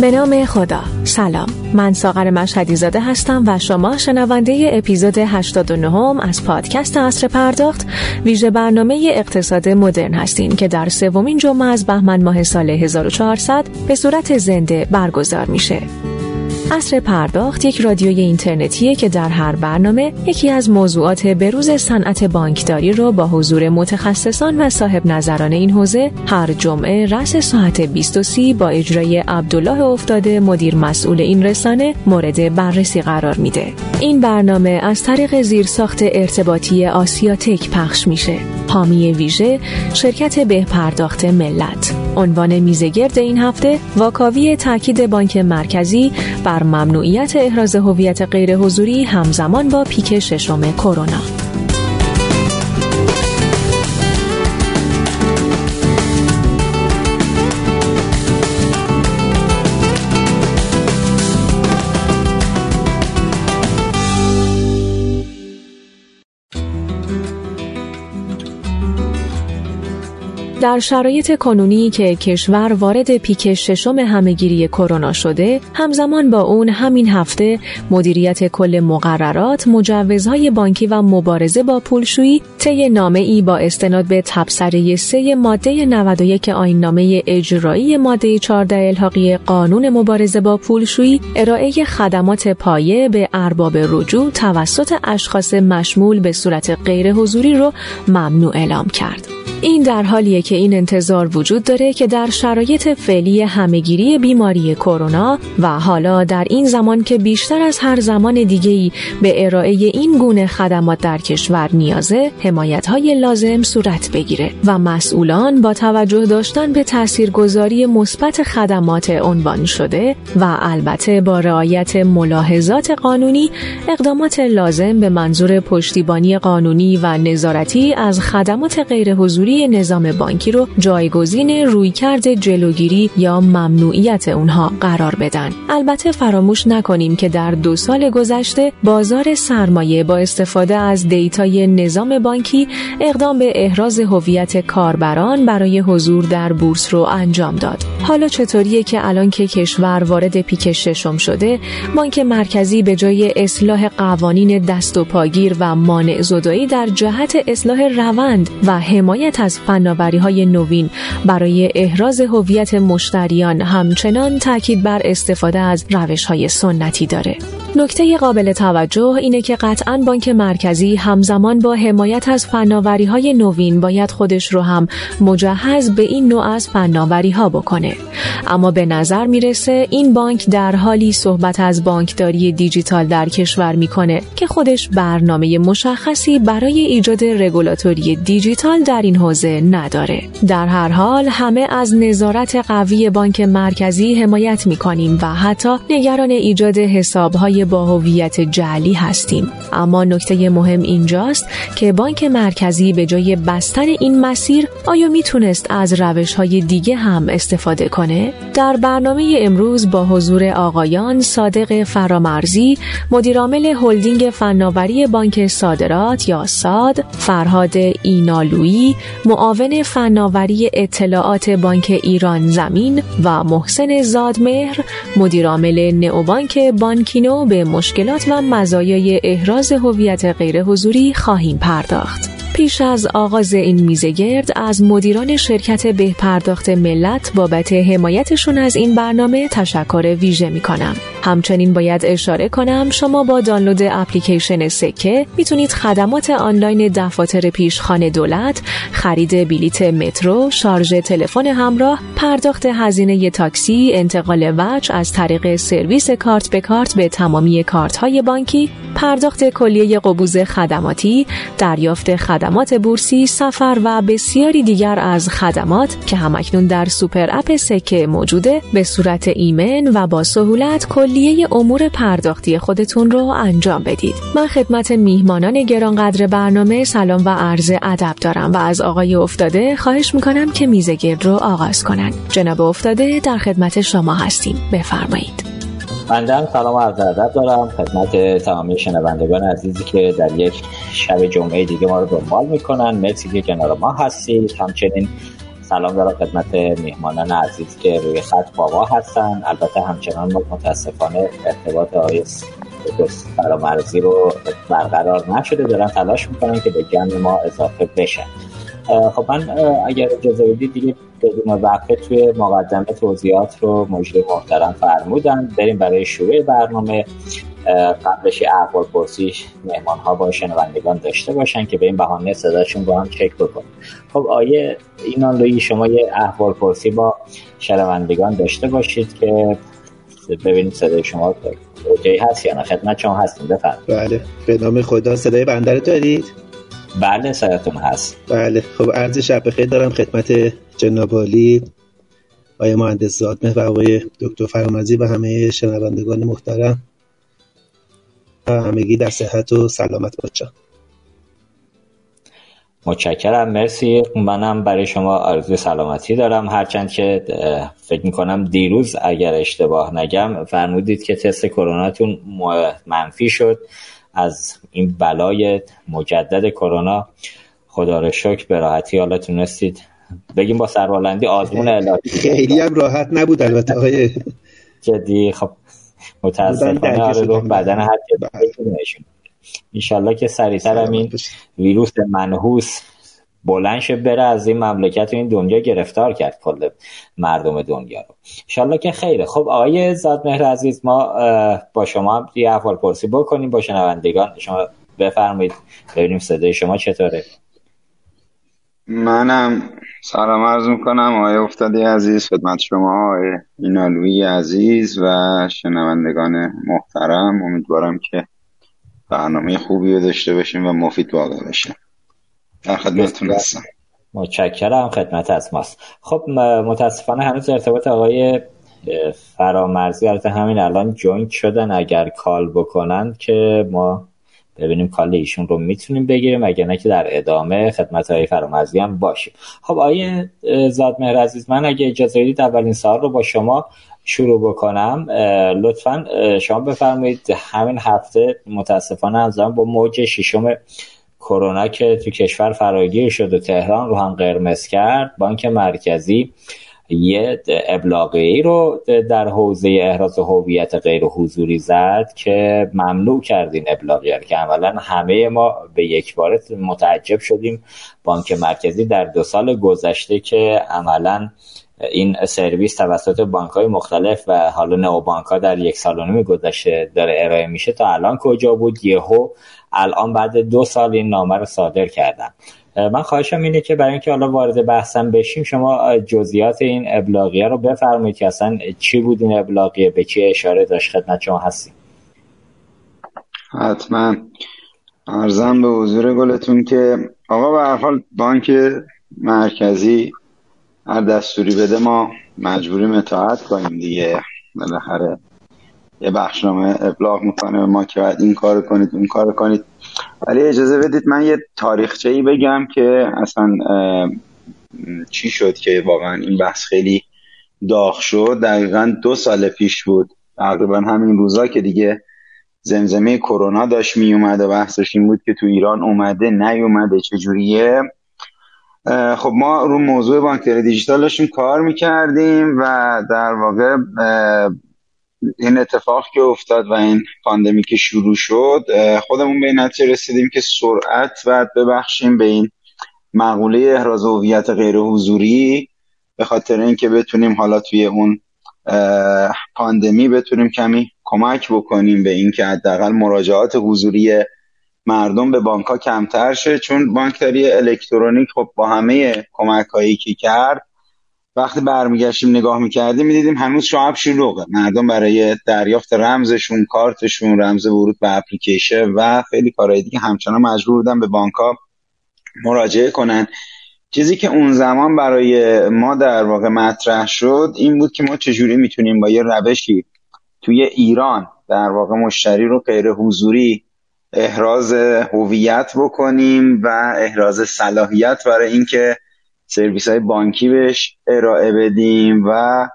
به نام خدا. سلام. من ساغر مشهدی زاده هستم و شما شنونده اپیزود 89 از پادکست اصر پرداخت. ویژه برنامه اقتصاد مدرن هستین که در سومین جمعه از بهمن ماه سال 1400 به صورت زنده برگزار میشه. اصر پرداخت یک رادیوی اینترنتیه که در هر برنامه یکی از موضوعات بروز صنعت بانکداری رو با حضور متخصصان و صاحب نظران این حوزه هر جمعه رس ساعت 23 با اجرای عبدالله افتاده مدیر مسئول این رسانه مورد بررسی قرار میده. این برنامه از طریق زیرساخت ارتباطی آسیاتک پخش میشه. حامی ویژه شرکت به پرداخت ملت. عنوان میزگرد این هفته واکاوی تاکید بانک مرکزی بر ممنوعیت احراز هویت غیر حضوری همزمان با پیک ششم کرونا. در شرایط کنونی که کشور وارد پیک ششم همهگیری کرونا شده همزمان با اون همین هفته مدیریت کل مقررات مجوزهای بانکی و مبارزه با پولشویی طی نامه ای با استناد به تبصره سه ماده 91 آین نامه اجرایی ماده 14 الحاقی قانون مبارزه با پولشویی ارائه خدمات پایه به ارباب رجوع توسط اشخاص مشمول به صورت غیر حضوری رو ممنوع اعلام کرد. این در حالیه که این انتظار وجود داره که در شرایط فعلی همهگیری بیماری کرونا و حالا در این زمان که بیشتر از هر زمان دیگه‌ای به ارائه این گونه خدمات در کشور نیازه های لازم صورت بگیره و مسئولان با توجه داشتن به تاثیرگذاری مثبت خدمات عنوان شده و البته با رعایت ملاحظات قانونی اقدامات لازم به منظور پشتیبانی قانونی و نظارتی از خدمات غیر حضوری نظام بانکی رو جایگزین رویکرد جلوگیری یا ممنوعیت اونها قرار بدن. البته فراموش نکنیم که در دو سال گذشته بازار سرمایه با استفاده از دیتای نظام بانکی اقدام به احراز هویت کاربران برای حضور در بورس رو انجام داد. حالا چطوریه که الان که کشور وارد پیک ششم شده، بانک مرکزی به جای اصلاح قوانین دست و پاگیر و مانع زدایی در جهت اصلاح روند و حمایت از فناوری های نوین برای احراز هویت مشتریان همچنان تاکید بر استفاده از روش های سنتی داره. نکته قابل توجه اینه که قطعا بانک مرکزی همزمان با حمایت از فناوری های نوین باید خودش رو هم مجهز به این نوع از فناوری ها بکنه. اما به نظر می‌رسه این بانک در حالی صحبت از بانکداری دیجیتال در کشور می‌کنه که خودش برنامه مشخصی برای ایجاد رگولاتوری دیجیتال در این حوزه نداره. در هر حال همه از نظارت قوی بانک مرکزی حمایت می‌کنیم و حتی نگران ایجاد حسابهای با هویت جعلی هستیم. اما نکته مهم اینجاست که بانک مرکزی به جای بستن این مسیر آیا می‌تونست از روش های دیگه هم استفاده کنه؟ در برنامه امروز با حضور آقایان صادق فرامرزی مدیرعامل هلدینگ فناوری بانک صادرات یا ساد فرهاد اینالویی معاون فناوری اطلاعات بانک ایران زمین و محسن زادمهر مدیرعامل نئوبانک بانکینو به مشکلات و مزایای احراز هویت غیر حضوری خواهیم پرداخت. پیش از آغاز این میزگرد از مدیران شرکت به پرداخت ملت بابت حمایتشون از این برنامه تشکر ویژه می کنم. همچنین باید اشاره کنم شما با دانلود اپلیکیشن سکه می‌تونید خدمات آنلاین دفاتر پیشخان دولت، خرید بلیت مترو، شارژ تلفن همراه، پرداخت هزینه تاکسی، انتقال وجه از طریق سرویس کارت به کارت به تمامی کارت های بانکی، پرداخت کلیه قبوض خدماتی، دریافت خدمات بورسی، سفر و بسیاری دیگر از خدمات که هم‌اکنون در super app سکه موجوده به صورت ایمن و با سهولت کلیه امور پرداختی خودتون رو انجام بدید. من خدمت میهمانان گرانقدر برنامه سلام و عرض ادب دارم و از آقای افتاده خواهش می‌کنم که میزگرد رو آغاز کنند. جناب افتاده در خدمت شما هستیم. بفرمایید. بنده هم سلام عرض ادب دارم خدمت تمامی شنوندگان عزیزی که در یک شب جمعه دیگه ما رو دنبال می‌کنن مرسی که کنار ما هستید همچنین سلام دارم خدمت میهمانان عزیز که روی خط با ما هستن. البته همچنان ما متاسفانه ارتباط آقای فرامرزی رو برقرار نشده. دارن تلاش می‌کنن که به جمع ما اضافه بشن خب من اگر اجازه بدید دیگه بدون وقت توی مقدمه توضیحات رو مجری محترم فرمودن بریم برای شروع برنامه. قبلش احوال پرسی مهمان ها با شنوندگان داشته باشن که به این بهانه صداشون با هم چک بکنیم خب آیه اینان لوی شما یه احوال پرسی با شنوندگان داشته باشید که ببینید صدای شما اوکی هست یا نه. خدمت شما هستیم. بفرمایید. بله. به نام خدا صدای بنده رو دارید؟ بله صداتون هست. بله خب عرض شب بخیر دارم خدمت جناب عالی آقای مهندس زادمه و آقای دکتر فرامزی و همه شنوندگان محترم. و همگی در صحت و سلامت باشم متشکرم مرسی. منم برای شما آرزوی سلامتی دارم. هرچند که فکر می‌کنم دیروز اگر اشتباه نگم فرمودید که تست کروناتون منفی شد. از این بلای مجدد کرونا. خدا رو شکر به راحتی حالا تونستید. بگیم با سربالندی آزمون الهی. خیلی هم راحت نبود البته های جدی خب متاسفانه آره رو بدن هر نشون انشالله که سریعتر هم این ویروس منحوس بلند شه بره از این مملکت و این دنیا گرفتار کرد کل مردم دنیا رو. انشالله که خیره. خب آقای زادمهر عزیز ما با شما یه احوال پرسی بکنیم با شنوندگان شما بفرمایید ببینیم صدای شما چطوره. منم سلام عرض می‌کنم. آقای افتادی عزیز خدمت شما آقای اینالوی عزیز و شنوندگان محترم. امیدوارم که برنامه خوبی رو داشته باشیم و مفید واقع بشه. در خدمتتون هستم. متشکرم خدمت از ماست. خب متاسفانه هنوز ارتباط آقای فرامرزی البته همین الان joined شدن اگر call بکنن که ما ببینیم call ایشون رو می‌تونیم بگیریم اگر نه که در ادامه خدمت آقای فرامرزی هم باشیم. خب آقای زادمهر عزیز من اگه اجازه بدید اولین سوال رو با شما شروع بکنم. لطفا شما بفرمایید همین هفته متاسفانه از با موج ششم کرونا که تو کشور فراگیر شد و تهران رو هم قرمز کرد. بانک مرکزی یه ابلاغی رو در حوزه احراز هویت غیر حضوری زد که ممنوع کردین ابلاغی که اولا همه ما به یک بار متعجب شدیم. بانک مرکزی در دو سال گذشته که عملا این سرویس توسط بانک های مختلف و حالا نو بانک ها در یک سال و نیم گذشته داره ارائه میشه تا الان کجا بود؟ یهو الان بعد دو سال این نامه رو صادر کردن من خواهشم اینه که برای اینکه حالا وارد بحثم بشیم شما جزئیات این ابلاغیه رو بفرمایید که اصلا چی بود این ابلاغیه به چی اشاره داشت خدمت شما هستیم. حتما. ارزم به حضور گلتون که آقا به هر حال بانک مرکزی هر دستوری بده ما مجبوریم اطاعت کنیم دیگه. بالاخره یه بخشنامه ابلاغ می‌کنه ما که باید این کار کنید اون کار کنید. ولی اجازه بدید من یه تاریخچه ای بگم که اصلا چی شد که واقعا این بحث خیلی داغ شد. دقیقا دو سال پیش بود. تقریبا همین روزا که دیگه زمزمه کرونا داشت می اومده بحثش این بود که تو ایران اومده نیومده چجوریه. خب ما رو موضوع بانکداری دیجیتالشون کار می‌کردیم و در واقع این اتفاق که افتاد و این پاندمی که شروع شد خودمون به این نتیجه رسیدیم که سرعت باید ببخشیم به این مقوله احراز هویت غیر حضوری به خاطر اینکه بتونیم حالا توی اون پاندمی بتونیم کمی کمک بکنیم به اینکه حداقل مراجعات حضوری مردم به بانک ها کمتر شه چون بانکداری الکترونیک خب با همه کمک هایی که کرد وقتی برمیگشتیم نگاه می‌کردیم می‌دیدیم هنوز شعب شلوغه مردم برای دریافت رمزشون کارتشون رمز ورود به اپلیکیشن و خیلی کارهای دیگه همچنان مجبور بودن به بانک ها مراجعه کنن. چیزی که اون زمان برای ما در واقع مطرح شد این بود که ما چجوری می‌تونیم با یه روشی توی ایران در واقع مشتری رو غیر حضوری احراز هویت بکنیم و احراز صلاحیت برای اینکه سرویس های بانکی بهش ارائه بدیم و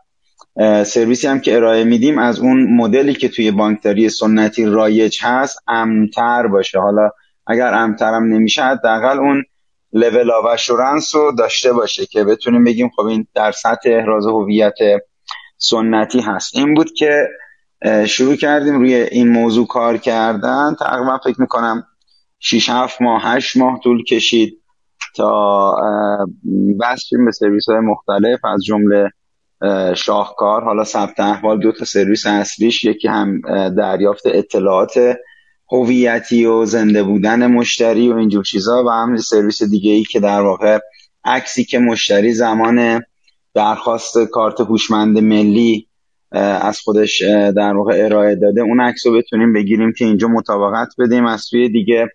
سرویسی هم که ارائه میدیم از اون مدلی که توی بانکداری سنتی رایج هست امن‌تر باشه. حالا اگر امن‌ترم نمیشه حداقل اون level of assurance رو داشته باشه که بتونیم بگیم خب این در سطح احراز هویت سنتی هست. این بود که شروع کردیم روی این موضوع کار کردن. تقریبا فکر می‌کنم 6 7 ماه 8 ماه طول کشید. تا بستیم به سرویس های مختلف از جمله شاهکار حالا ثبت احوال دو تا سرویس اصلیش یکی هم دریافت اطلاعات هویتی و زنده بودن مشتری و اینجور چیزا و هم سرویس دیگه ای که در واقع عکسی که مشتری زمان درخواست کارت هوشمند ملی از خودش در واقع ارائه داده اون عکس رو بتونیم بگیریم که اینجا مطابقت بدیم. از سوی دیگه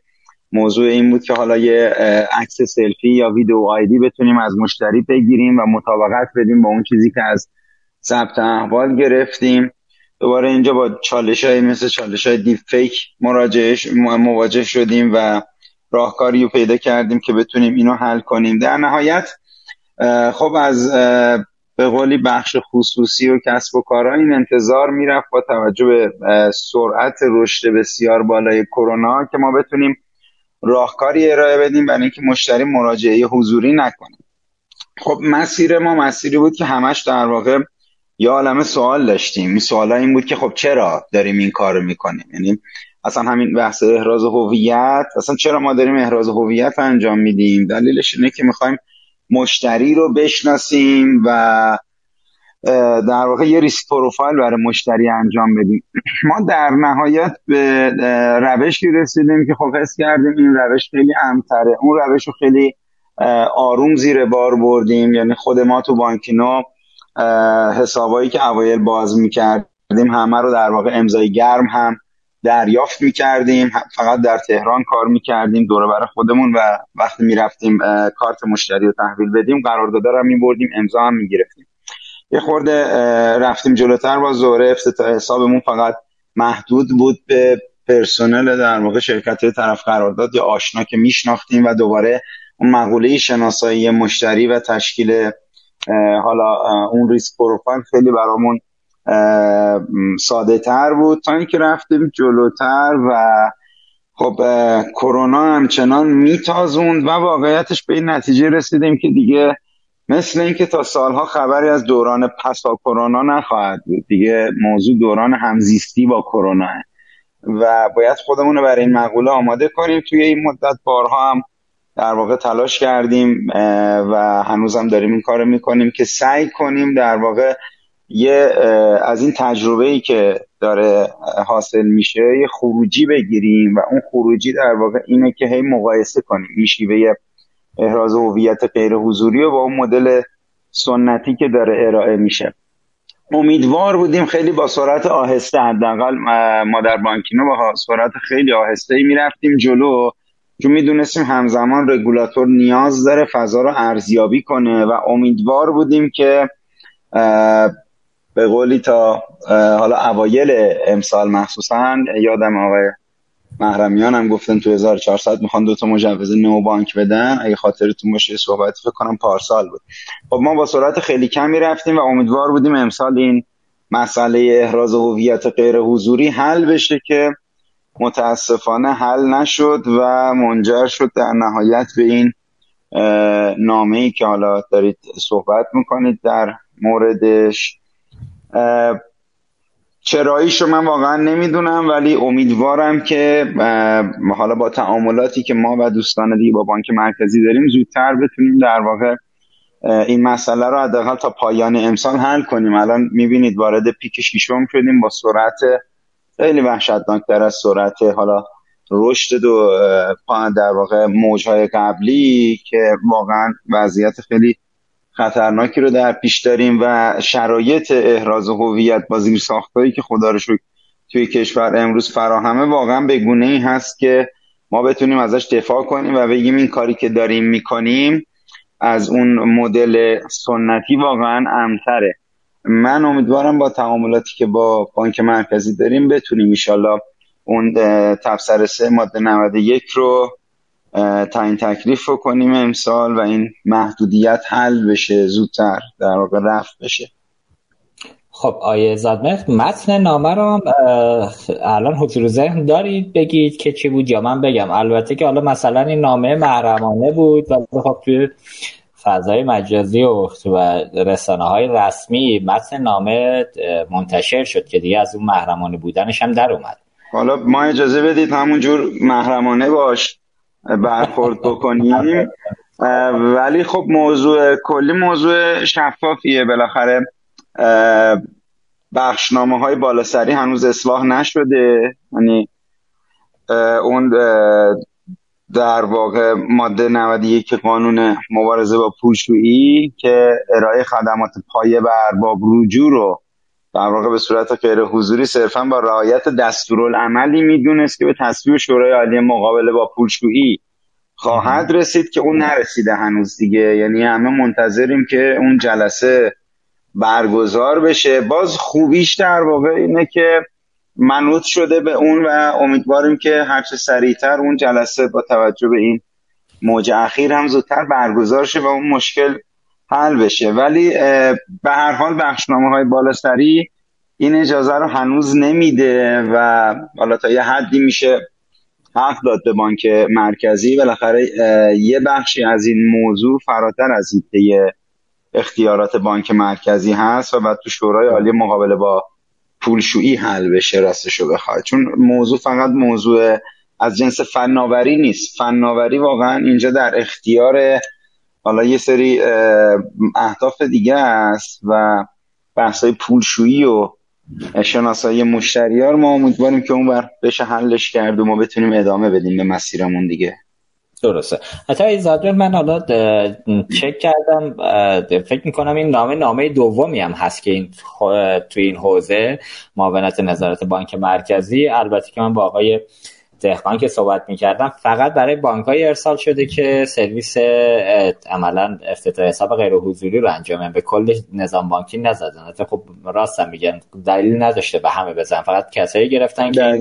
موضوع این بود که حالا یه عکس سلفی یا video ID بتونیم از مشتری بگیریم و مطابقت بدیم با اون چیزی که از ثبت احوال گرفتیم. دوباره اینجا با چالش های مثل چالش های دیپ فیک مواجه شدیم و راهکاری رو پیدا کردیم که بتونیم اینو حل کنیم. در نهایت خب از به قولی بخش خصوصی و کسب و کارها این انتظار می‌رفت با توجه به سرعت رشد بسیار بالای کرونا که ما بتونیم راهکاری ارائه بدیم برای اینکه مشتری مراجعه حضوری نکنه. خب مسیر ما مسیری بود که همش در واقع یا عالم سوال داشتیم. این سوال این بود که خب چرا داریم این کار می‌کنیم؟ یعنی اصلا همین بحث احراز هویت اصلا چرا ما داریم احراز هویت انجام میدیم؟ دلیلش اینه که می‌خوایم مشتری رو بشناسیم و در واقع یه ریسک پروفایل برای مشتری انجام بدیم. ما در نهایت به روشی رسیدیم که خب حس کردیم این روش خیلی امتره. اون روش رو خیلی آروم زیر بار بردیم. یعنی خود ما تو بانکینو حسابایی که اوایل باز می‌کردیم همه رو در واقع امضای گرم هم دریافت می‌کردیم. فقط در تهران کار می‌کردیم دوره بر خودمون و وقتی می‌رفتیم کارت مشتری رو تحویل بدیم قرارداد رو میبردیم امضا هم می‌گرفتیم. یه خورده رفتیم جلوتر با زوره افتتاح حسابمون فقط محدود بود به پرسنل در واقع شرکت طرف قرارداد یا آشنا که میشناختیم و دوباره اون مقوله شناسایی مشتری و تشکیل حالا اون ریسک پروفایل خیلی برامون ساده تر بود. تا اینکه رفتیم جلوتر و خب کرونا همچنان میتازوند و واقعیتش به این نتیجه رسیدیم که دیگه مثل اینکه تا سالها خبری از دوران پسا کرونا نخواهد بود. دیگه موضوع دوران همزیستی با کرونا و باید خودمون رو برای این مقوله آماده کنیم. توی این مدت بارها هم در واقع تلاش کردیم و هنوزم داریم این کار می‌کنیم که سعی کنیم در واقع یه از این تجربه ای که داره حاصل میشه یه خروجی بگیریم. و اون خروجی در واقع اینه که هی مقایسه کنیم. این شیوه احراز هویت غیر حضوری و با اون مدل سنتی که داره ارائه میشه. امیدوار بودیم خیلی با سرعت آهسته حداقل ما در بانکینو با سرعت خیلی آهسته ای می‌رفتیم جلو. چون می‌دونستیم همزمان رگولاتور نیاز داره فضا رو ارزیابی کنه و امیدوار بودیم که به قولی تا حالا اوایل امسال مخصوصا یادم آقای محرمیان هم گفتن تو 1400 می‌خوان دو تا مجوز نو بانک بدن. اگه خاطرتون باشه صحبت فکر کنم پارسال بود. خب ما با سرعت خیلی کمی رفتیم و امیدوار بودیم امسال این مسئله احراز هویت غیر حضوری حل بشه که متاسفانه حل نشد و منجر شد در نهایت به این نامه ای که حالا دارید صحبت می‌کنید در موردش. چراییشو من واقعا نمی‌دونم ولی امیدوارم که حالا با تعاملاتی که ما و دوستان دیگه با بانک مرکزی داریم زودتر بتونیم در واقع این مسئله رو حداقل تا پایان امسال حل کنیم. الان می‌بینید وارد پیک شیشم شدیم با سرعت خیلی وحشتناکتر از سرعت حالا رشد دو در واقع موجهای قبلی که واقعا وضعیت خیلی خطرناکی رو در پیش داریم و شرایط احراز هویت با زیر ساختایی که خدا رو شکر توی کشور امروز فراهمه واقعا به گونه ای هست که ما بتونیم ازش دفاع کنیم و بگیم این کاری که داریم می‌کنیم از اون مدل سنتی واقعا امتره من امیدوارم با تعاملاتی که با بانک مرکزی داریم بتونیم ایشالله اون تبصر سه ماده 91 رو تعیین تکلیف رو کنیم امسال و این محدودیت حل بشه زودتر در واقع رفت بشه. خب آیه زادمخ متن نامه رو الان حضور ذهن دارید بگید که چی بود یا من بگم. البته که حالا مثلا این نامه محرمانه بود و خب توی فضای مجازی و رسانه های رسمی متن نامه منتشر شد که دیگه از اون محرمانه بودنش هم در اومد. حالا ما اجازه بدید همونجور محرمانه باش. برخورد بکنیم ولی خب موضوع کلی موضوع شفافیه. بالاخره بخشنامه های بالاسری هنوز اصلاح نشده. یعنی اون در واقع ماده 91 قانون مبارزه با پولشویی که ارائه خدمات پایه به ارباب رجوع رو در واقع به صورت غیر حضوری صرفا با رعایت دستورالعملی می‌دونست که به تصویب شورای عالی مقابله با پولشویی خواهد رسید که اون نرسیده هنوز دیگه. یعنی همه منتظریم که اون جلسه برگزار بشه. باز خوبیش در واقع اینه که منوط شده به اون و امیدواریم که هرچه سریعتر اون جلسه با توجه به این موج اخیر هم زودتر برگزار شه و اون مشکل حل بشه. ولی به هر حال بخشنامه های بالاتری این اجازه رو هنوز نمیده و حالا تا یه حدی میشه حق داد به بانک مرکزی. بالاخره یه بخشی از این موضوع فراتر از ایده اختیارات بانک مرکزی هست و بعد تو شورای عالی مقابله با پولشویی حل بشه راستشو بخواد. چون موضوع فقط موضوع از جنس فناوری نیست. فناوری واقعا اینجا در اختیار حالا یه سری اهداف دیگه است و بحثای پولشویی و شناسایی مشتریار ما امیدواریم که اون بر بشه حلش کرد و ما بتونیم ادامه بدیم به مسیرمون دیگه. درسته. حتی ایزادر من حالا چک کردم فکر می‌کنم این نامه نامه دومی هم هست که این توی این حوزه معاونت نظارت بانک مرکزی. البته که من با آقای دهقان که صحبت می‌کردم فقط برای بانک های ارسال شده که سرویس عملا افتتاح حساب غیر حضوری رو انجام به کل نظام بانکی نزدن. حتی خب راستم میگن. دلیل نداشته به همه بزن فقط کسایی گرفتن که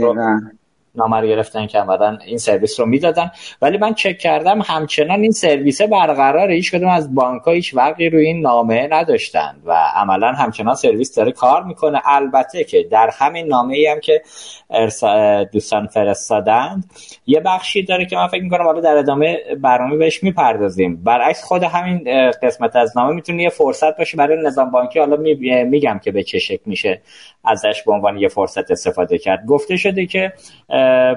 نامه رو گرفتن که عملا این سرویس رو می‌دادن. ولی من چک کردم همچنان این سرویس برقرار هیچ کدوم از بانک ها هیچ وقتی روی این نامه نداشتن و عملا همچنان سرویس داره کار می‌کنه. البته که در همین نامه ای هم که دوستان فرستادند. یه بخشی داره که من فکر می‌کنم حالا در ادامه برنامه بهش می‌پردازیم. برعکس خود همین قسمت از نامه می‌تونه یه فرصت باشه برای نظام بانکی. حالا میگم که به چه شکل میشه ازش به عنوان یه فرصت استفاده کرد. گفته شده که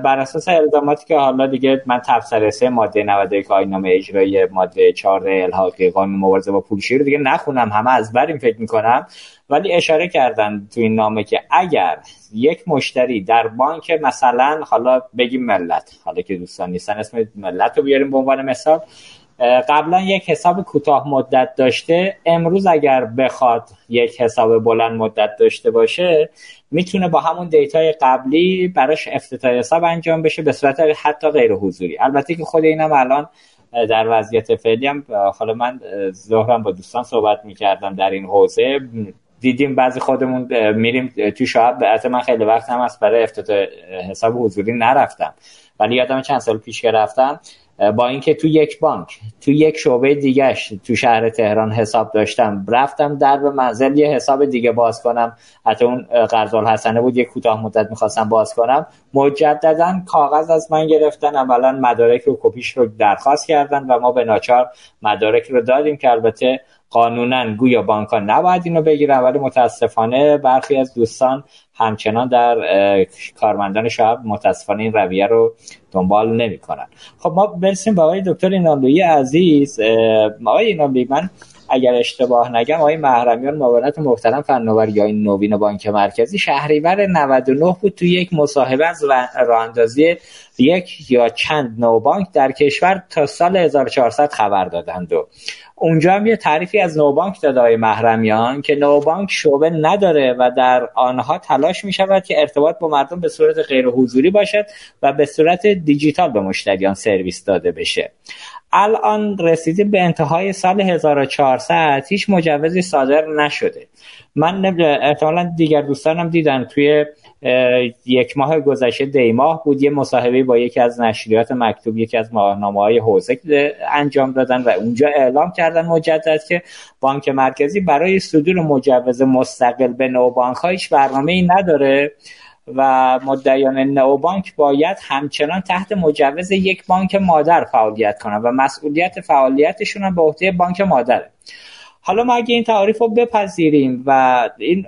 بر اساس الزاماتی که حالا دیگه من تفسیر سه ماده 91 آیین اجرایی ماده 4 الحاقی قانون مبارزه با پولشویی رو دیگه نخونم. همه از بریم فکر می‌کنم. ولی اشاره کردن تو این نامه که اگر یک مشتری در بانک مثلا حالا بگیم ملت حالا که دوستان نیستن اسم ملت رو بیاریم به عنوان مثال قبلا یک حساب کوتاه مدت داشته امروز اگر بخواد یک حساب بلند مدت داشته باشه می‌تونه با همون دیتای قبلی براش افتتاح حساب انجام بشه به صورت حتی غیر حضوری. البته که خود اینم الان در وضعیت فعلی هم حالا من ظهرم با دوستان صحبت می‌کردم در این حوزه دیدیم بعضی خودمون میریم تو شاپ البته من خیلی وقت هم از برای افتتاح حساب حضوری نرفتم. ولی یادم چند سال پیش که با اینکه تو یک بانک تو یک شعبه دیگهش تو شهر تهران حساب داشتم رفتم در به منزل یه حساب دیگه باز کنم. حتی اون قرض حسنه بود یه کوتاه مدت می‌خواستم باز کنم. مجددا کاغذ از من گرفتن. اولا مدارک رو کپیش رو درخواست کردن و ما به ناچار مدارک رو دادیم. که البته قانونا گویا بانک ها نباید اینو بگیرن ولی متاسفانه برخی از دوستان همچنان در کارمندان شعب متاسفانه این رویه رو دنبال نمی‌کنن. خب ما برسیم به آقای دکتر اینالویی عزیز. آقای اینالویی من اگر اشتباه نگم آقای محرمیان معاونت محترم فناوری یا این نوین بانک مرکزی شهریور 99 بود تو یک مصاحبه از راه اندازی یک یا چند نوبانک در کشور تا سال 1400 خبر دادند و اونجا هم یه تعریفی از نوبانک داد آقای محرمیان که نوبانک شعبه نداره و در آنها تلاش می شود که ارتباط با مردم به صورت غیر حضوری باشد و به صورت دیجیتال به مشتریان سرویس داده بشه. الان رسیدیم به انتهای سال 1400 هیچ مجوزی صادر نشده. من احتمالا دیگر دوستانم دیدن توی یک ماه گذشته دی ماه بود. یه مصاحبه با یکی از نشریات مکتوب یکی از ماهنامه های حوزه انجام دادن و اونجا اعلام کردن مجدد که بانک مرکزی برای صدور مجوز مستقل به نوبانک هایش برنامه ای نداره و مدعیان نوبانک باید همچنان تحت مجوز یک بانک مادر فعالیت کنند و مسئولیت فعالیتشون هم به عهده بانک مادره. حالا ما اگه این تعاریف رو بپذیریم و این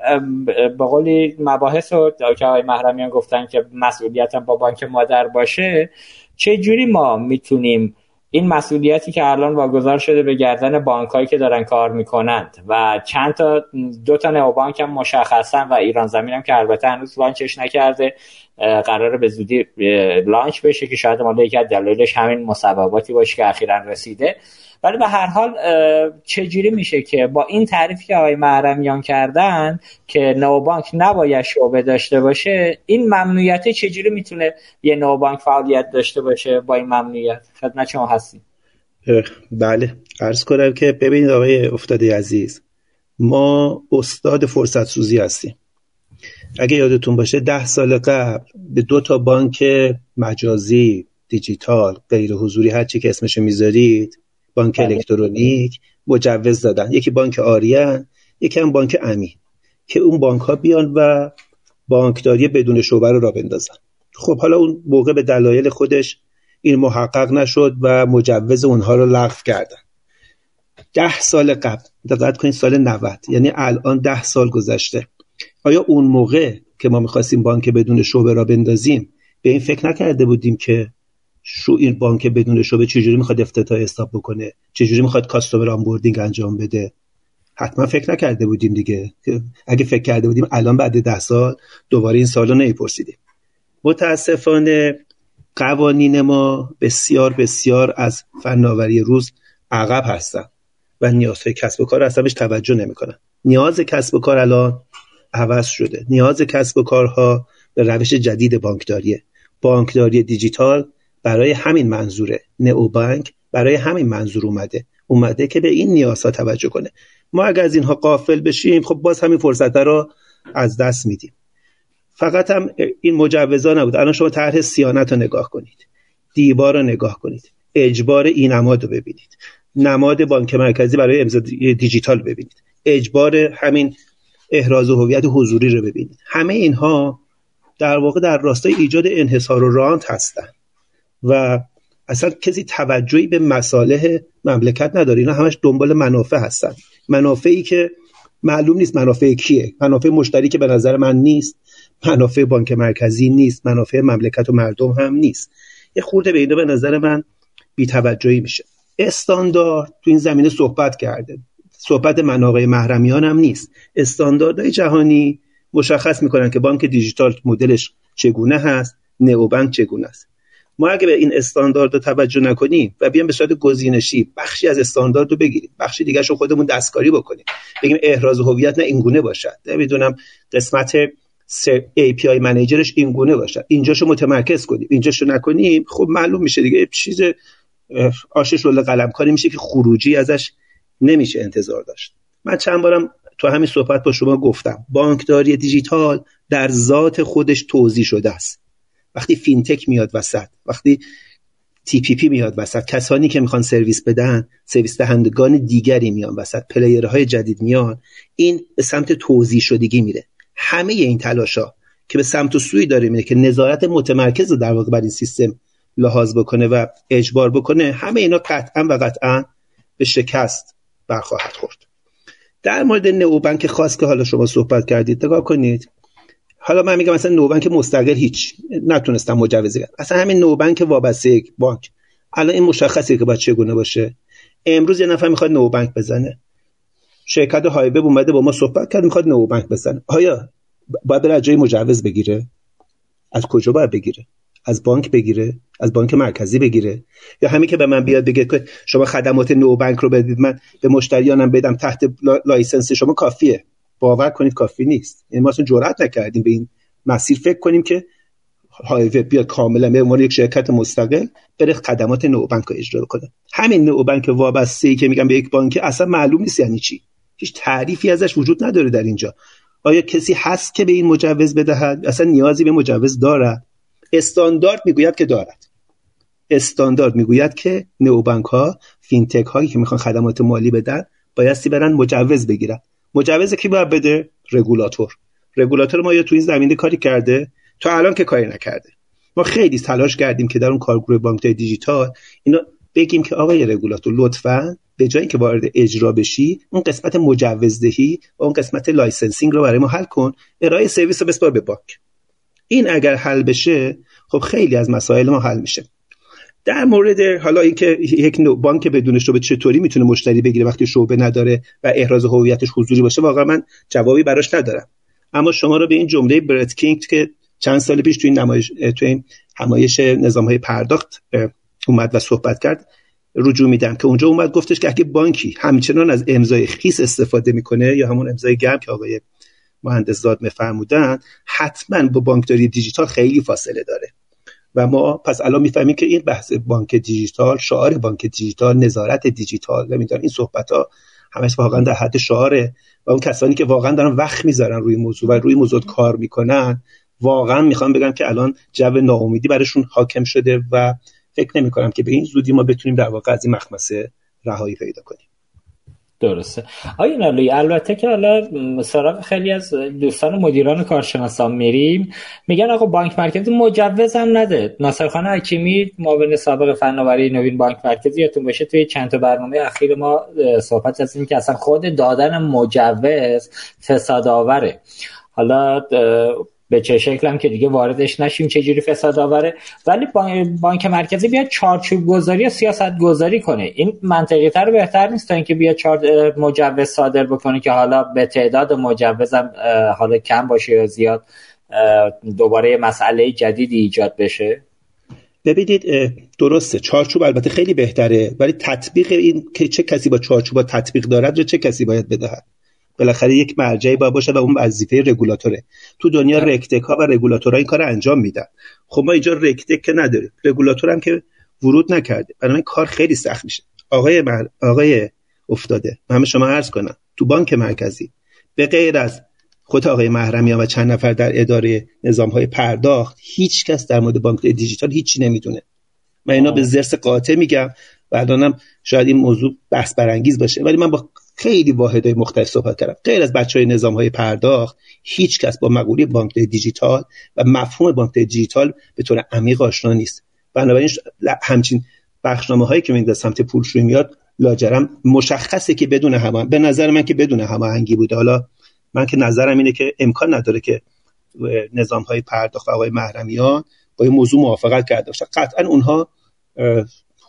به قولی مباحث رو که آقای محرمیان گفتن که مسئولیت با بانک مادر باشه چه جوری ما می‌تونیم این مسئولیتی که الان واگذار شده به گردن بانکهایی که دارن کار می‌کنند و چند تا دو تا نئوبانک هم مشخصن و ایران زمین هم که البته هنوز لانچش نکرده قراره به زودی لانچ بشه که شاید مال یکی از دلایلش همین مسبباتی باشه که اخیرا رسیده. ولی به هر حال چجوری میشه که با این تعریفی که آقای محرمیان کردن که نوبانک نباید شعبه داشته باشه این ممنوعیت چجوری می‌تونه یه نوبانک فعالیت داشته باشه با این ممنوعیت؟ خدمت شما هستیم. بله. عرض کنم که ببینید آقای افتاده عزیز ما استاد فرصت سوزی هستیم. اگه یادتون باشه ده سال قبل به دو تا بانک مجازی دیجیتال غیر حضوری هر چی که اسمش می‌ذارید بانک بله. الکترونیک مجوز دادن. یکی بانک آریان یکی هم بانک امی که اون بانک ها بیان و بانکداری بدون شعبه رو را بندازن. خب حالا اون موقع به دلایل خودش این محقق نشد و مجوز اونها رو لغو کردن. ده سال قبل دقت کنید سال 90 یعنی الان ده سال گذشته. آیا اون موقع که ما می‌خواستیم بانک بدون شعبه را بندازیم به این فکر نکرده بودیم که شو این بانک بدون شعبه چجوری می‌خواد افتتاح حساب بکنه؟ چجوری می‌خواد کاستومر آنبوردینگ انجام بده؟ حتما فکر نکرده بودیم دیگه. اگه فکر کرده بودیم الان بعد ده سال دوباره این سال رو متاسفانه قوانین ما بسیار بسیار از فناوری روز عقب هستن و نیازهای کسب و کار اصلا بهش توجه نمی‌کنن. نیاز کسب و کار الان عوض شده. نیاز کسب و کارها به روش جدید بانکداریه. بانکداری دیجیتال برای همین منظوره. بانک برای همین منظور اومده. اومده که به این نیازها توجه کنه. ما اگر از اینها قافل بشیم خب باز همین فرصت رو از دست میدیم. فقط هم این مجوزا نبود. الان شما طرح سیانت رو نگاه کنید. دیوار رو نگاه کنید. اجبار این نماد رو ببینید. نماد بانک مرکزی برای امضا دیجیتال ببینید. اجبار همین احراز هویت حضوری رو ببینید همه اینها در واقع در راستای ایجاد انحصار و رانت هستند و اصلا کسی توجهی به مصالح مملکت نداره. اینا همش دنبال منافع هستن. منافعی که معلوم نیست منافع کیه. منافع مشتری که به نظر من نیست. منافع بانک مرکزی نیست. منافع مملکت و مردم هم نیست. یه خورده به اینا به نظر من بیتوجهی میشه. استاندارد تو این زمینه صحبت کرده. صحبت من آقای محرمیان هم نیست. استانداردهای جهانی مشخص می‌کنن که بانک دیجیتال مدلش چگونه هست نئوبانک چگونه است. ما اگه به این استاندارد رو توجه نکنیم و بیام به صورت گزینشی بخشی از استاندارد رو بگیریم بخشی دیگه رو خودمون دستکاری بکنیم بگیم احراز هویت نه اینگونه باشد. نمی‌دونم قسمت API منیجرش اینگونه باشد. اینجاشو متمرکز کنیم. اینجاشو نکنیم خب معلوم میشه دیگه چیز آش شله قلمکاری میشه که خروجی ازش نمیشه انتظار داشت. من چند بارم تو همین صحبت با شما گفتم بانکداری دیجیتال در ذات خودش توزیع شده است. وقتی fintech میاد وسط وقتی TPP میاد وسط کسانی که می‌خوان سرویس بدن سرویس دهندگان دیگری میان وسط player های جدید میان این به سمت توزیع شدگی میره. همه این تلاشا که به سمت و سوی داره میره که نظارت متمرکز رو در واقع بر این سیستم لحاظ بکنه و اجبار بکنه همه اینا قطعا و قطعا به شکست برخواهد خورد. در مورد نئوبانک خاص که حالا شما صحبت کردید نگاه کنید. حالا من میگم مثلا نوبنک مستقل هیچ نتونستم مجوز بدم. اصلا همین نوبنک وابسته یک بانک. الان این مشخصه که باید چگونه باشه. امروز یه نفر می‌خواد نوبنک بزنه. شرکت هایبه اومده با ما صحبت کرد می‌خواد نوبنک بزنه. آیا باید بره جای مجوز بگیره؟ از کجا باید بگیره؟ از بانک بگیره از بانک مرکزی بگیره. یا همین که به من بیاد بگه که شما خدمات neobank رو بدید من به مشتریانم بدم تحت license شما کافیه. باور کنید کافی نیست. یعنی ما اصلا جرئت نکردیم به این مسیر. فکر کنیم که هایوه بیاد کاملا به عنوان یک شرکت مستقل بره خدمات neobank رو اجرا کنه. همین neobank وابسته ای که میگم به یک بانک اصلا معلوم نیست یعنی چی. هیچ تعریفی ازش وجود نداره در اینجا. آیا کسی هست که به این مجوز بدهد؟ اصلا نیازی به مجوز دارد؟ استاندارد می‌گوید که دارد. استاندارد می‌گوید که نئوبانک ها فینتک هایی که می‌خوان خدمات مالی بدن بایستی برن مجوز بگیرن. مجوز کی باید بده؟ رگولاتور. رگولاتور ما یا تو این زمینه کاری کرده تا الان که کاری نکرده. ما خیلی تلاش کردیم که در اون کارگروه بانک دیجیتال اینا بگیم که آقای رگولاتور لطفا به جای اینکه وارد اجرا بشی اون قسمت مجوزدهی و اون قسمت licensing رو برای ما حل کن. ارائه سرویس رو بسپار به بانک. این اگر حل بشه خب خیلی از مسائل ما حل میشه. در مورد حالا اینکه یک بانک بدون شعبه چطوری می‌تونه مشتری بگیره وقتی شعبه نداره و احراز هویتش حضوری باشه واقعا من جوابی براش ندارم. اما شما رو به این جمله برت کینگ که چند سال پیش تو این نمایش تو این همایش نظام های پرداخت اومد و صحبت کرد رجوع میدم که اونجا اومد گفتش که اگه بانکی همچنان از امضای خیس استفاده می‌کنه یا همون امضای گرم که آقای مهندس زاد مفرمودن حتما با بانکداری دیجیتال خیلی فاصله داره. و ما پس الان می‌فهمیم که این بحث بانک دیجیتال شعار بانک دیجیتال نظارت دیجیتال نمی‌دونم این صحبت ها همش واقعا در حد شعاره. و اون کسانی که واقعا دارن وقت می‌ذارن روی موضوع و روی موضوع کار می‌کنن واقعا می‌خوام بگم که الان جو ناامیدی برشون حاکم شده و فکر نمی کنم که به این زودی ما بتونیم در واقع از این مخمسه رهایی پیدا کنیم. درسته. آیا نالوی البته که حالا سراغ خیلی از دوستان و مدیران کارشناسان میریم. میگن آقا بانک مرکزی مجوز هم نده. ناصر خان حکیمی معاون سابق فناوری نوین بانک مرکزی یادتون باشه توی چند تا برنامه اخیر ما صحبت هستیم که اصلا خود دادن مجوز فساد آوره حالا به چه شکل هم که دیگه واردش نشیم چه جوری فساد آوره. ولی بانک مرکزی بیاد چارچوب گذاری یا سیاست گذاری کنه. این منطقی تر بهتر نیست تا اینکه بیاد چار مجوز صادر بکنه که حالا به تعداد مجوزم حالا کم باشه یا زیاد دوباره مسئله جدیدی ایجاد بشه. ببینید درسته چارچوب البته خیلی بهتره ولی تطبیق این که چه کسی با چارچوب تطبیق دارد یا چه کسی باید بدهد؟ بالاخره یک مرجعی باید باشه و اون وظیفه رگولاتوره. تو دنیا. رکتک ها و رگولاتورها این کار انجام میدن. خب ما اینجا رکتک که نداریم. رگولاتور هم که ورود نکرده. برای کار خیلی سخت میشه. آقای مر... آقای افتاده. من همه شما عرض کنم. تو بانک مرکزی. به غیر از خود آقای محرمیان و چند نفر در اداره نظام های پرداخت هیچ کس در مورد بانک دیجیتال هیچی نمی‌دونه. من اینا به زرس قاطع میگم و الانم شاید این موضوع بحث برانگیز باشه. ولی من با خیلی واحدهای مختلف صحبت کردم. غیر از بچه های نظام های پرداخت هیچ کس با مقوله بانک دیجیتال و مفهوم بانک دیجیتال به طور عمیق آشنا نیست. بنابراین همچین بخشنامه هایی که من سمت پولشویی میاد لاجرم مشخصه که بدون همه به نظر من که بدون هماهنگی بوده. حالا من که نظرم اینه که امکان نداره که نظام های پرداخت و آقای محرمیان با این موضوع موافقت کرده باشن. قطعا اونها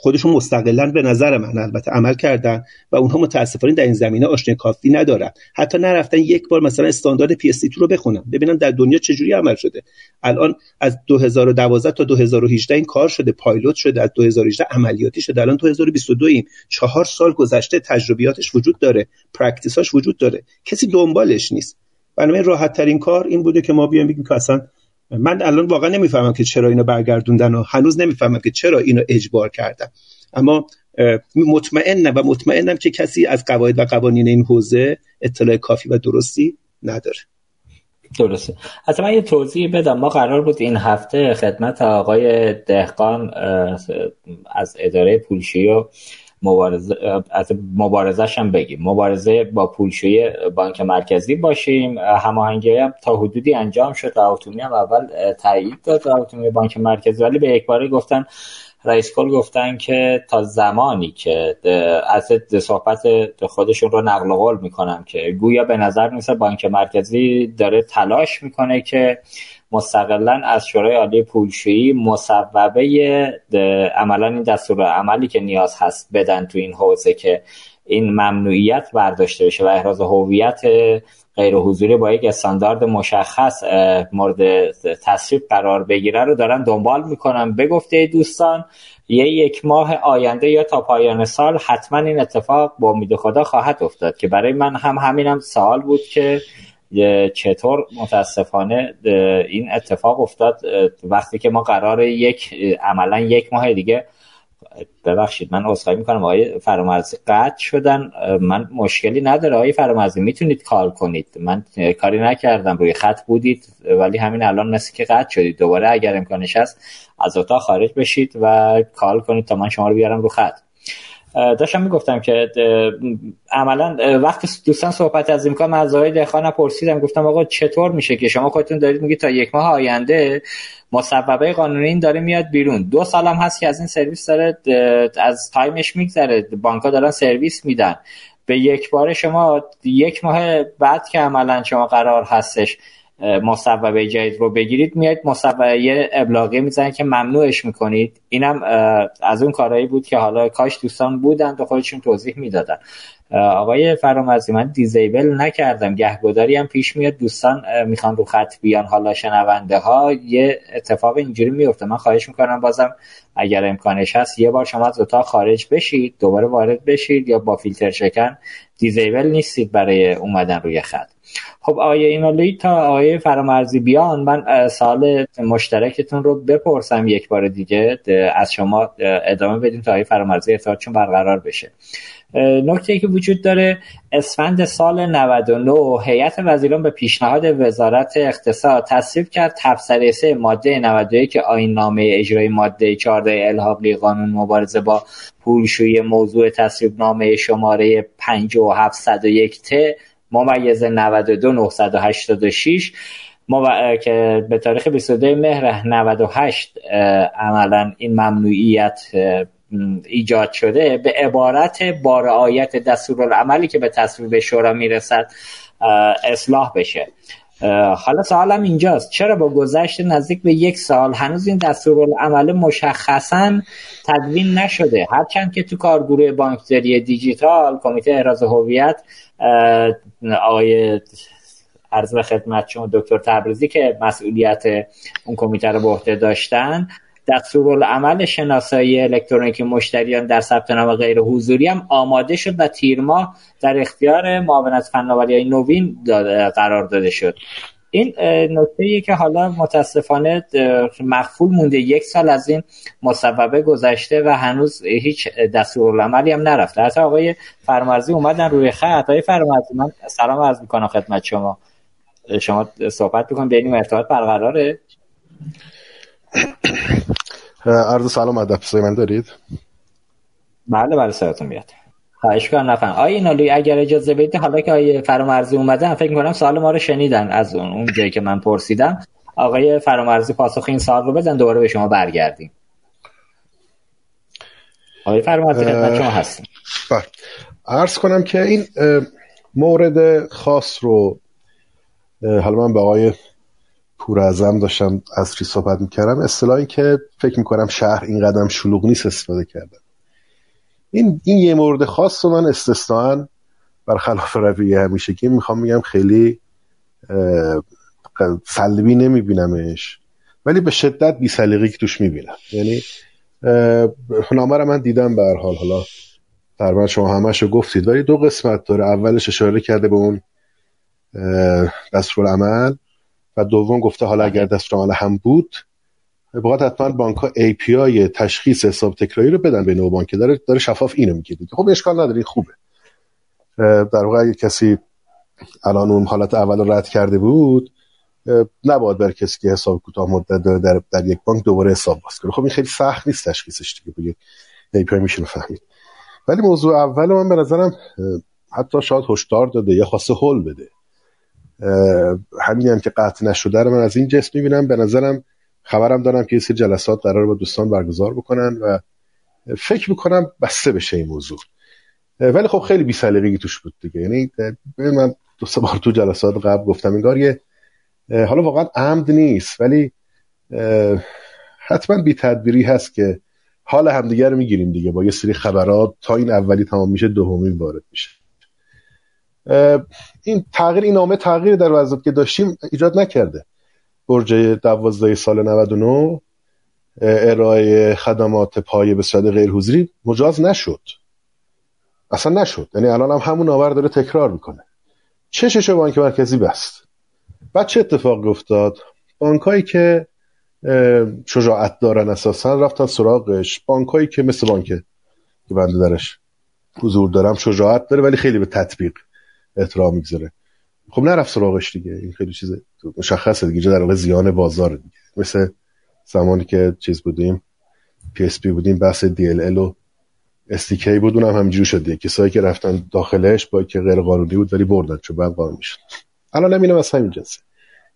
خودشون مستقلا به نظر من البته عمل کردن و اونها متاسفانه در این زمینه آشنایی کافی ندارن. حتی نرفتن یک بار مثلا استاندارد PS رو بخونن ببینن در دنیا چجوری عمل شده. الان از 2012 تا 2018 این کار شده پایلوت شده از 2018 عملیاتی شده. الان 2022 ایم. چهار سال گذشته تجربیاتش وجود داره practice اش وجود داره. کسی دنبالش نیست. بنابراین راحت ترین کار این بوده که ما بیایم بگیم که اصلا من الان واقعا نمی‌فهمم که چرا اینو برگردوندن و هنوز نمی‌فهمم که چرا اینو اجبار کردن. اما مطمئنم و مطمئنم که کسی از قواعد و قوانین این حوزه اطلاع کافی و درستی نداره. درسته. اصلا من یه توضیح بدم. ما قرار بود این هفته خدمت آقای دهقان از اداره پولشی و مبارزه از مبارزش هم بگیم. مبارزه با پولشویی بانک مرکزی باشیم. هماهنگی هم تا حدودی انجام شد. راوتومی هم اول تایید داد. راوتومی بانک مرکزی. ولی به یک باره گفتن رئیس کل گفتن که تا زمانی که از صحبت خودشون رو نقل قول می‌کنم که گویا به نظر میسه بانک مرکزی داره تلاش می‌کنه که مستقلا از شورای عالی پولشویی مصوبه عملا این دستور عملی که نیاز هست بدن تو این حوزه که این ممنوعیت برداشته بشه و احراز هویت غیر حضوری با یک استاندارد مشخص مورد تصویب قرار بگیره رو دارن دنبال می‌کنن. به دوستان یه یک ماه آینده یا تا پایان سال حتما این اتفاق با امید خدا خواهد افتاد که برای من هم همینم سوال بود که چطور متاسفانه این اتفاق افتاد وقتی که ما قرار یک عملا یک ماه دیگه ببخشید من عذرخواهی می‌کنم آقای فرامرزی قطع شدن من مشکلی نداره آقای فرامرزی می‌تونید کال کنید. من کاری نکردم روی خط بودید ولی همین الان مثل که قطع شدید. دوباره اگر امکانش هست از اتاق خارج بشید و کال کنید تا من شما رو بیارم رو خط. داشتم می‌گفتم که عملا وقتی دوستان صحبت از امکان آقای دهخانم پرسیدم گفتم آقا چطور میشه که شما خودتون دارید میگید تا یک ماه آینده مصوبه قانونی این داره میاد بیرون. دو سالم هست که از این سرویس داره از time ش میگذره. بانک دارن سرویس میدن. به یک بار شما یک ماه بعد که عملا شما قرار هستش مصوبه جدید رو بگیرید میاد مصوبه ابلاغی می‌زنید که ممنوعش می‌کنید. اینم از اون کارهایی بود که حالا کاش دوستان بودن و خودشون توضیح می‌دادن. آقای فرامرزی من disable نکردم. گهگداری هم پیش میاد. دوستان می‌خوان رو خط بیان. حالا شنونده ها یه اتفاق اینجوری میفته. من خواهش می‌کنم بازم اگر امکانش هست یه بار شما از اتاق خارج بشید دوباره وارد بشید یا با فیلتر شکن دیزیبل نیستید برای اومدن روی خط. خب آیه اینالی تا آیه فرامرزی بیان. من سال مشترکتون رو بپرسم یک بار دیگه از شما ادامه بدیم تا آیه فرامرزی ارتباطشون برقرار بشه. نکته که وجود داره اسفند سال 99 هیئت وزیران به پیشنهاد وزارت اقتصاد تصویب کرد تبصره سه ماده 91 که آیین نامه اجرای ماده 14 الحاقی قانون مبارزه با پولشویی موضوع تصویب نامه شماره 5701 ت ممیز 92 986 ما که به تاریخ 22 مهر 98 عملا این ممنوعیت ایجاد شده به عبارت با رعایت دستورالعملی که به تصویب شورا می‌رسد اصلاح بشه. حالا سوالم اینجاست. چرا با گذشت نزدیک به یک سال هنوز این دستورالعمل مشخصا تدوین نشده؟ هرچند که تو کارگروه بانکداری دیجیتال کمیته احراز هویت آقای عرض خدمت شما دکتر تبریزی که مسئولیت اون کمیته رو به عهده داشتن دستورالعمل شناسایی الکترونیکی مشتریان در ثبت نام غیر حضوری هم آماده شد و تیر ماه در اختیار معاونت فناوری نوین قرار داده شد. این نکته که حالا متاسفانه مخفول مونده. یک سال از این مصوبه گذشته و هنوز هیچ دستورالعملی هم نرفته. حتی آقای فرمارزی اومدن روی خط. آقای فرمارزی من سلام عرض می‌کنم خدمت شما. شما صحبت بکنم بینیم ارتباط برقراره؟ عرض سلام ادب من دارید؟ بله بله سرتون میاد. خواهش کنم نفهم. آیا اینالی اگر اجازه بدید حالا که آیه فرامرزی اومدن فکر کنم سوال ما رو شنیدن از اون اون جایی که من پرسیدم. آقای فرامرزی پاسخ این سوال رو بدن دوباره به شما برگردیم. آقای فرامرزی خدمت شما هستیم. بله. عرض کنم که این مورد خاص رو حالا من به آقای پور ازم داشتم از ری صحبت می‌کردم. اصطلاحی که فکر می‌کنم شهر این قدم شلوغ نیست استفاده کردم. این, این یه مورد خاص رو من استثنان برخلاف رویه همیشه که می‌خوام میگم خیلی سلبی نمیبینمش ولی به شدت بی سلیقی که توش می‌بینم. یعنی نامه من دیدم به حال. حالا در شما همش رو گفتید ولی دو قسمت داره. اولش اشاره کرده به اون دستور عمل و دوم گفته حالا اگر دستور هم بود باید حتما بانک ها API تشخیص حساب تکراری رو بدن به نو بانک. داره داره شفاف اینو میگه خب اشکال نداره خوبه. در واقع کسی الان اون حالت اول رد کرده بود نباید بر کسی که حساب کوتاه مدت داره در, در یک بانک دوباره حساب باز کنه. خب این خیلی سخت نیست تشخیصش دیگه بگه API میشه فهمید ولی موضوع اول من به نظرم حتی شاید هشدار داده یا خواسته هول بده. همین هم که قطع نشده رو من از این جست می‌بینم. به نظرم خبرم دارم که یه جلسات قرار با دوستان برگزار بکنن و فکر می‌کنم بسته بشه این موضوع. ولی خب خیلی بی‌سلیقگی توش بود دیگه. یعنی من دو سه بار تو جلسات قبل گفتم انگار یه حالا واقعا عمد نیست ولی حتما بی تدبیری هست که حال همدیگه رو می‌گیریم دیگه. با یه سری خبرات تا این اولی تمام میشه دومی وارد میشه. این تغییر این نامه تغییر در وضعیت که داشتیم ایجاد نکرده. برج دوازده سال 99 ارائه خدمات پایه به صورت غیر حضوری مجاز نشد. اصلا نشد. یعنی الان هم همون نامه داره تکرار می‌کنه. چشش بانک مرکزی بست؟ بعد چه اتفاق افتاد؟ بانکایی که شجاعت دارن اساسا رفتن سراغش. بانکایی که مثل بانک که بنده درش حضور دارم شجاعت داره ولی خیلی به تطبیق احترام می‌گذاره. خب نرفت سراغش دیگه. این خیلی چیز مشخصه دیگه. در واقع زیان بازار دیگه. مثل زمانی که چیز بودیم پی اس پی بودیم بحث دی ال ال و استیکی بود. اونم همینجوری شده کسایی که رفتن داخلش با که غیر قانونی بود ولی بردن چون بعد قانونی شد الان هم از همین جنسه.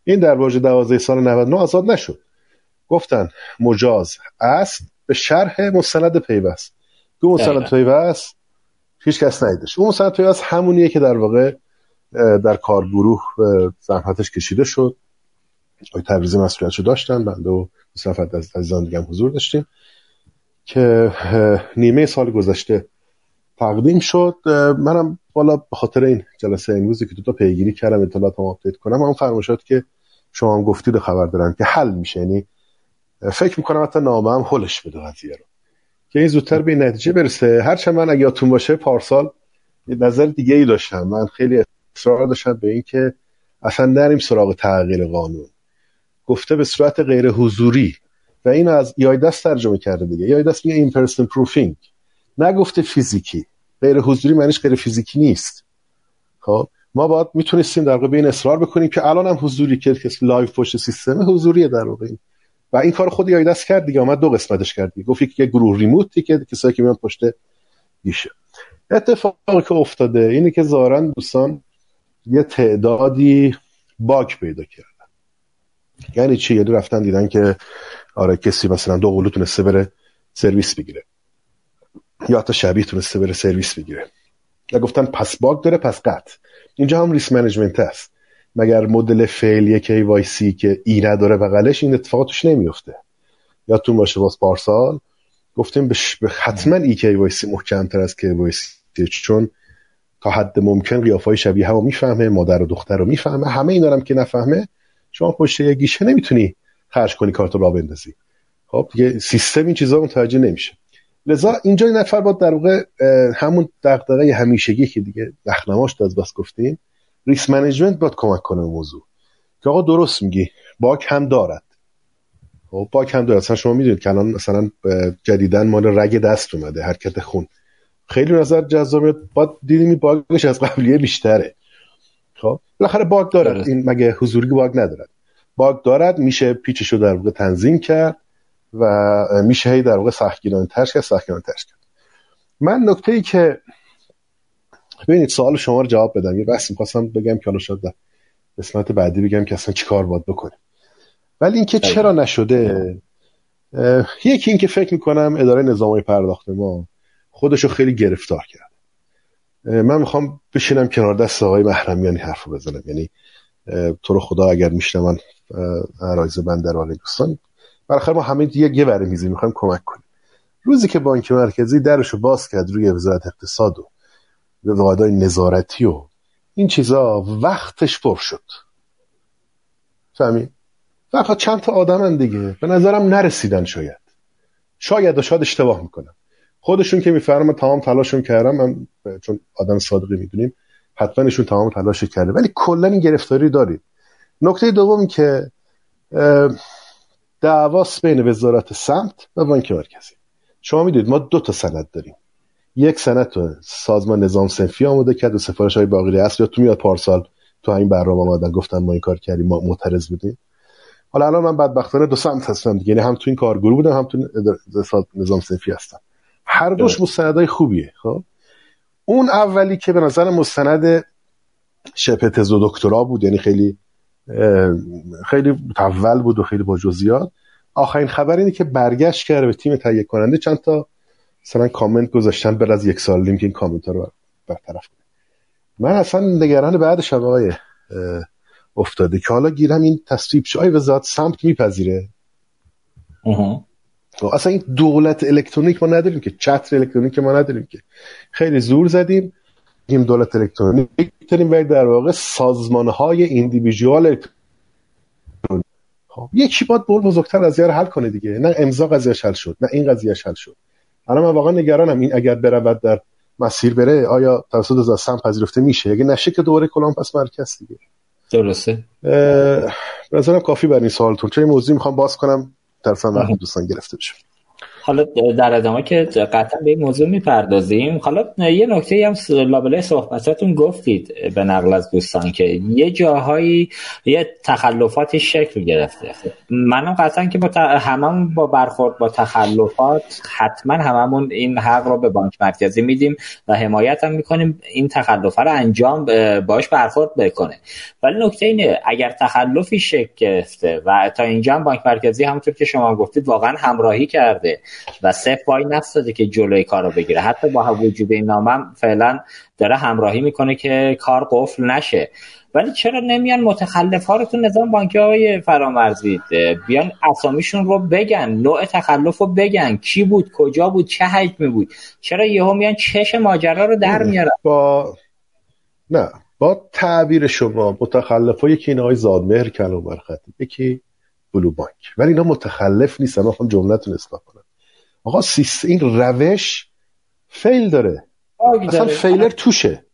این در واژه 12 سال 99 آزاد نشد. گفتن مجاز است به شرح مستند پیوست. دو مستند پیوست هیچ کس ندیدش اون مستند پیوست همونیه که در واقع در کارگروه زحمتش کشیده شد. آقای تبریزی مسئولیتشو داشتن. بنده و نفر از عزیزان دیگه حضور داشتیم که نیمه سال گذشته تقدیم شد. منم بالا به خاطر این جلسه امروزی که تو تا پیگیری کردم اطلاعاتم update کنم اون فرمایشات که شما هم گفتید خبر دارم که حل میشه. یعنی فکر می‌کنم حتی نامه هم حلش بده قضیه رو. که این زودتر به نتیجه برسه. هرچند من اگه یادتون باشه پارسال نظر دیگه ای داشتم. من خیلی اصرار داشتم به این که اصلا نریم سراغ تغییر قانون. گفته به صورت غیر حضوری. و این از eIDAS ترجمه کرده دیگه. eIDAS میگه این person proofing نگفته فیزیکی. غیر حضوری معنیش غیر فیزیکی نیست. خب؟ ما باید می‌تونستیم در واقع به این اصرار بکنیم که الان هم حضوری که live پشت سیستم حضوریه در واقع. و این کار خود eIDAS کرد دیگه آمد دو قسمتش کرد دیگه. گفت که گروه remote ی که کسایی که میان پشت گیشه. اتفاقی که افتاده اینه که ظاهرا دوستان یه تعدادی bug پیدا کردن. یعنی چی؟ یعنی رفتن دیدن که آره کسی مثلا دو قلو تونسته بره سرویس بگیره. یا حتی شبیه تونسته بره سرویس بگیره. و گفتن پس bug داره پس قطع اینجا هم risk management هست. مگر مدل فعلی KYC که e نداره بغلش این اتفاقاتش نمیفته. یادتون باشه باز پارسال گفتیم به, حتما eKYC محکمتر از KYC چون تا حد ممکن قیافای شبیه هم می‌فهمه مادر و دختر رو می‌فهمه همه اینا هم که نفهمه شما پشت یه گیشه نمی‌تونی خرج کنی کارت را بندازی. خب دیگه سیستم این چیزا متوجه نمیشه. لذا اینجا این نفر با در واقع همون دغدغه همیشگی که دیگه نخ‌نما شد بس گفتیم risk management باید کمک کنه موضوع. که آقا درست میگی باک هم دارد. خب باک هم دارد. اصلا شما می‌دونید که الان مثلا جدیدن مال رگ دست اومده حرکت خون. خیلی نظر جذابیت باید دیدیم باگش از قبلیه بیشتره. خب بالاخره باگ دارد. این مگه حضوری باگ ندارد؟ باگ دارد میشه پیچشو در واقع تنظیم کرد و میشه هی در واقع سختگیرانه ترش کرد سختگیرانه ترش کرد. من نکته ای که ببینید سوال شما رو جواب بدم. یه بحث می‌خواستم بگم که حالا شاید قسمت بعدی بگم که اصلا چیکار باید بکنیم. ولی اینکه چرا نشده؟ یکی اینکه فکر می‌کنم اداره نظامی پرداخت ما خودشو خیلی گرفتار کرد من می‌خوام بشینم کنار دست آقای محرمیانی حرف بزنم. یعنی تو رو خدا اگر من عرایز بندر دوستان. بالاخره ما همه یه یه میزی می‌خوایم کمک کنیم. روزی که بانک مرکزی درشو باز کرد روی وزارت اقتصاد و واحدهای نظارتی و این چیزا وقتش پر شد. فهمی؟ فقط چند تا آدمن دیگه. به نظرم نرسیدن شاید. شاید و شاید اشتباه می‌کنم. خودشون که میفرمه تمام تلاشون کردم من چون آدم صادقی می‌دونیم حتما ایشون تمام تلاش کرده. ولی کلا این گرفتاری دارید. نکته دومی که دعواست بین وزارت سمت و بانک مرکزی. شما می‌دونید ما دو تا سند داریم. یک تو سازمان نظام سنفی آماده کرد و سفارش های باقی اصل تو میاد پارسال تو این برنامه آمدن. گفتن ما این کار کردیم ما معترض بودیم. حالا الان من بدبختانه دو سمت هستم دیگه. یعنی هم تو این کارگروه بودم هم تو نظام سنفی هستم. هر دوش مستندای خوبیه خب؟ اون اولی که به نظر مستند شبه تز و دکترا بود یعنی خیلی خیلی متول بود و خیلی با جزئیات. آخرین خبر اینه که برگشت کرده به تیم تهیه کننده چند تا مثلا کامنت گذاشتن بعد از یک سال که این کامنت ها رو برطرف کنه. من اصلا نگران بعدش آقای افتاده که حالا گیرم این تصویب شای وزارت سمت میپذیره؟ اصلا این دولت الکترونیک ما نداریم که چتر الکترونیک ما نداریم که. خیلی زور زدیم این دولت الکترونیک داریم ولی در واقع سازمان های ایندیویژوال خب یکی باید بول بزرگتر قضیه رو حل کنه دیگه. نه امضا قضیه حل شد نه این قضیه حل شد. الان من واقعا نگرانم این اگر برود در مسیر بره آیا توسط از سم پذیرفته میشه؟ اگه نشه که دوباره کلام پس مرکز دیگه. درسته. نظرم کافی بر این سوالتون. چه موضوعی می‌خوام باز کنم طرف وقت دوستان گرفته بشه. حالا در ادامه که قطعا به این موضوع می‌پردازیم. حالا یه نکته هم لابلای صحبتاتون گفتید به نقل از دوستان که یه جاهایی یه تخلفاتی شکل گرفته. منم قطعا که با ت... با برخورد با تخلفات حتما هممون این حق رو به بانک مرکزی میدیم و حمایت هم می‌کنیم این تخلفات رو انجام باش برخورد بکنه. ولی نکته اینه اگر تخلفی شکل گرفته و تا اینجا بانک مرکزی همونطور که شما گفتید واقعا همراهی کرده و صفر وای نستاده که جلوی کار رو بگیره. حتی با وجود این نامم فعلا داره همراهی می‌کنه که کار قفل نشه. ولی چرا نمیان متخلف ها رو تو نظام بانکی های فرامرزی بیان اسامیشون رو بگن نوع تخلف رو بگن؟ کی بود کجا بود چه حجمی بود؟ چرا یهو میان چش ماجرا رو در میارن؟ با نه. با تعبیر شما متخلف ها یکی این های زادمهر کلام یکی بلو بانک ولی اینا متخلف نیستن من جملتون اصلاح کنم. آقا سیست این روش fail داره. اصلا failure توشه.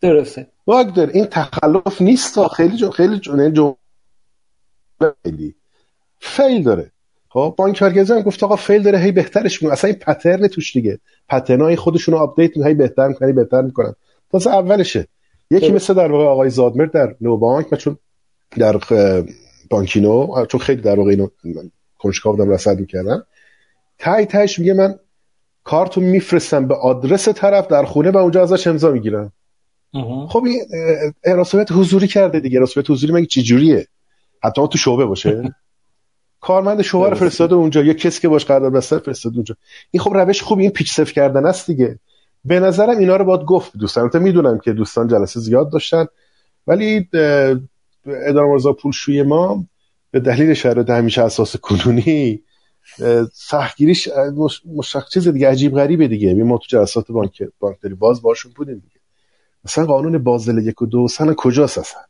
درسته. bug داره. این تخلف نیست خیلی جو خیلی جو خیلی. fail داره. خب بانک مرکزی هم گفت آقا fail داره. هی بهترش می‌کنه. اصلا این pattern توش دیگه. pattern ای خودشون رو update هی بهتر می‌کنن بهتر می‌کنن. تازه اولشه. یکی مثل در واقع آقای زادمر در نو بانک چون در بانکینو چون خیلی در واقع اینو کنجکاو بودم رصد می‌کردم. تای تایش میگه من کارتو میفرستم به آدرس طرف در خونه و اونجا ازش امضا می‌گیرم. خب این رسمیت حضوری کرده دیگه. رسمیت حضوری مگه چی جوریه؟ حتی تو شعبه باشه. کارمند شعبه رو فرستاده اونجا. یا کسی که باش قرارداد بسته فرستاده اونجا. این خب روش خوب این پیچ صفر کردن است دیگه. به نظرم اینا رو باید گفت دوستان. تا می‌دونم که دوستان جلسه زیاد داشتن. ولی اداره مرزا پولشوی ما به دلیل شرایط همیشه اساس کنونی. سختگیریش مشخص چیز دیگه عجیب غریبه دیگه. ما تو جلسات بانک بانکداری باز باشون بودیم دیگه. مثلا قانون بازل یک و دو سن کجاست اصلا؟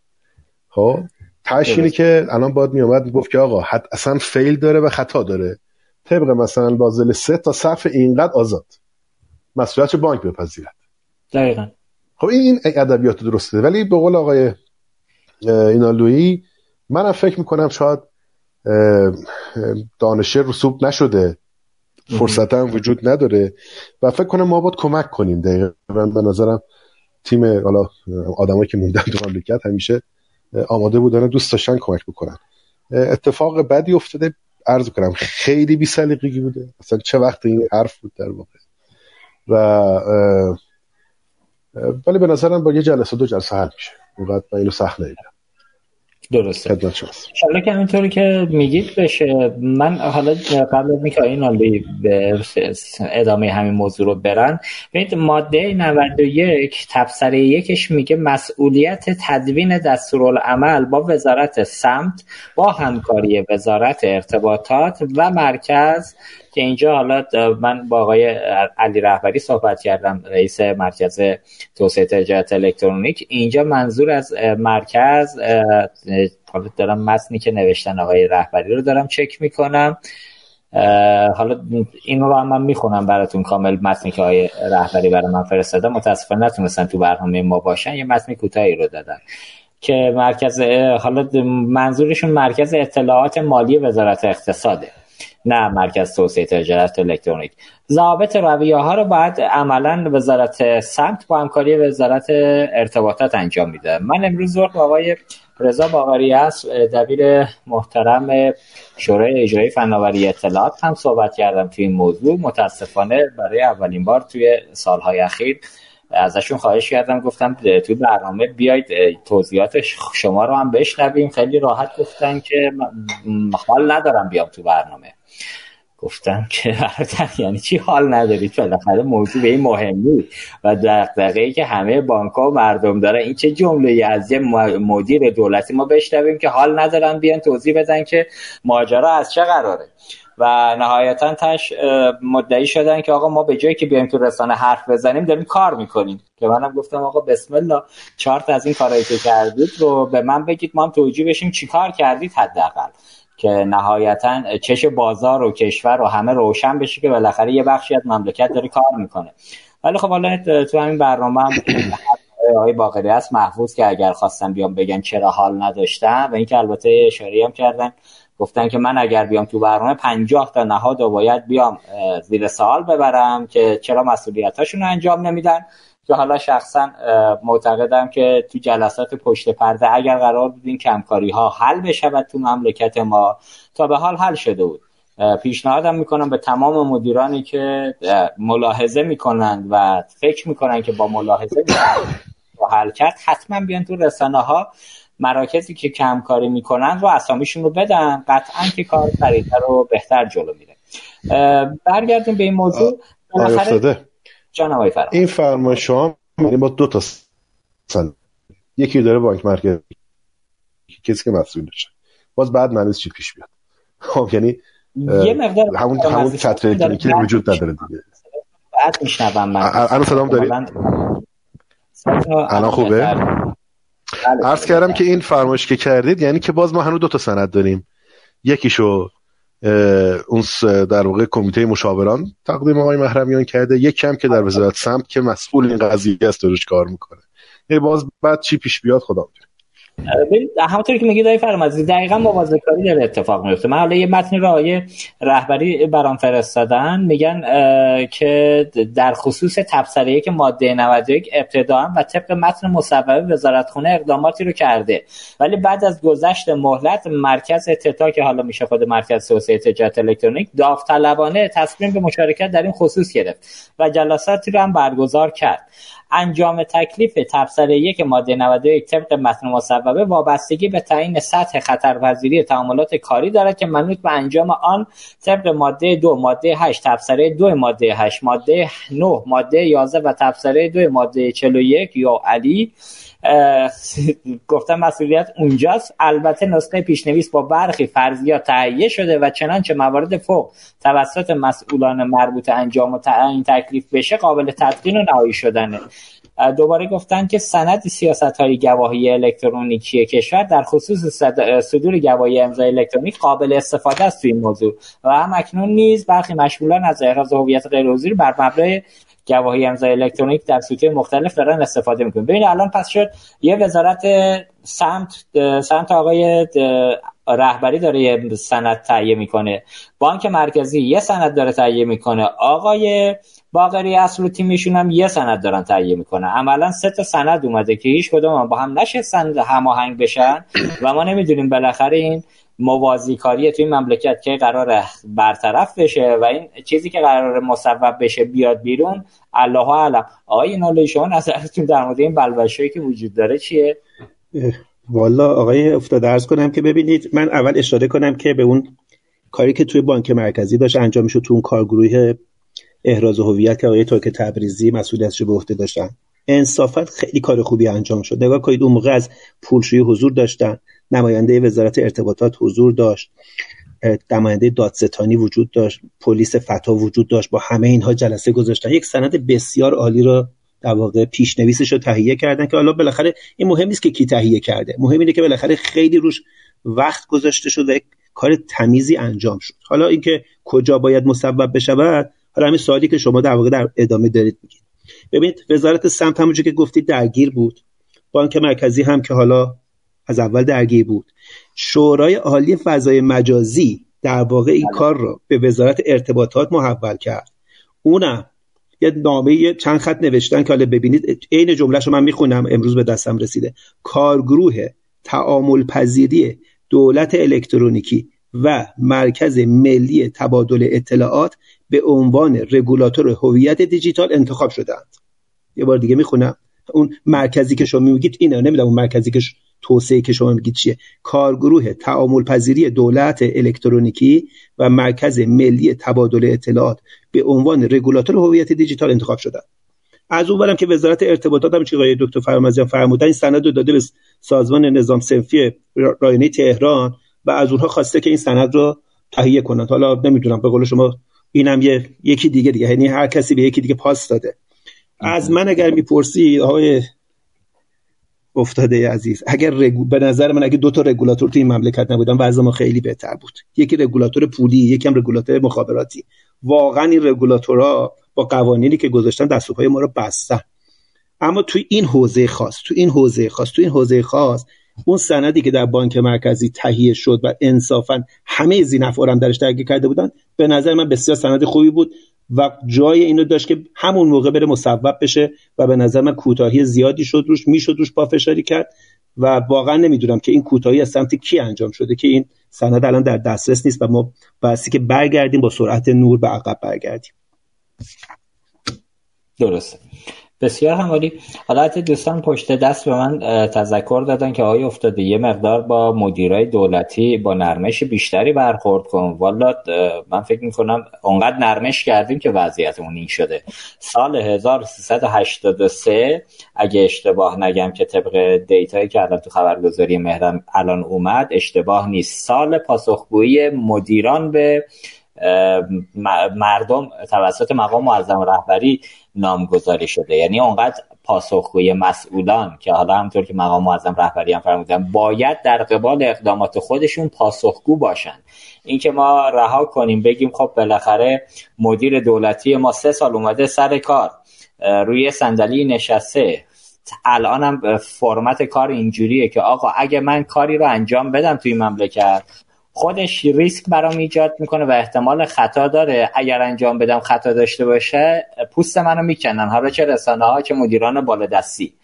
خب؟ تاش اینه که الان باید میومد گفت که آقا حد اصلا فیل داره و خطا داره. طبق مثلا بازل سه تا صرف اینقدر آزاد. مسئولیت بانک بپذیرد؟ دقیقا. خب این ادبیات درسته. ولی به قول آقای اینالویی منم فکر می‌کنم شاید دانشه رسوب نشده. فرصت هم وجود نداره. و فکر کنم ما باید کمک کنیم. دقیقا به نظرم تیم حالا آدمایی که موندن تو مملکت همیشه آماده بودن دوست داشتن کمک بکنن. اتفاق بدی افتاده. عرض کنم خیلی بی سلیقگی بوده. اصلا چه وقت این حرف بود در واقع. و ولی به نظرم با یه جلسه دو جلسه حل میشه. اونقدر من اینو سخت نمیدم درسته. حالا که همینطوری که میگید بشه. من حالا قبل از اینکه این به ادامه همین موضوع رو برن ببینید ماده 91 تبصره یکش میگه مسئولیت تدوین دستورالعمل با وزارت سمت با همکاری وزارت ارتباطات و مرکز که اینجا حالا من با آقای علی رهبری صحبت کردم رئیس مرکز توسعه تجارت الکترونیک. اینجا منظور از مرکز حالا دارم متنی که نوشتن آقای رهبری رو دارم چک می‌کنم. حالا این رو هم من می‌خونم براتون کامل متنی که آقای رهبری برای من فرستاده. متاسفانه نتونستن تو برنامه ما باشن یه متن کوتاهی رو دادن. که مرکز حالا منظورشون مرکز اطلاعات مالی وزارت اقتصاده. نه مرکز توسعه تجارت الکترونیک. ضابط رویه ها رو باید عملا وزارت سمت با همکاری وزارت ارتباطات انجام میده. من امروز با آقای رضا باقری است دبیر محترم شورای اجرایی فناوری اطلاعات هم صحبت کردم توی این موضوع. متاسفانه برای اولین بار توی سالهای اخیر ازشون خواهش کردم. گفتم توی برنامه بیاید توضیحات شما رو هم بشنویم. خیلی راحت گفتن که حال ندارم بیام تو برنامه. گفتم که یعنی چی حال ندارید بالاخره موضوع به این مهمی و دقیقه که همه بانک ها و مردم داره این چه جمله از یه مدیر دولتی؟ ما بشنویم که حال ندارن بیان توضیح بدن که ماجرا از چه قراره. و نهایتا تش مدعی شدن که آقا ما به جایی که بیایم تو رسانه حرف بزنیم داریم کار می‌کنیم. که منم گفتم آقا بسم الله چارت از این کارهایی که کردید رو به من بگید ما هم توجیه بشیم چی کار کردید حداقل. که نهایتا چش بازار و کشور و همه روشن بشه که بالاخره یه بخشی از مملکت داره کار می‌کنه. ولی خب حالا تو همین برنامه هم آقای باقری هست محفوظ که اگر خواستم بیام بگن چرا حال نداشتن و اینکه البته اشاره هم کردن. گفتن که من اگر بیام تو برنامه 50 تا نهاد و باید بیام زیر سوال ببرم که چرا مسئولیتاشون انجام نمیدن. که حالا شخصا معتقدم که تو جلسات پشت پرده اگر قرار بود این کمکاری ها حل بشود تو مملکت ما تا به حال حل شده بود. پیشنهادم می‌کنم به تمام مدیرانی که ملاحظه می‌کنند و فکر می‌کنن که با ملاحظه با حل کرد حتما بیان تو رسانه ها مراکزی که کمکاری می‌کنن و اسامیشون رو بدن. قطعا که کار خریده رو بهتر جلو میره. برگردیم به این موضوع. جان این فرمایش شما یعنی با دو تا سن یکی داره بانک مرکزی کسی که مسئولشه باز بعد مریض چی پیش بیاد؟ خب یعنی یه مقدار همون همون چتر الکترونیکی وجود نداره دیگه. بعد میشنوم من. الان صدام داری؟ الان خوبه؟ بله. عرض کردم که این فرمایش که کردید یعنی که باز ما هنوز دو تا سند داریم. یکیشو اون در واقع کمیته مشاوران تقدیم آقای محرمیان کرده. یک کم که در وزارت سمت که مسئول این قضیه است دارش کار می‌کنه. باز بعد چی پیش بیاد؟ خدا می‌دونه. همونطور که میگید آقای فرمازی دقیقا موازه کاری داره اتفاق میفته. من حالا یه متن رو آیه رهبری برام فرستادن. میگن که در خصوص تبصره که ماده 91 ابتداعا و طبق متن مصوبه وزارتخونه اقداماتی رو کرده. ولی بعد از گذشت مهلت مرکز اتتا که حالا میشه خود مرکز توسعه تجارت الکترونیک داوطلبانه تصمیم به مشارکت در این خصوص گرفت و جلساتی رو هم برگزار کرد. انجام تکلیف تبصره یک ماده 91 طبق متن مصوبه وابستگی به تعیین سطح خطرپذیری تعاملات کاری دارد که منوط به انجام آن طبق ماده دو ماده 8 تبصره دو ماده 8 ماده 9 ماده 11 و تبصره دو ماده 41 یا علی. گفتم مسئولیت اونجاست. البته نسخه پیشنویس با برخی فرضیات تهیه شده و چنانچه موارد فوق توسط مسئولان مربوط انجام و این تکلیف بشه قابل تدقین و نهایی شدنه. دوباره گفتن که سند سیاست های گواهی الکترونیکی کشور در خصوص صدور گواهی امضای الکترونیک قابل استفاده است توی این موضوع. و هم اکنون نیز برخی مشمولان از احراز هویت غیر بر مبنای گواهی امضای الکترونیک در سوته مختلف دارن استفاده می‌کنن. ببین الان پس شد یه وزارت سمت سمت آقای رهبری داره یه سند تهیه می‌کنه. بانک مرکزی یه سند داره تهیه می‌کنه. آقای باقری اصل تیمشون هم یه سند دارن تهیه می‌کنه عملا سه تا سند اومده که هیچ کدوم با هم نشستن هماهنگ بشن و ما نمی‌دونیم بالاخره این موازی کاری توی مملکت که قرار برطرف بشه و این چیزی که قرار مصوب بشه بیاد بیرون الله اعلم. آقای ناله شما نظرتون در مورد این بلبشایی که وجود داره چیه؟ والا آقای افتاده ارز کنم که ببینید من اول اشاره کنم که به اون کاری که توی بانک مرکزی داشت انجام می‌شد تو اون کارگروه احراز هویت که آقای ترک تبریزی مسئولیتش به عهده داشتن. انصافا خیلی کار خوبی انجام شد. نگاه کنید اون موقع از پولشویی حضور داشتن. نماینده وزارت ارتباطات حضور داشت نماینده دادستانی وجود داشت پلیس فتا وجود داشت با همه اینها جلسه گذاشتن. یک سند بسیار عالی را در واقع پیشنویسش رو تهیه کردن که حالا بالاخره این مهم نیست که کی تهیه کرده مهم اینه که بالاخره خیلی روش وقت گذاشته شد و یک کار تمیزی انجام شد. حالا اینکه کجا باید مسبب بشود حالا همین سوالی که شما در واقع در ادامه دارید میگید. ببینید وزارت سمت همونجور که گفتید درگیر بود. بانک مرکزی هم که حالا از اول درگیر بود. شورای عالی فضای مجازی در واقع این بله. کار رو به وزارت ارتباطات محول کرد. اونم یه نامه چند خط نوشتن که حالا ببینید عین جملهش رو من می‌خونم امروز به دستم رسیده. کارگروه تعامل پذیری دولت الکترونیکی و مرکز ملی تبادل اطلاعات به عنوان رگولاتور هویت دیجیتال انتخاب شدند. یه بار دیگه می‌خونم. اون مرکزی که شما میگید اینه نمی‌دونم اون مرکزی که توسعه که شما میگید چیه؟ کارگروه تعامل پذیری دولت الکترونیکی و مرکز ملی تبادل اطلاعات به عنوان رگولاتور هویت دیجیتال انتخاب شدن از اون برم که وزارت ارتباطات هم چیزای دکتر فرامرزیان فرمودن این سند رو داده به سازمان نظام سنفی رایانه تهران و از اونها خواسته که این سند رو تهیه کنند. حالا نمی‌دونم به قول شما اینم یه یکی دیگه دیگه یعنی هر کسی به یکی دیگه پاس داده. از من اگر می‌پرسی آقای افتاده عزیز. اگر رگو... به نظر من اگه دو تا رگولاتور تو این مملکت نبودن وضع ما خیلی بهتر بود. یکی رگولاتور پولی یکی هم رگولاتور مخابراتی. واقعا این رگولاتورها با قوانینی که گذاشتن دست ما رو بستن. اما تو این حوزه خاص تو این حوزه خاص تو این حوزه خاص اون سندی که در بانک مرکزی تهیه شد و انصافا همه زینفعار هم درش درگیر کرده بودن به نظر من بسیار سند خوبی بود و جای اینو داشت که همون موقع بره مصوب بشه و به نظر من کوتاهی زیادی شد روش می‌شد روش پافشاری کرد و واقعا نمی‌دونم که این کوتاهی از سمت کی انجام شده که این سند الان در دسترس نیست و ما بسی که برگردیم با سرعت نور به عقب برگردیم. درسته. بسیار همالی. حالا دوستان پشت دست به من تذکر دادن که آقای افتاده یه مقدار با مدیرای دولتی با نرمش بیشتری برخورد کن. والا من فکر می‌کنم اونقدر نرمش کردیم که وضعیتمون این شده. سال 1383 اگه اشتباه نگم که طبق دیتایی که الان تو خبرگزاری مهرم الان اومد اشتباه نیست. سال پاسخگویی مدیران به مردم توسط مقام معظم رهبری نامگذاری شده. یعنی اونقدر پاسخگوی مسئولان که حالا همطور که مقام معظم رهبری هم فرمودن باید در قبال اقدامات خودشون پاسخگو باشن. اینکه ما رها کنیم بگیم خب بالاخره مدیر دولتی ما سه سال اومده سر کار روی صندلی نشسته. الان هم فرمت کار اینجوریه که آقا اگه من کاری رو انجام بدم توی مملکت خودش ریسک برام ایجاد می‌کنه و احتمال خطا داره. اگر انجام بدم خطا داشته باشه پوست منو می‌کنن حالا چه رسانه ها چه مدیران بالادستی.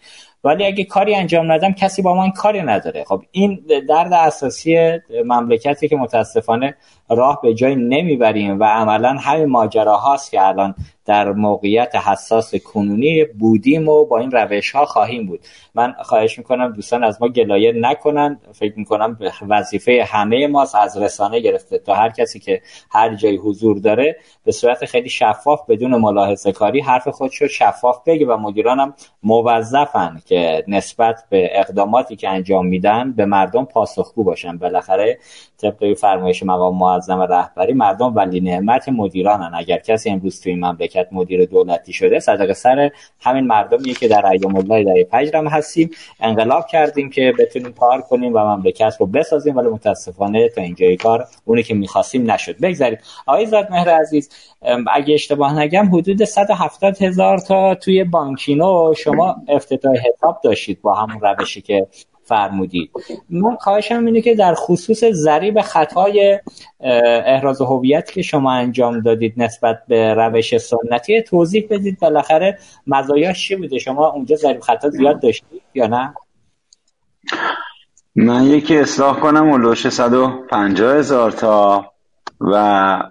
ولی اگه کاری انجام ندم کسی با من کاری نداره. خب این درد اساسی مملکتی که متاسفانه راه به جای نمی‌بریم و عملا همین ماجرا هاست که الان در موقعیت حساس کنونی بودیم و با این روش ها خواهیم بود. من خواهش می‌کنم دوستان از ما گلایه نکنن. فکر می‌کنم وظیفه همه ماست از رسانه گرفته. تا هر کسی که هر جای حضور داره به صورت خیلی شفاف بدون ملاحظه کاری حرف خودش رو شفاف بگه و مدیرانم موظفن که نسبت به اقداماتی که انجام میدن به مردم پاسخگو باشن. بالاخره طبق فرمایش مقام معظم رهبری مردم ولی نعمت مدیرانن. اگر کسی امروز توی مملکت مدیر دولتی شده صدق سر همین مردمیه که در ایام الله در پجرم هستیم. انقلاب کردیم که بتونیم کار کنیم و مملکت رو بسازیم ولی متاسفانه تا اینجای کار اونی که می‌خواستیم نشد. بگذاریم. آقای زاد مهر عزیز اگه اشتباه نگم حدود 170 هزار تا توی بانکینو شما افتتاح حساب داشتید با همون روشی که فرمودید من خواهشم اینه که در خصوص ضریب خطای احراز هویت که شما انجام دادید نسبت به روش سنتی توضیح بدید بالاخره مزایاش چی بوده؟ شما اونجا ضریب خطا زیاد داشتید یا نه؟ من یکی اصلاح کنم لوش 150 هزار تا و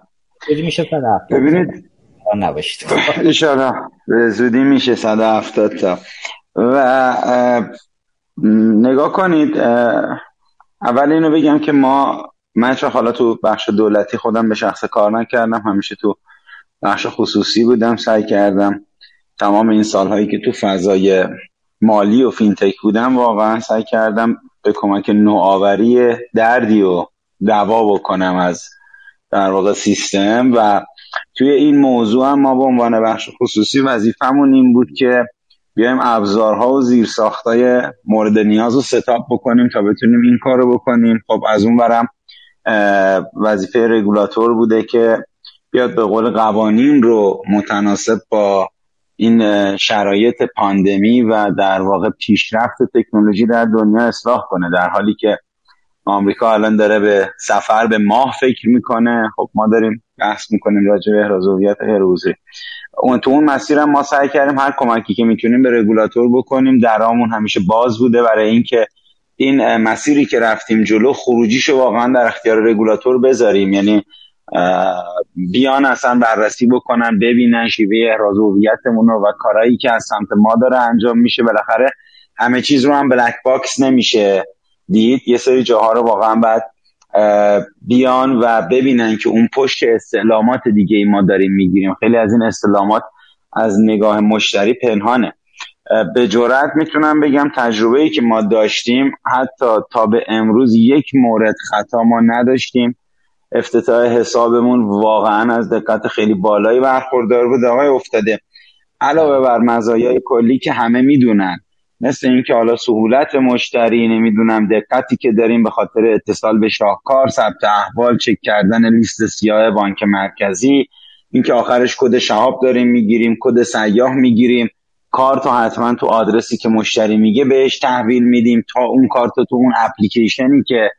میشه ببینید. نباشید. ایشالا زودی میشه 170 تا. و نگاه کنید اول اینو بگم که ما من چون حالا تو بخش دولتی خودم به شخص کار نکردم همیشه تو بخش خصوصی بودم سعی کردم تمام این سالهایی که تو فضای مالی و فینتک بودم واقعا سعی کردم به کمک نوآوری دردی و دوا بکنم از در واقع سیستم. و توی این موضوع هم ما به عنوان بخش خصوصی وظیفمون این بود که بیایم ابزارها و زیرساختای مورد نیاز رو ستاپ بکنیم تا بتونیم این کار رو بکنیم. خب از اون برم وظیفه رگولاتور بوده که بیاد به قول قوانین رو متناسب با این شرایط پاندمی و در واقع پیشرفت تکنولوژی در دنیا اصلاح کنه. در حالی که آمریکا الان داره به سفر به ماه فکر می‌کنه. خب ما داریم بحث می‌کنیم راجع به احراز هویت اون تو اون مسیر ما سعی کردیم هر کمکی که می‌تونیم به رگولاتور بکنیم درامون همیشه باز بوده برای اینکه این مسیری که رفتیم جلو خروجیشو واقعا در اختیار رگولاتور بذاریم. یعنی بیان اصلا بررسی بکنن ببینن شیوه احراز هویتمون و کارهایی که از سمت ما داره انجام میشه. بالاخره همه چیز رو هم black box نمیشه دید. یه سری جاها رو واقعا باید بیان و ببینن که اون پشت استعلامات دیگه ای ما داریم می‌گیریم. خیلی از این استعلامات از نگاه مشتری پنهانه. به جرات می‌تونم بگم تجربه ای که ما داشتیم حتی تا به امروز یک مورد خطا ما نداشتیم. افتتاح حسابمون واقعا از دقت خیلی بالایی برخوردار بود. آقای افتاده علاوه بر مزایای کلی که همه می‌دونن مثل اینکه حالا سهولت مشتری نمی‌دونم دقتی که داریم به خاطر اتصال به شاهکار ثبت احوال چک کردن لیست سیاه بانک مرکزی اینکه آخرش کد شهاب داریم می‌گیریم کد سیاه می‌گیریم. کارت رو حتما تو آدرسی که مشتری میگه بهش تحویل میدیم تا اون کارت تو اون اپلیکیشنی که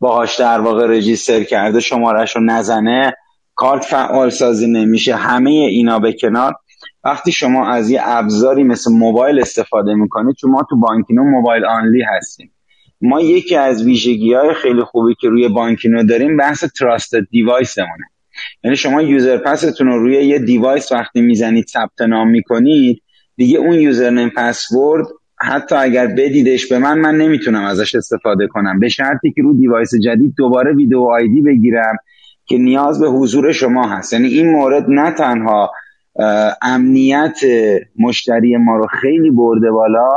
باهاش در واقع رجیستر کرده شمارش رو نزنه. کارت فعال سازی نمیشه. همه اینا به کنار. وقتی شما از یه ابزاری مثل موبایل استفاده می‌کنید چون ما تو بانکینو موبایل آنلی هستیم. ما یکی از ویژگی های خیلی خوبی که روی بانکینو داریم بحث تراستد دیوایسمونه. یعنی شما user pass تون رو روی یه device وقتی می‌زنید ثبت نام می‌کنید دیگه اون username password حتی اگر بدیدش به من من نمی‌تونم ازش استفاده کنم. به شرطی که رو device جدید دوباره video ID بگیرم که نیاز به حضور شما هست. یعنی این مورد نه تنها امنیت مشتری ما رو خیلی برده بالا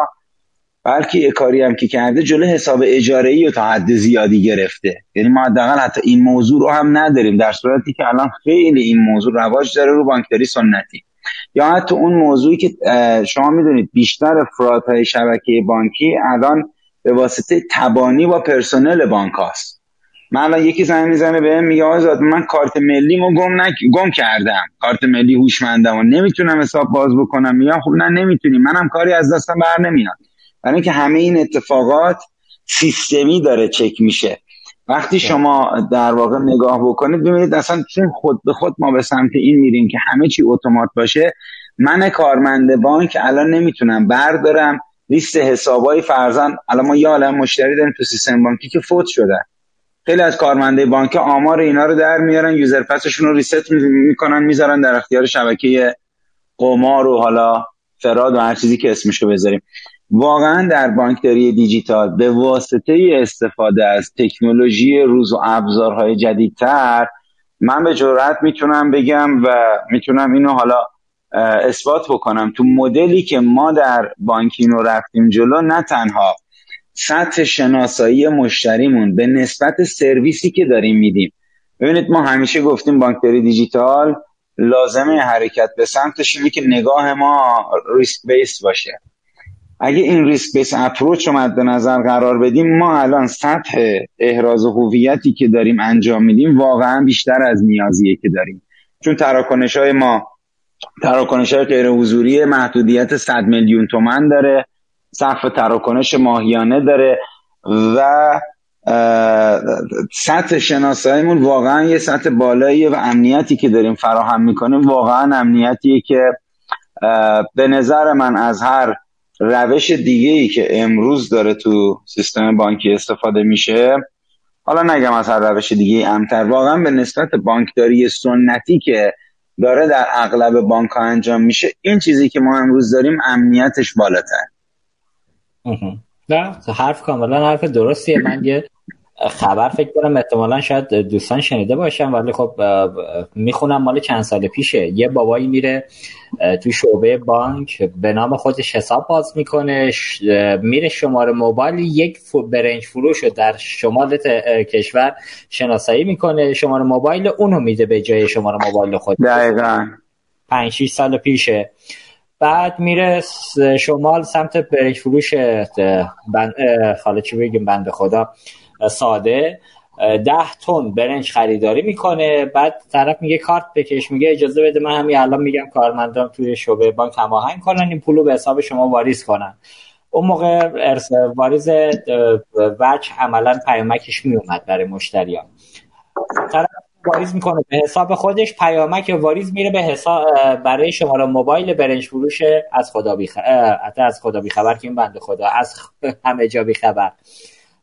بلکه یه کاری هم که کرده جلو حساب اجاره ای و تا حد زیادی گرفته. یعنی ما حداقل حتی این موضوع رو هم نداریم در صورتی که الان خیلی این موضوع رواج داره رو بانکداری سنتی. یا حتی اون موضوعی که شما می‌دونید بیشتر های شبکه بانکی الان به واسطه تبانی با پرسنل بانک هاست. من الان یکی زنگ می‌زنه بهم میگه آزاد من کارت ملی مو گم نک... گم کردم. کارت ملی هوشمندم و نمی‌تونم حساب باز بکنم. میگم خب نه نمی‌تونی. منم کاری از دستم بر نمیاد. برای اینکه همه این اتفاقات سیستمی داره چک میشه. وقتی شما در واقع نگاه بکنید ببینید اصلا چون خود به خود ما به سمت این میریم که همه چی اتومات باشه من کارمند بانک الان نمی‌تونم بردارم لیست حسابای فرزن الان ما یه عالم مشتری داریم تو سیستم بانکی که فوت شده. خیلی از کارمنده بانک آمار اینا رو در میارن یوزر پسشون رو ریست می‌کنن می‌ذارن در اختیار شبکه قمار و حالا فراد و هر چیزی که اسمشو بذاریم. واقعا در بانکداری دیجیتال به واسطه استفاده از تکنولوژی روز و ابزارهای جدیدتر من به جرات می‌تونم بگم و می‌تونم اینو حالا اثبات بکنم. تو مدلی که ما در بانکینو رفتیم جلو نه تنها سطح شناسایی مشتریمون به نسبت سرویسی که داریم میدیم. ببینید ما همیشه گفتیم بانکداری دیجیتال لازمه حرکت به سمتش اینه که نگاه ما ریسک بیس باشه. اگه این ریسک بیس اپروچ رو مد نظر قرار بدیم ما الان سطح احراز هویتی که داریم انجام میدیم واقعا بیشتر از نیازیه که داریم. چون تراکنش های ما تراکنش های غیر حضوری محدودیت 100 میلیون تومن داره. سقف تراکنش ماهیانه داره و سطح شناساییمون واقعا یه سطح بالایی و امنیتی که داریم فراهم می‌کنیم واقعا امنیتیه که به نظر من از هر روش دیگه ای که امروز داره تو سیستم بانکی استفاده میشه حالا نگم از هر روش دیگه امتر واقعا به نسبت بانکداری سنتی که داره در اغلب بانک ها انجام میشه این چیزی که ما امروز داریم امنیتش بالاتر. نه؟ حرف کاملا حرف درستیه. من یه خبر فکر کنم. احتمالا شاید دوستان شنیده باشم ولی خب می‌خونم مال چند سال پیشه. یه بابایی میره تو شعبه بانک. به نام خودش حساب باز می‌کنه. میره شماره موبایل. یک برنج فروش رو در شمال کشور شناسایی می‌کنه. شماره موبایل اونو میده به جای شماره موبایل خود دقیقا. 5 سال پیشه. بعد میره شمال سمت برنج فروش بند... خاله چی بگیم بنده خدا ساده. ده تن برنج خریداری می‌کنه. بعد طرف میگه کارت بکش میگه اجازه بده من همین الان میگم کارمندان توی شعبه بانک هماهنگ کنن این پولو به حساب شما واریز کنن. اون موقع ارس واریز وجه عملا پیامکش میومد برای مشتریان. واریز می‌کنه. به حساب خودش پیامک واریز میره به حساب برای شماره موبایل برنج فروش از خدا بی خبر از خدا بی خبر که این بنده خدا. از همه جا بی خبر.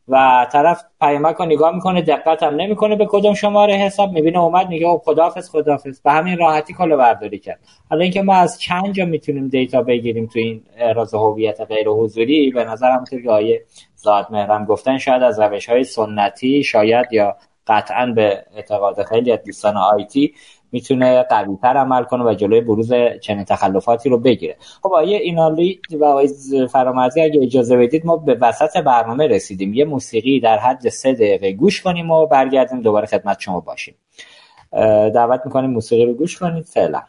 و طرف پیامک رو نگاه می‌کنه دقت هم نمی‌کنه به کدوم شماره حساب. می‌بینه اومد میگه خب خدافظ خدافظ به همین راحتی کلا برداری کرد. حالا اینکه ما از چند جا می‌تونیم دیتا بگیریم تو این احراز هویت غیر حضوری به نظر همونطور آیه زاد مهرم گفتن شاید از روش های سنتی شاید یا قطعا به اعتقاد خیلی از دوستان آیتی می‌تونه قویتر عمل کنه و جلوی بروز چنین تخلفاتی رو بگیره. خب آیه اینالی و آیه فرامرزی اگه اجازه بدید ما به وسط برنامه رسیدیم. یه موسیقی در حد سه دقیقه گوش کنیم و برگردیم. دوباره خدمت شما باشیم. دعوت می‌کنیم موسیقی رو گوش کنید. فعلا.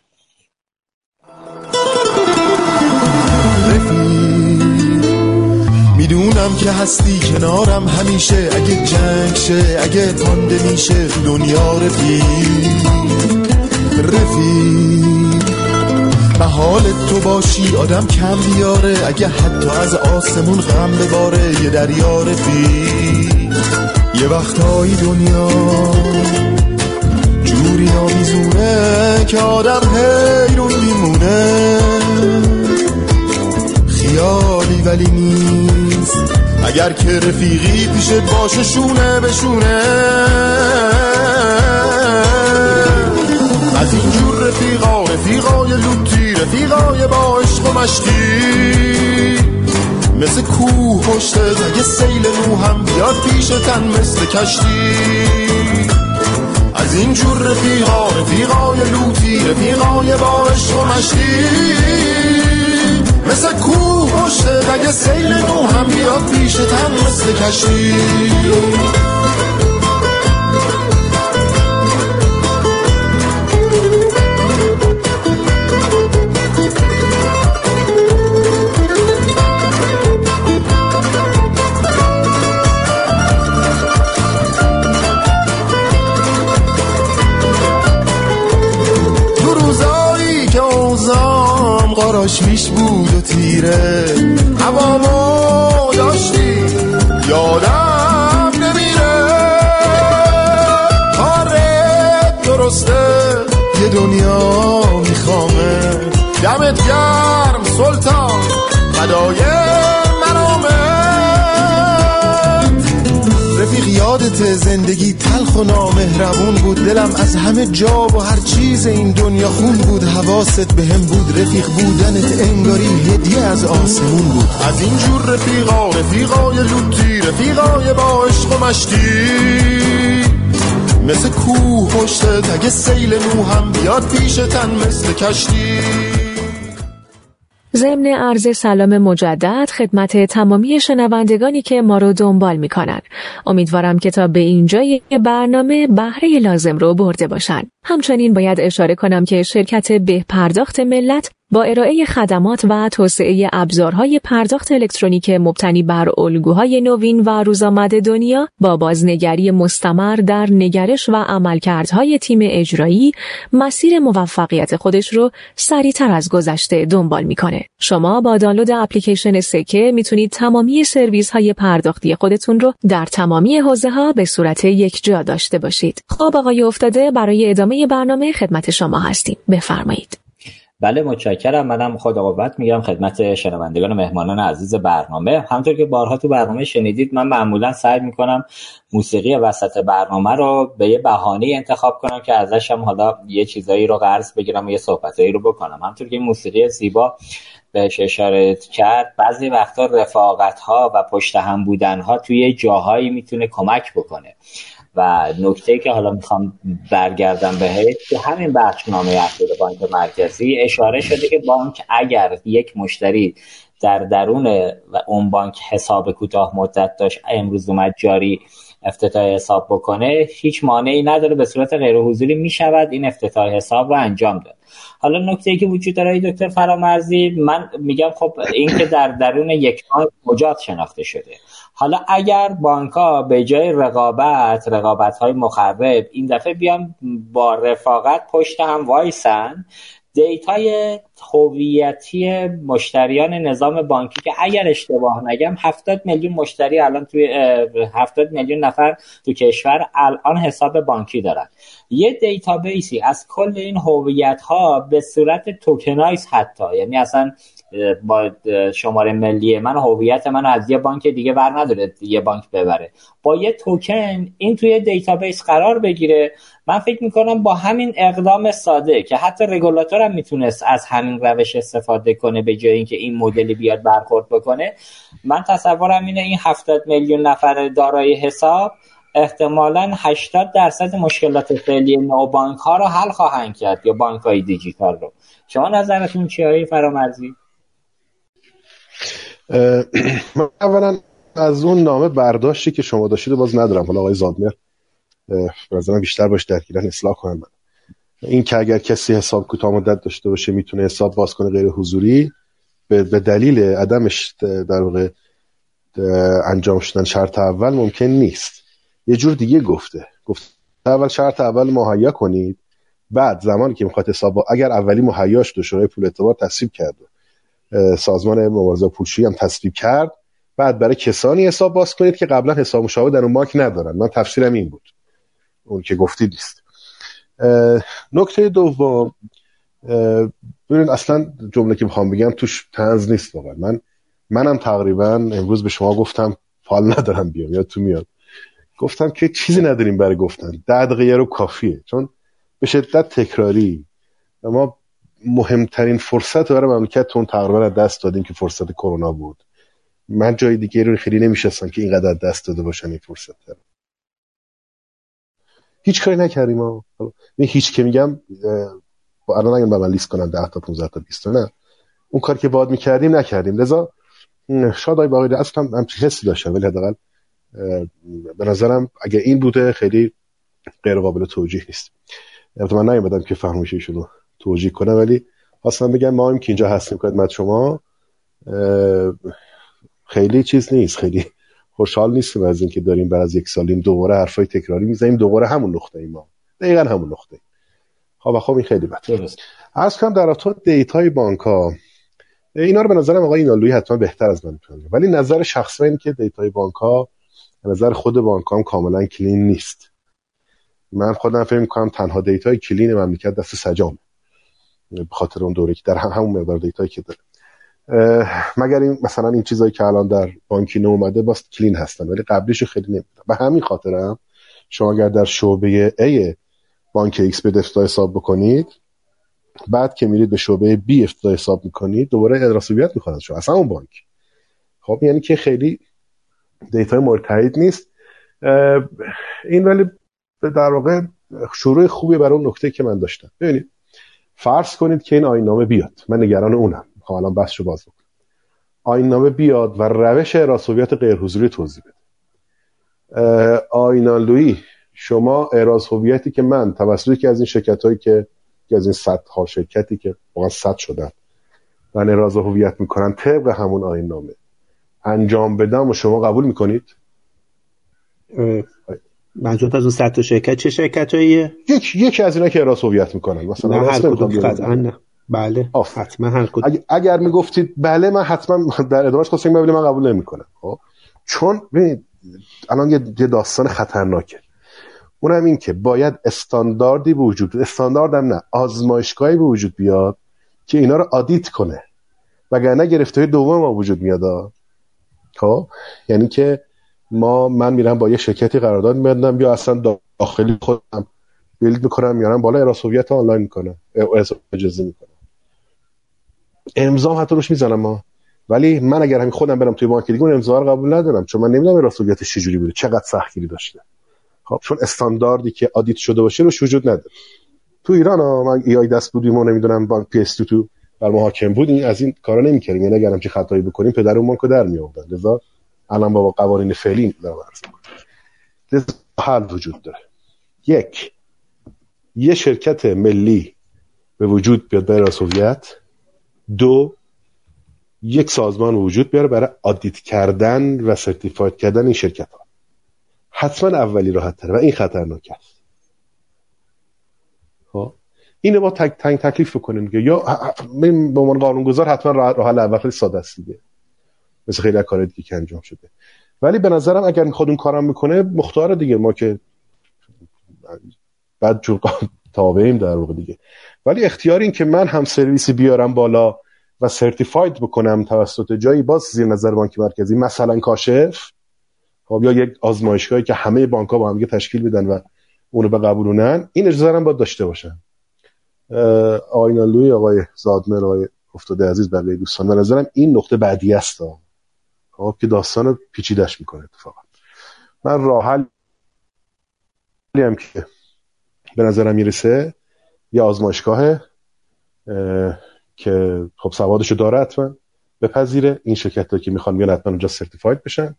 می‌دونم که هستی کنارم همیشه. اگه جنگ شه اگه تانده میشه دنیا رفیق. رفیق. حال تو باشی آدم کم بیاره. اگه حتی از آسمون غم بباره یه دریا رفیق. یه وقتایی دنیا جوری آمیزونه که آدم حیرون میمونه. خیالی ولی نیست. اگر که رفیقی پیشت باشه شونه بشونه از اینجور رفیقا رفیقای لوتی رفیقای با عشق و مشتی. مثل کوه پشت اگه سیل نو هم بیاد پیشتن مثل کشتی. از اینجور رفیقا رفیقای لوتی رفیقای با عشق و مشتی. مثل کوه پشت اگه سیل نو هم بیاد پیشتن مثل کشتی قاراش میش بود و تیره. هوامو داشتی یادم نمیره. آره درسته یه دنیا میخوامه. دمت گرم سلطان فدای رفیق یادت زندگی تلخ و نامهربون بود. دلم از همه جا و هر چیز این دنیا خون بود. حواست به هم بود رفیق بودنت انگاری هدیه از آسمون بود. از اینجور رفیقا رفیقای لوتی رفیقای با عشق و مشتی. مثل کوه پشتت اگه سیل نو هم بیاد پیشتن مثل کشتی. ضمن عرض سلام مجدد خدمت تمامی شنوندگانی که ما رو دنبال می‌کنن. امیدوارم که تا به اینجای برنامه بهره لازم رو برده باشن. همچنین باید اشاره کنم که شرکت به پرداخت ملت با ارائه خدمات و توسعه ابزارهای پرداخت الکترونیک مبتنی بر الگوهای نوین و روزآمد دنیا با بازنگری مستمر در نگرش و عملکردهای تیم اجرایی مسیر موفقیت خودش رو سریعتر از گذشته دنبال می‌کنه. شما با دانلود اپلیکیشن سکه می‌تونید تمامی سرویس های پرداختی خودتون رو در تمامی حوزه ها به صورت یک جا داشته باشید. خب آقای افتاده برای ادامه برنامه خدمت شما هستیم. بفرمایید. بله متشکرم. منم خدا قوت میگم. خدمت شنوندگان و مهمانان عزیز برنامه. همطور که بارها تو برنامه شنیدید من معمولا سعی می‌کنم موسیقی وسط برنامه رو به یه بهانه انتخاب کنم که ازش هم حالا یه چیزایی رو قرض بگیرم و یه صحبتایی رو بکنم. همطور که موسیقی زیبا بهش اشاره کرد بعضی وقتا رفاقت ها و پشت هم بودن ها توی جاهایی می‌تونه کمک بکنه. و نکته که حالا می‌خوام برگردم بهش که همین بخشنامه اخیر بانک مرکزی اشاره شده که بانک اگر یک مشتری در درون اون بانک حساب کوتاه مدت داشت امروز اومد جاری افتتاح حساب بکنه هیچ مانعی نداره به صورت غیر حضوری می‌شود این افتتاح حساب رو انجام داد. حالا نکته ای که وجود داره دکتر فرامرزی من میگم خب این که در درون یک بانک مجاد شناخته شده. حالا اگر بانک ها به جای رقابت رقابت های مخرب این دفعه بیان با رفاقت پشت هم وایسن data ی هویتی مشتریان نظام بانکی که اگر اشتباه نگم 70 میلیون مشتری الان توی 70 میلیون نفر تو کشور الان حساب بانکی دارن. یه database ی از کل این هویت ها به صورت tokenize حتی یعنی اصلا با شماره ملی من هویت من از یه بانک دیگه بر نداره یه بانک ببره. با یه توکن این توی database قرار بگیره. من فکر می‌کنم با همین اقدام ساده که حتی رگولاتور هم می‌تونست از همین روش استفاده کنه به جای اینکه این مدلی بیاد برخورد بکنه. من تصورم اینه این 70 میلیون نفر دارای حساب احتمالا 80 درصد مشکلات فعلی نو ها رو حل خواهند کرد یا بانک های دیجیتال رو. شما نظرتون چیه فرامرزی؟ من اولا از اون نامه برداشتی که شما داشتید باز ندارم. حالا آقای زادمر مثلا بیشتر باش درگیرن اصلاح کنم من این که اگر کسی حساب کوتاه مدت داشته باشه می‌تونه حساب باز کنه غیر حضوری به دلیل عدمش در واقع انجام شدن شرط اول ممکن نیست. یه جور دیگه گفته. گفته اول شرط اول مهیا کنید بعد زمانی که می‌خواد حساب اگر اولی مهیاش دو شورای پول اعتبار تصویب کرد سازمان مبارزه پولشویی هم تصویب کرد. بعد برای کسانی حساب باز کنید که قبلا حساب مشابه در اون بانک ندارن. من تفسیرم این بود. اون که گفتید نیست. نکته دوم ببینید اصلا جمله که می‌خوام بگم توش تنز نیست واقعا. من منم تقریبا امروز به شما گفتم فال ندارم بیام. یا تو میاد. گفتم که چیزی نداریم برای گفتن. ده دقیقه رو کافیه. چون به شدت تکراری. ما مهمترین فرصت برای مملکتتون تقریبا دست دادیم که فرصت کرونا بود. من جای دیگه رو خیلی نمیشستم که اینقدر دست داده باشن این فرصت رو. هیچ کاری نکردیم ما هیچ که میگم الان اگه من لیست کنم 10 تا 15 تا 20 تا نه اون کاری که باید می‌کردیم نکردیم. لذا شاید آقای باقی اصلا هم همچین حسی داشتم ولی حداقل به نظرم اگه این بوده خیلی غیر قابل توجیه نیست. البته من نیومدم که فهمش رو توجیه کنم. ولی خواستم بگم ما هم که اینجا هستیم خدمت شما خیلی چیز نیست. خیلی خوشحال نیستیم از اینکه داریم بعد از یک سال و نیم دوباره حرفای تکراری می‌زنیم. دوباره همون نقطه ای ما. دقیقا همون نقطه خب خب این خیلی بده عرض کنم در رابطه data ی بانک ها اینا رو به نظرم آقای اینالوی حتما بهتر از من می‌تونه. ولی نظر شخصی اینه که data ی بانک ها نظر خود بانک هم کاملا clean نیست. من خودم فکر می‌کنم تنها data ی clean مملکت دست سجام. به خاطر اون دوره که در همون مقدار data یی که داره. مگر این مثلا این چیزایی که الان در بانکی اومده باز کلین هستن ولی قبلیش خیلی نمی‌دونم. به همین خاطرم شما اگر در شعبه A بانک X به افتتاح حساب بکنید بعد که میرید به شعبه B افتتاح حساب می‌کنید دوباره ادراسوبیت می‌خواد شما. اصلا اون بانک. خب یعنی که خیلی دیتای مورد نیست. این ولی در واقع شروع خوبی برای اون نکته که من داشتم. ببینید فرض کنید که این آینامه بیاد. من نگران اونم. می‌خوام الان بحث رو باز بکنم. آین نامه بیاد و روش اعراض غیر حضوری توضیح بده. آینالویی شما اعراض هویتی که من توسط که از این شرکت هایی که از این ها شرکتی که واقعا صد شدن و اعراض هویت می‌کنن طبق همون آین نامه انجام بدم و شما قبول می‌کنید؟ منظورت از اون صد تا شرکت چه شرکت هاییه؟ یک یکی از اینا که اعراض هویت می‌کنن مثلا نه هر کدوم نه. بله حتما هر اگر, اگر می‌گفتید بله من حتما در ادامهش خواستیم ببینیم من قبول نمی‌کنم. خب؟ چون ببینید الان یه داستان خطرناکه. اونم این که باید استانداردی به وجود استانداردم نه آزمایشگاهی به وجود بیاد که اینا رو آدیت کنه. وگرنه گرفته دوم ما وجود میاد خب؟ یعنی که ما من میرم با یه شرکتی قرارداد میبندم یا اصلا داخلی خودم بیلد می‌کنم میارم بالا اراسویت آنلاین می‌کنم. اجازه می‌کنم. امضا حتی روش می‌زنم ما ولی من اگر همین خودم برم توی بانک دیگه اون امضا رو قبول ندارم چون من نمی‌دونم رسولیتش چجوری بوده چقدر سختگیری داشته. خب چون استانداردی که آدیت شده باشه روش وجود نداره. تو ایران ها من ای دست بودیم و نمی‌دونم بانک پی اس تو بر محاکم بود این از این کارا نمی‌کردیم. یعنی اگرم چه خطایی بکنیم پدر اون بانکو در می آوردن لذا الان با قوانین فعلی دارم عرض حل وجود داره. یک یه شرکت ملی به وجود بیاد برای سوویت دو یک سازمان وجود بیاره برای آدیت کردن و سرتیفاید کردن این شرکت ها حتما اولی راحت تره و این خطرناک است. خب اینو ما تک تنگ تکلیف بکنیم که یا به عنوان قانونگذار حتما راه اول خیلی ساده است دیگه. مثل خیلی کار دیگه که انجام شده. ولی به نظرم اگر می‌خواد اون کارم می‌کنه مختار دیگه. ما که بعد جور تابعیم در واقع دیگه. ولی اختیار این که من هم سرویسی بیارم بالا و سرتیفاید بکنم توسط جایی باز زیر نظر بانک مرکزی مثلا کاشف خب یا یک آزمایشگاهی که همه بانک ها با هم تشکیل بدن و اونو به قبولونن این اجازه هم باید داشته باشن. آقای آقای زادمر آقای افتاده عزیز بقیه دوستان به نظرم این نقطه بعدی است. خب که داستان پیچیدش می‌کنه اتفاقا. من راحل هم که به نظرم می‌رسه یه آزمایشگاه که خب سوادشو داره حتما بپذیره. این شرکت ها که می‌خوان بیان حتما اونجا سرتیفاید بشن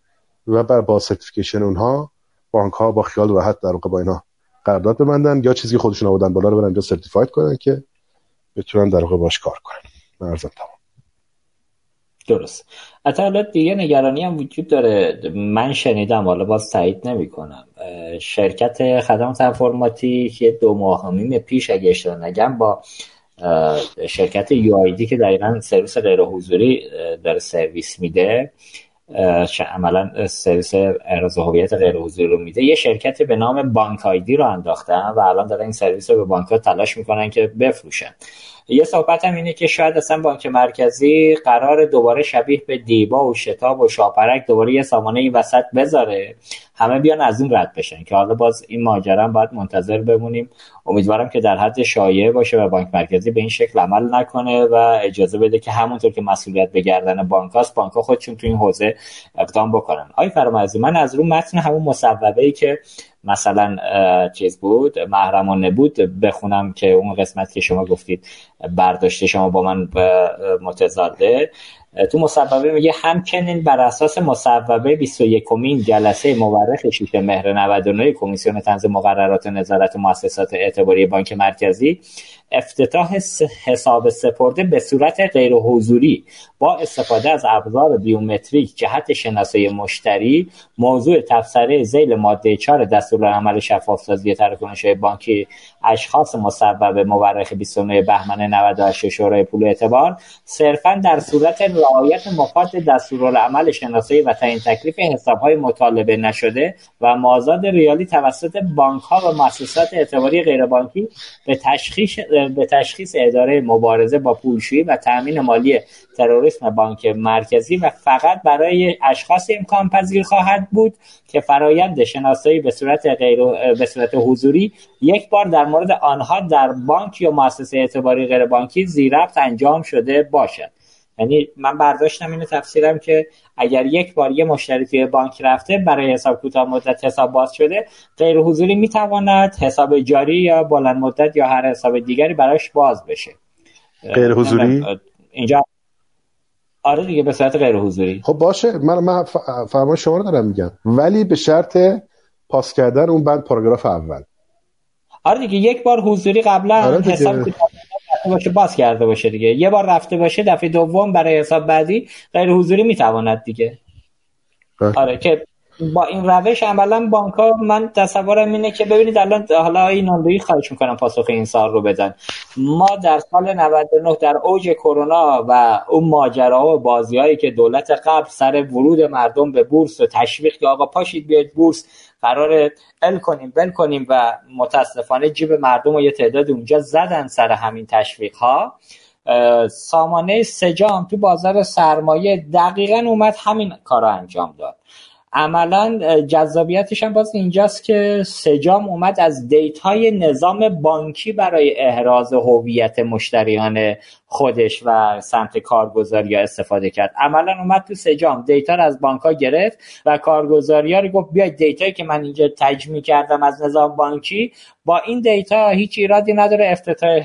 و بر با certification اونها بانک ها با خیال راحت در واقع با اینا قرارداد ببندن یا چیزی خودشون آوردن بالا رو برن اونجا certified کنن که بتونن در واقع باش کار کنن. عرضم تمام. درست. حتی دیگه نگرانی هم وجود داره. من شنیدم حالا باز تایید نمی کنم شرکت خدمات انفرماتیک یه دو ماه پیش اگه اشتباه نگم با شرکت یو که دقیقا سرویس غیر حضوری داره سرویس میده. عملا سرویس ارز هویت غیر حضوری رو میده. یه شرکتی به نام بانک آیدی رو انداختن و الان دارن این سرویس رو به بانک ها تلاش می‌کنن که بفروشن. یه صحبت هم اینه که شاید اصلا بانک مرکزی قرار دوباره شبیه به دیبا و شتاب و شاپرک دوباره یه سامانه این وسط بذاره. همه بیان از این رد بشن که حالا باز این ماجرا باید منتظر بمونیم. امیدوارم که در حد شایعه باشه و بانک مرکزی به این شکل عمل نکنه و اجازه بده که همونطور که مسئولیت به گردن بانک هاست بانک ها خودشون تو این حوزه اقدام بکنن. آی فرامرزی من از رو متن همون مصوبه ای که مثلا چیز بود محرمانه بود بخونم که اون قسمت که شما گفتید برداشته شما با من متضاده تو مصوبه میگه همچنین بر اساس مصوبه 21 کمین جلسه مورخ 6 مهر 99 کمیسیون تنظ مقررات نظارت مؤسسات اعتباری بانک مرکزی افتتاح حساب سپرده به صورت غیر حضوری با استفاده از ابزار بیومتریک جهت شناسایی مشتری موضوع تفسره زیل ماده 4 دستورالعمل شفافسازی تراکنش بانکی اشخاص مسبب مورخ 29 بهمن 98 شورای پول اعتبار صرفا در صورت رعایت مفاد دستورالعمل شناسایی و تعیین تکلیف حسابهای مطالبه نشده و مازاد ریالی توسط بانک ها و مؤسسات اعتباری غیربانکی به تشخیص به تشخیص اداره مبارزه با پولشویی و تأمین مالی تروریسم بانک مرکزی و فقط برای اشخاص امکان پذیر خواهد بود که فرایند شناسایی به صورت غیر به صورت حضوری یک بار در مورد آنها در بانک یا مؤسسه اعتباری غیر بانکی زیرفت انجام شده باشد. یعنی من برداشتم اینو تفسیرم که اگر یک بار یه مشتری توی بانک رفته برای حساب کوتاه مدت حساب باز شده غیر حضوری می‌تواند حساب جاری یا بلند مدت یا هر حساب دیگری براش باز بشه. غیر حضوری؟ اینجا آره دیگه به صورت غیر حضوری خب باشه من من فرمان شما رو دارم میگم. ولی به شرط پاس کردن اون بند پاراگراف اول. آره دیگه یک بار حضوری قبلا آره حساب باشه باز کرده باشه دیگه. یه بار رفته باشه دفعه دوم برای حساب بعدی غیر حضوری می‌تواند دیگه. بله. آره که با این روش عملا بانک ها من تصورم اینه که ببینید الان حالا این ناندوی خواهش می‌کنم پاسخ این سال رو بدن. ما در سال 99 در اوج کرونا و اون ماجراها و بازی هایی که دولت قبل سر ورود مردم به بورس و تشویق که آقا پاشید بیاید بورس قرار ال کنیم بل کنیم و متاسفانه جیب مردم و یه تعداد اونجا زدن سر همین تشویق ها سامانه سجام تو بازار سرمایه دقیقا اومد همین کار انجام داد. عملا جذابیتش هم باز اینجاست که سجام اومد از data ی نظام بانکی برای احراز هویت مشتریان خودش و سمت کارگزاری ها استفاده کرد. عملا اومد تو سجام data رو از بانک ها گرفت و کارگزاری ها رو گفت بیاید data یی که من اینجا تجمیع کردم از نظام بانکی. با این data هیچ ایرادی نداره افتتاح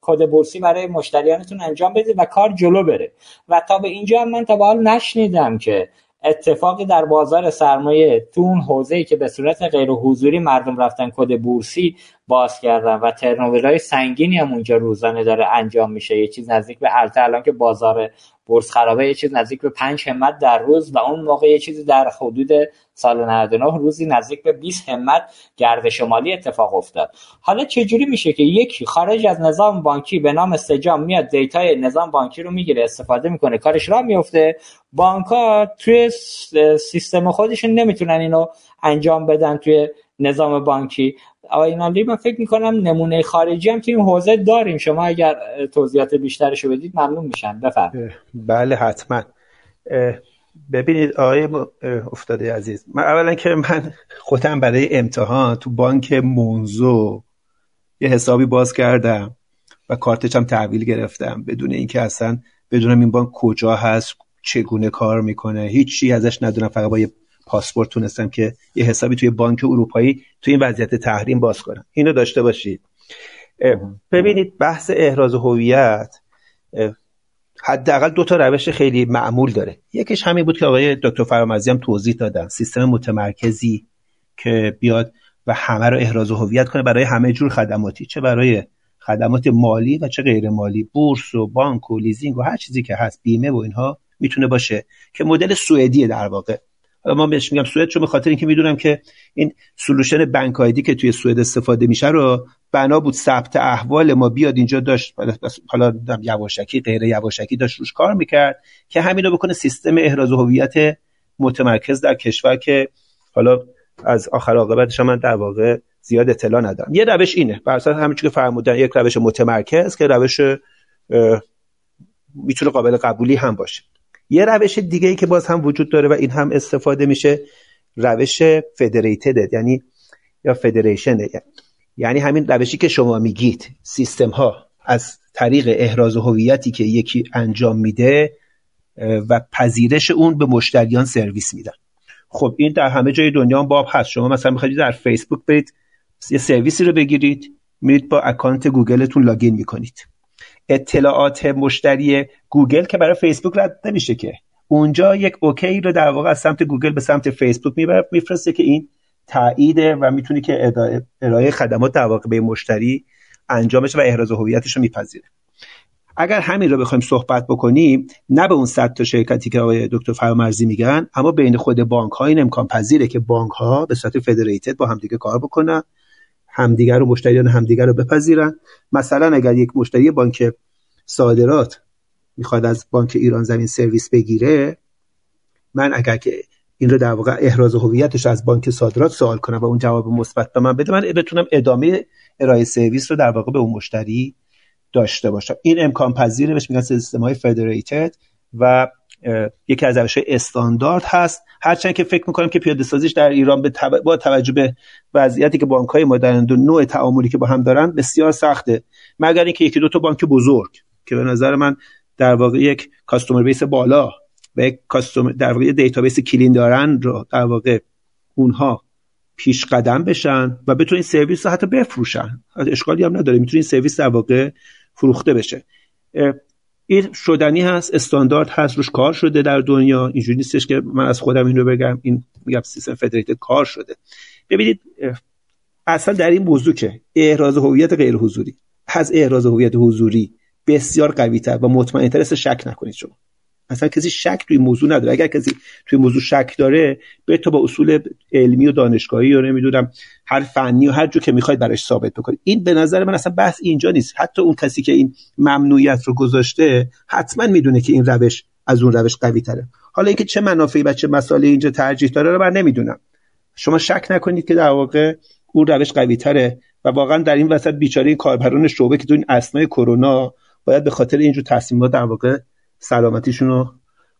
کد بورسی برای مشتریانتون انجام بدید و کار جلو بره. و تا به اینجا من تا به حال نشنیدم که اتفاقی در بازار سرمایه تو اون حوزه‌ای که به صورت غیر حضوری مردم رفتن کد بورسی باز کردن و turnover های سنگینی هم اونجا روزانه داره انجام میشه. یه چیز نزدیک به الان که بازار بورس خرابه یه چیز نزدیک به 5 همت در روز و اون موقع یه چیزی در حدود سال 99 روزی نزدیک به 20 همت گردش مالی اتفاق افتاد. حالا چجوری میشه که یکی خارج از نظام بانکی به نام سجام میاد data ی نظام بانکی رو می‌گیره استفاده می‌کنه کارش راه میفته. بانک ها توی سیستم خودشون نمی‌تونن اینو انجام بدن توی نظام بانکی. آقای نالی من فکر می‌کنم نمونه خارجی هم توی این حوزه داریم. شما اگر توضیحات بیشترشو بدید ممنون میشم. بفرم بله حتما. ببینید آقای افتاده عزیز من اولا که من خودم برای امتحان تو بانک منزو یه حسابی باز کردم و کارتش هم تحویل گرفتم بدون اینکه اصلا بدونم این بانک کجا هست چگونه کار می‌کنه. هیچی ازش ندونم فقط با یه پاسپورت تونستم که یه حسابی توی بانک اروپایی توی این وضعیت تحریم باز کنم. اینو داشته باشید. ببینید بحث احراز هویت حداقل دو تا روش خیلی معمول داره. یکیش همین بود که آقای دکتر فرامرزی هم توضیح دادن. سیستم متمرکزی که بیاد و همه رو احراز هویت کنه برای همه جور خدماتی. چه برای خدمات مالی و چه غیر مالی. بورس و بانک و لیزینگ و هر چیزی که هست بیمه و اینها می‌تونه باشه که مدل سوئدی در واقع. ما بهش میگم سوئد چون به خاطر اینکه می‌دونم که این solution بانک آیدی که توی سوئد استفاده میشه رو بنا بود ثبت احوال ما بیاد اینجا داشت. حالا یواشکی غیر یواشکی داشت روش کار می‌کرد که همین بکنه سیستم احراز هویت متمرکز در کشور که حالا از آخر عاقبتش من در واقع زیاد اطلاع ندارم. یه روش اینه. بر اساس همین که فرمودن یک روش متمرکز که روش می‌تونه قابل قبولی هم باشه. یه روش دیگه ای که باز هم وجود داره و این هم استفاده میشه روش فدریتد یعنی یا فدریشن یعنی همین روشی که شما میگید سیستم ها از طریق احراز هویتی که یکی انجام میده و پذیرش اون به مشتریان سرویس میدن. خب این در همه جای دنیا هم باب هست. شما مثلا می‌خواید در فیسبوک برید یه سرویسی رو بگیرید میرید با اکانت گوگلتون login می‌کنید. اطلاعات مشتری گوگل که برای فیسبوک رد نمیشه که. اونجا یک OK رو در واقع از سمت گوگل به سمت فیسبوک میفرسته که این تاییده و می‌تونی که ارائه خدمات در واقع به مشتری انجام بشه و احراز هویتش رو میپذیره. اگر همین رو بخوایم صحبت بکنیم نه به اون صد تا شرکتی که آقای دکتر فرامرزی میگن اما بین خود بانک ها این امکان پذیره که بانک ها به صورت فدریتد با همدیگه کار بکنن. همدیگر رو مشتریان همدیگر رو بپذیرن. مثلا اگر یک مشتری بانک صادرات می‌خواد از بانک ایران زمین سرویس بگیره من اگر که این رو در واقع احراز هویتش از بانک صادرات سوال کنم و اون جواب مثبت به من بده من بتونم ادامه ارائه سرویس رو در واقع به اون مشتری داشته باشم. این امکان پذیره بهش میگن سیستم های federated و یکی از روش استاندارد هست. هرچند که فکر می‌کنم که پیاده سازیش در ایران به با توجه به وضعیتی که بانک های ما دارند و نوع تعاملی که با هم دارن بسیار سخته. مگر اینکه یکی دو تا بانک بزرگ که به نظر من در واقع یک customer base بالا و یک customer در واقع database clean دارن رو در واقع اونها پیش قدم بشن و بتونین سرویس رو حتی بفروشن. اشکالی هم نداره. می‌تونین سرویس در واقع فروخته بشه. این شدنی هست استاندارد هست روش کار شده در دنیا. اینجوری نیستش که من از خودم این رو بگم. این میگم سیستم فدریتد کار شده. ببینید اصلا در این موضوع که احراز هویت غیر حضوری از احراز هویت حضوری بسیار قوی تر و مطمئن تر شک نکنید شما. اصلا کسی شک توی موضوع نداره. اگر کسی توی موضوع شک داره به تو با اصول علمی و دانشگاهی و نمی‌دونم هر فنی و هر جو که می‌خواید براش ثابت بکنید. این به نظر من اصلا بحث اینجا نیست. حتی اون کسی که این ممنوعیت رو گذاشته حتما می‌دونه که این روش از اون روش قوی تره حالا اینکه چه منافعی و چه مسائلی اینجا ترجیح داره رو من نمی‌دونم. شما شک نکنید که در واقع اون روش قوی تره و واقعا در این وسط بیچاره کاربران شعبه که تو این اسنای کرونا باید به خاطر اینجور تصمیمات در واقع سلامتیشون رو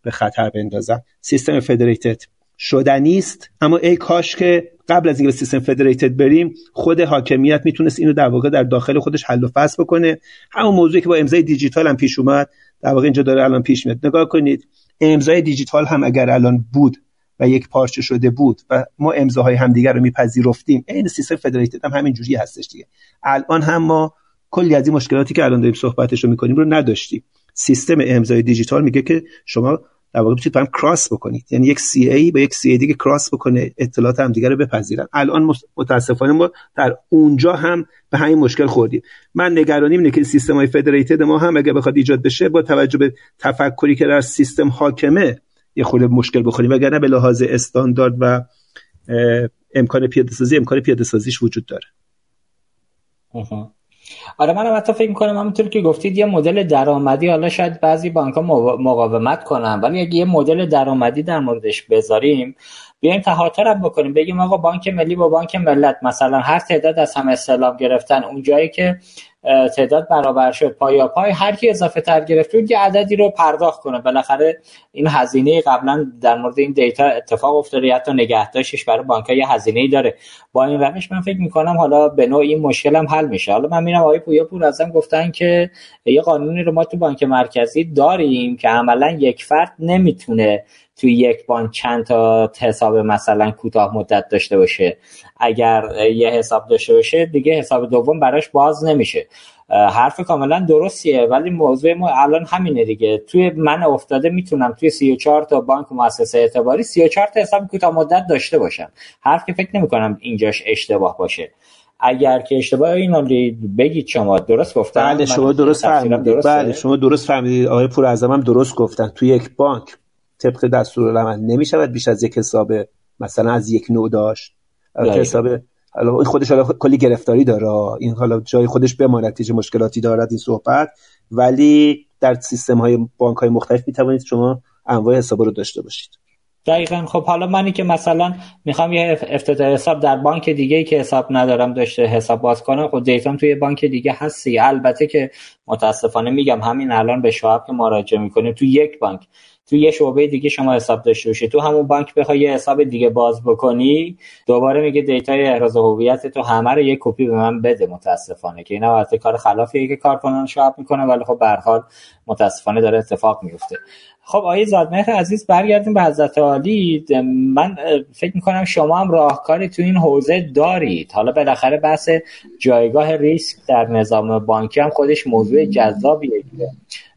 به خطر بندازن. سیستم فدریتد شدنی است اما ای کاش که قبل از اینکه به سیستم فدریتد بریم خود حاکمیت می‌تونست اینو در واقع در داخل خودش حل و فصل بکنه. همون موضوعی که با امضای دیجیتال هم پیش اومد در واقع اینجا داره الان پیش میاد. نگاه کنید امضای دیجیتال هم اگر الان بود و یک پارچه شده بود و ما امضاهای همدیگر رو میپذیرفتیم این سیستم فدریتد هم همین جوری هستش دیگه. الان هم ما کلی از این مشکلاتی که الان داریم صحبتش رو می‌کنیم رو نداشتیم. سیستم امضای دیجیتال میگه که شما در واقع می‌تونید هم کراس بکنید. یعنی یک سی ای با یک سی ای دیگه کراس بکنه اطلاعات هم دیگه رو بپذیرن. الان متاسفانه ما در اونجا هم به همین مشکل خوردیم. من نگرانیم اینه که سیستم های فدریتد ما هم اگه بخواد ایجاد بشه با توجه به تفکری که در سیستم حاکمه یه خورده مشکل بخوریم. وگرنه به لحاظ استاندارد و امکان پیاده سازی امکان پیاده سازیش وجود داره. آره من حتی فکر می‌کنم همونطور که گفتید یه مدل درآمدی حالا شاید بعضی بانک ها مقاومت کنن ولی اگه یه مدل درآمدی در موردش بذاریم بیایم تهاتر بکنیم. بگیم آقا بانک ملی با بانک ملت مثلا هر تعداد از هم استعلام گرفتن اون جایی که تعداد برابر شد پایا پای هر کی اضافه تر گرفت یه عددی رو پرداخت کنه. بالاخره این هزینه قبلا در مورد این دیتا اتفاق افتاده یا حتی نگهداشتش برای بانک یه هزینه ای داره. با این روش من فکر می‌کنم حالا به نوع این مشکل هم حل میشه. حالا من میرم آقای پویا پور ازم گفتن که یه قانونی رو ما تو بانک مرکزی داریم که عملا یک فرد نمی‌تونه توی یک بانک چند تا حساب مثلا کوتاه مدت داشته باشه. اگر یه حساب داشته باشه دیگه حساب دوم براش باز نمیشه. حرف کاملا درستیه ولی موضوع ما الان همینه دیگه. توی من افتاده می‌تونم توی 34 تا بانک و مؤسسه اعتباری 34 تا حساب کوتاه مدت داشته باشم. حرف که فکر نمی کنم اینجاش اشتباه باشه. اگر که اشتباه اینو بگید شما. درست گفتم؟ بله شما درست فهمیدید بله شما درست فهمیدید آقای پور هم درست گفتن. تو یک بانک طبق دستور العمل نمی شود بیش از یک حساب مثلا از یک نوع داشت. حساب حالا این خودش حالا کلی گرفتاری داره. این حالا جای خودش بماند چه مشکلاتی دارد این صحبت. ولی در سیستم های بانک های مختلف می توانید شما انواع حساب رو داشته باشید. دقیقا. خب حالا منی که مثلا می‌خوام یه افتتاح حساب در بانک دیگه که حساب ندارم داشته حساب باز کنم خب data م توی بانک دیگه هستی. البته که متاسفانه میگم همین الان به شعب که مراجعه می‌کنیم تو یک بانک. تو یه شعبه دیگه شما حساب داشته باشی. تو همون بانک بخوای یه حساب دیگه باز بکنی دوباره میگه data ی احراز هویت تو همه رو یه کپی به من بده متاسفانه که این البته کار خلافیه که کارکنان شعب می‌کنه ولی خب به حال متاسفانه داره اتفاق میفته خب آقای زادمهر عزیز برگردیم به حضرت عالی. من فکر می‌کنم شما هم راهکاری تو این حوزه دارید. حالا بالاخره بحث جایگاه ریسک در نظام بانکی هم خودش موضوع جذابیه.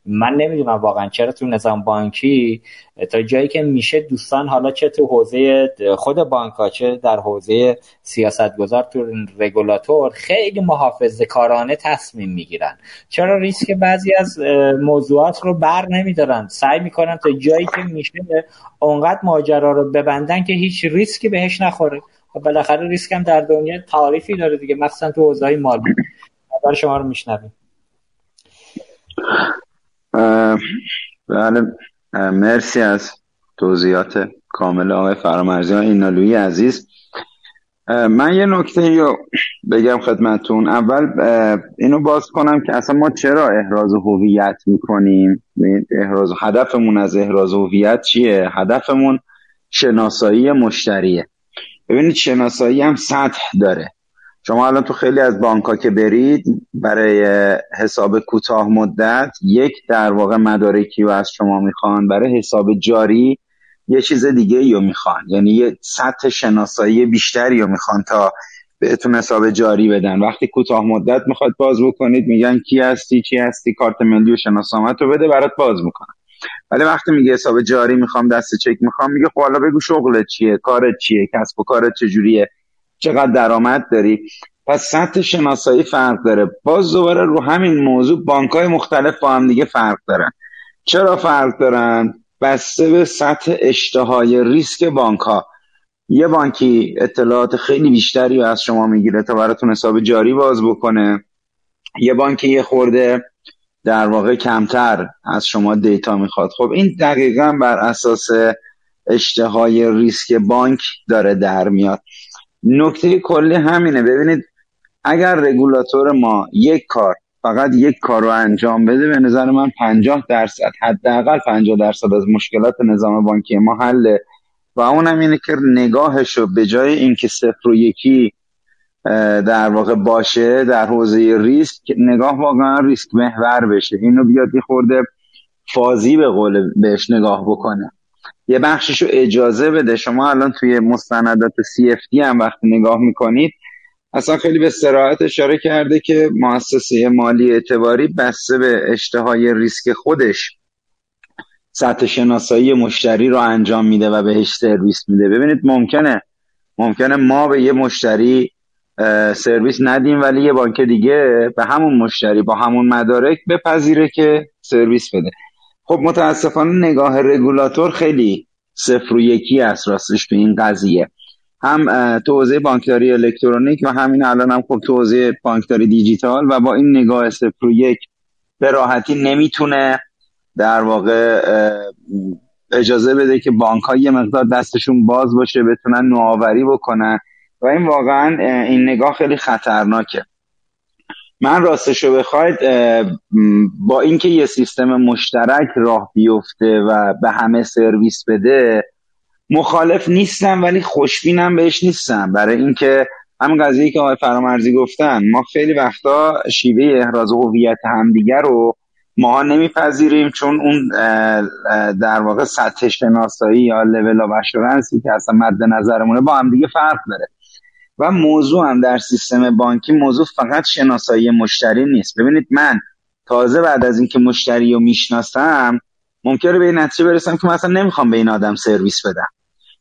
من نمی‌دونم واقعا چرا تو نظام بانکی تا جایی که میشه دوستان حالا چه تو حوزه خود بانک ها چه در حوزه سیاست گذار تو رگولاتور خیلی محافظه کارانه تصمیم می‌گیرن. چرا ریسک بعضی از موضوعات رو بر نمیدارن؟ سعی می‌کنن تا جایی که میشه اونقدر ماجرا رو ببندن که هیچ ریسکی بهش نخوره. و خب بالاخره ریسک هم در دنیا تعریفی داره دیگه مخصوصا تو حوزه مالی. شما رو میشنویم. بله. مرسی از توضیحات کامل آقای فرامرزی ها اینالوی عزیز. من یه نکته رو بگم خدمتون. اول اینو باز کنم که اصلا ما چرا احراز هویت می‌کنیم؟ احراز هدفمون از احراز هویت چیه؟ هدفمون شناسایی مشتریه. ببینید شناسایی هم سطح داره. شما الان تو خیلی از بانک که برید برای حساب کوتاه مدت یک در واقع مدارکی رو از شما می‌خوان برای حساب جاری یه چیز دیگه رو می‌خوان. یعنی یه سطح شناسایی بیشتری رو می‌خوان تا بهتون حساب جاری بدن. وقتی کوتاه مدت می‌خواد باز بکنید میگن کی هستی چی هستی کارت ملی و شناسامت رو بده برات باز می‌کنن. ولی وقتی میگه حساب جاری می‌خوام دست چک می‌خوام میگه خب حالا بگو شغلت چیه کارت چیه کسب و کارت چجوریه؟ چقدر درآمد داری؟ پس سطح شناسایی فرق داره. باز دوباره رو همین موضوع بانک های مختلف با هم دیگه فرق دارن. چرا فرق دارن؟ بسته به سطح اشتهای ریسک بانک ها یه بانکی اطلاعات خیلی بیشتری از شما می‌گیره تا براتون حساب جاری باز بکنه. یه بانکی یه خورده در واقع کمتر از شما دیتا می‌خواد. خب این دقیقا بر اساس اشتهای ریسک بانک داره در میاد. نکته کلی همینه. ببینید اگر رگولاتور ما یک کار فقط یک کار رو انجام بده به نظر من 50 درصد حداقل 50 درصد از مشکلات نظام بانکی ما حله. و اونم اینه که نگاهش رو به جای اینکه صفر و یکی در واقع باشه در حوزه ریسک نگاه واقعا ریسک محور بشه. اینو بیاد یه خورده فازی به قول بهش نگاه بکنه. یه بخشش رو اجازه بده. شما الان توی مستندات CFD هم وقتی نگاه می‌کنید اصلا خیلی به سراحت اشاره کرده که مؤسسه مالی اعتباری بسته به اشتهای ریسک خودش سطح شناسایی مشتری رو انجام میده و بهش سرویس میده. ببینید ممکنه ممکنه ما به یه مشتری سرویس ندیم ولی یه بانک دیگه به همون مشتری با همون مدارک بپذیره که سرویس بده. خب متاسفانه نگاه رگولاتور خیلی صفر و یکی است راستش به این قضیه. هم تو حوزه بانکداری الکترونیک و همین الان هم خب تو حوزه بانکداری دیجیتال و با این نگاه صفر و یک به راحتی نمی‌تونه در واقع اجازه بده که بانک یه مقدار دستشون باز باشه بتونن نوآوری بکنن. و این واقعا این نگاه خیلی خطرناکه. من راستشو بخواید با اینکه یه سیستم مشترک راه بیفته و به همه سرویس بده مخالف نیستم ولی خوشبینم بهش نیستم. برای اینکه همین قضیه که آقای فرامرزی گفتن ما خیلی وقتا شیوه احراز هویت همدیگر رو ماها نمیپذیریم چون اون در واقع سطح شناسایی یا لول و که اصلا مد نظرمونه با هم دیگه فرق داره. و موضوع هم در سیستم بانکی موضوع فقط شناسایی مشتری نیست. ببینید من تازه بعد از اینکه مشتری رو می‌شناسم ممکنه به این نتیجه برسم که مثلا نمی‌خوام به این آدم سرویس بدم.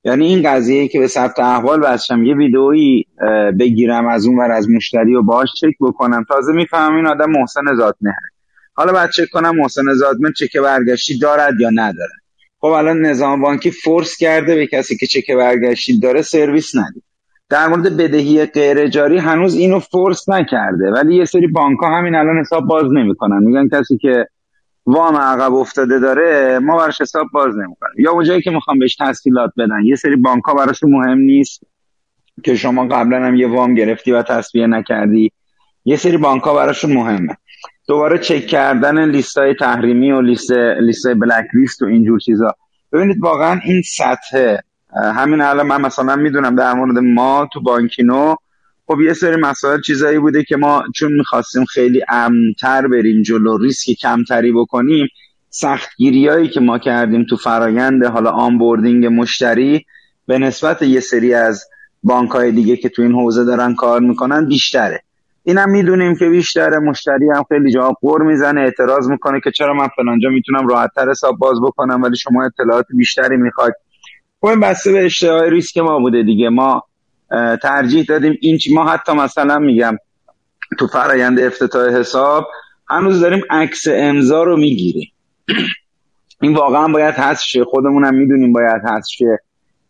یعنی این قضیه که به ثبت احوال بستم یه ویدئویی بگیرم از اون ور از مشتری و باش چک بکنم. تازه می‌فهمم این آدم محسن زادمهره. حالا بعد چک کنم محسن زادمهر چک برگشتی دارد یا نداره خب الان نظام بانکی فورس کرده به کسی که چک برگشتی داره سرویس ندید. در مورد بدهی غیر جاری هنوز اینو فورس نکرده. ولی یه سری بانک ها همین الان حساب باز نمی‌کنن. میگن کسی که وام عقب افتاده داره ما براش حساب باز نمی‌کنیم. یا اونجایی که می‌خوام بهش تسهیلات بدن. یه سری بانک ها براشون مهم نیست که شما قبلا هم یه وام گرفتی و تصویه نکردی. یه سری بانک ها براشون مهمه. دوباره چک کردن لیست های تحریمی و لیست لیست black list و اینجور چیزا. ببینید واقعا این سطح همین الان من مثلا می‌دونم در مورد ما تو بانکینو خب یه سری مسائل چیزایی بوده که ما چون می‌خواستیم خیلی امنتر بریم جلو ریسک کمتری بکنیم سختگیری که ما کردیم تو فرایند حالا onboarding مشتری به نسبت یه سری از بانک های دیگه که تو این حوزه دارن کار می‌کنن بیشتره. اینم می‌دونیم که بیشتره مشتری هم خیلی جا قور می‌زنه اعتراض می‌کنه که چرا من فلانجا می‌تونم راحتتر حساب باز بکنم ولی شما اطلاعات بیشتری می‌خواید. خب این بسته به اشتهای ریسک ما بوده دیگه. ما ترجیح دادیم این ما حتی مثلا میگم تو فرایند افتتاح حساب هنوز داریم عکس امضا رو می‌گیریم. این واقعا باید حذف شه. خودمونم می‌دونیم باید حذف شه.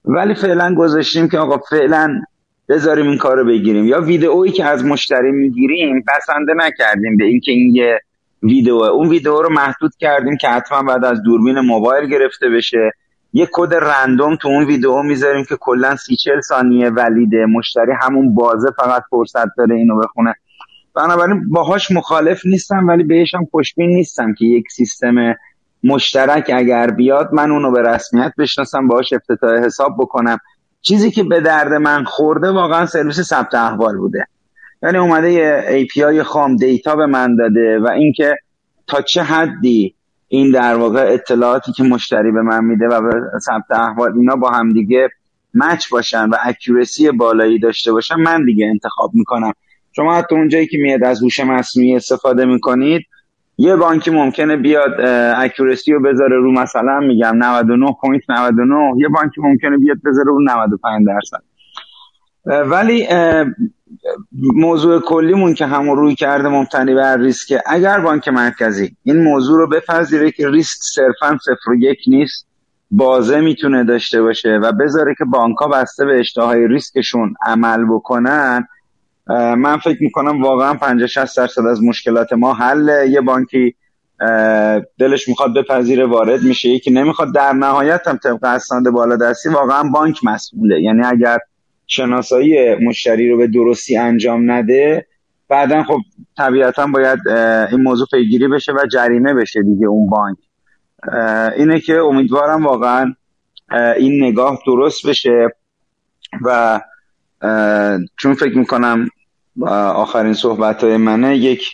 ولی فعلا گذاشتیم که آقا فعلا بذاریم این کار رو بگیریم. یا ویدئویی که از مشتری می‌گیریم بسنده نکردیم به اینکه این یه ویدئو اون ویدئو رو محدود کردیم که حتما بعد از دوربین موبایل گرفته بشه. یه کد رندوم تو اون ویدیو می‌ذاریم که کلا سی چل ثانیه ولیده. مشتری همون بازه فقط فرصت داره اینو بخونه. بنابراین باهاش مخالف نیستم ولی بهش هم خوشبین نیستم که یک سیستم مشترک اگر بیاد من اونو به رسمیت بشناسم باهاش افتتاح حساب بکنم. چیزی که به درد من خورده واقعا سرویس ثبت احوال بوده. یعنی اومده یه API خام دیتا به من داده و اینکه تا چه حدی این در واقع اطلاعاتی که مشتری به من میده و به ثبت احوال اینا با هم دیگه مچ باشن و اکورسی بالایی داشته باشن من دیگه انتخاب می‌کنم. شما حتی اونجایی که میاد از هوش مصنوعی استفاده می‌کنید یه بانکی ممکنه بیاد اکورسی رو بذاره رو مثلا میگم 99.99 یه بانکی ممکنه بیاد بذاره رو 95 درصد. ولی موضوع کلیمون که همون روی کرده ممتنی بر ریسک اگر بانک مرکزی این موضوع رو بپذیره که ریسک صرفا صفر و یک نیست بازه می‌تونه داشته باشه و بذاره که بانک ها بسته به اشتهای ریسکشون عمل بکنن من فکر می‌کنم واقعا 50 60 درصد از مشکلات ما حل یه بانکی دلش می‌خواد بپذیره وارد میشه. یکی نمی‌خواد در نهایت هم طبق بالا دستی واقعا بانک مسئوله. یعنی اگر شناسایی مشتری رو به درستی انجام نده بعدا خب طبیعتا باید این موضوع پیگیری بشه و جریمه بشه دیگه اون بانک. اینه که امیدوارم واقعا این نگاه درست بشه و چون فکر می‌کنم آخرین صحبت های منه یک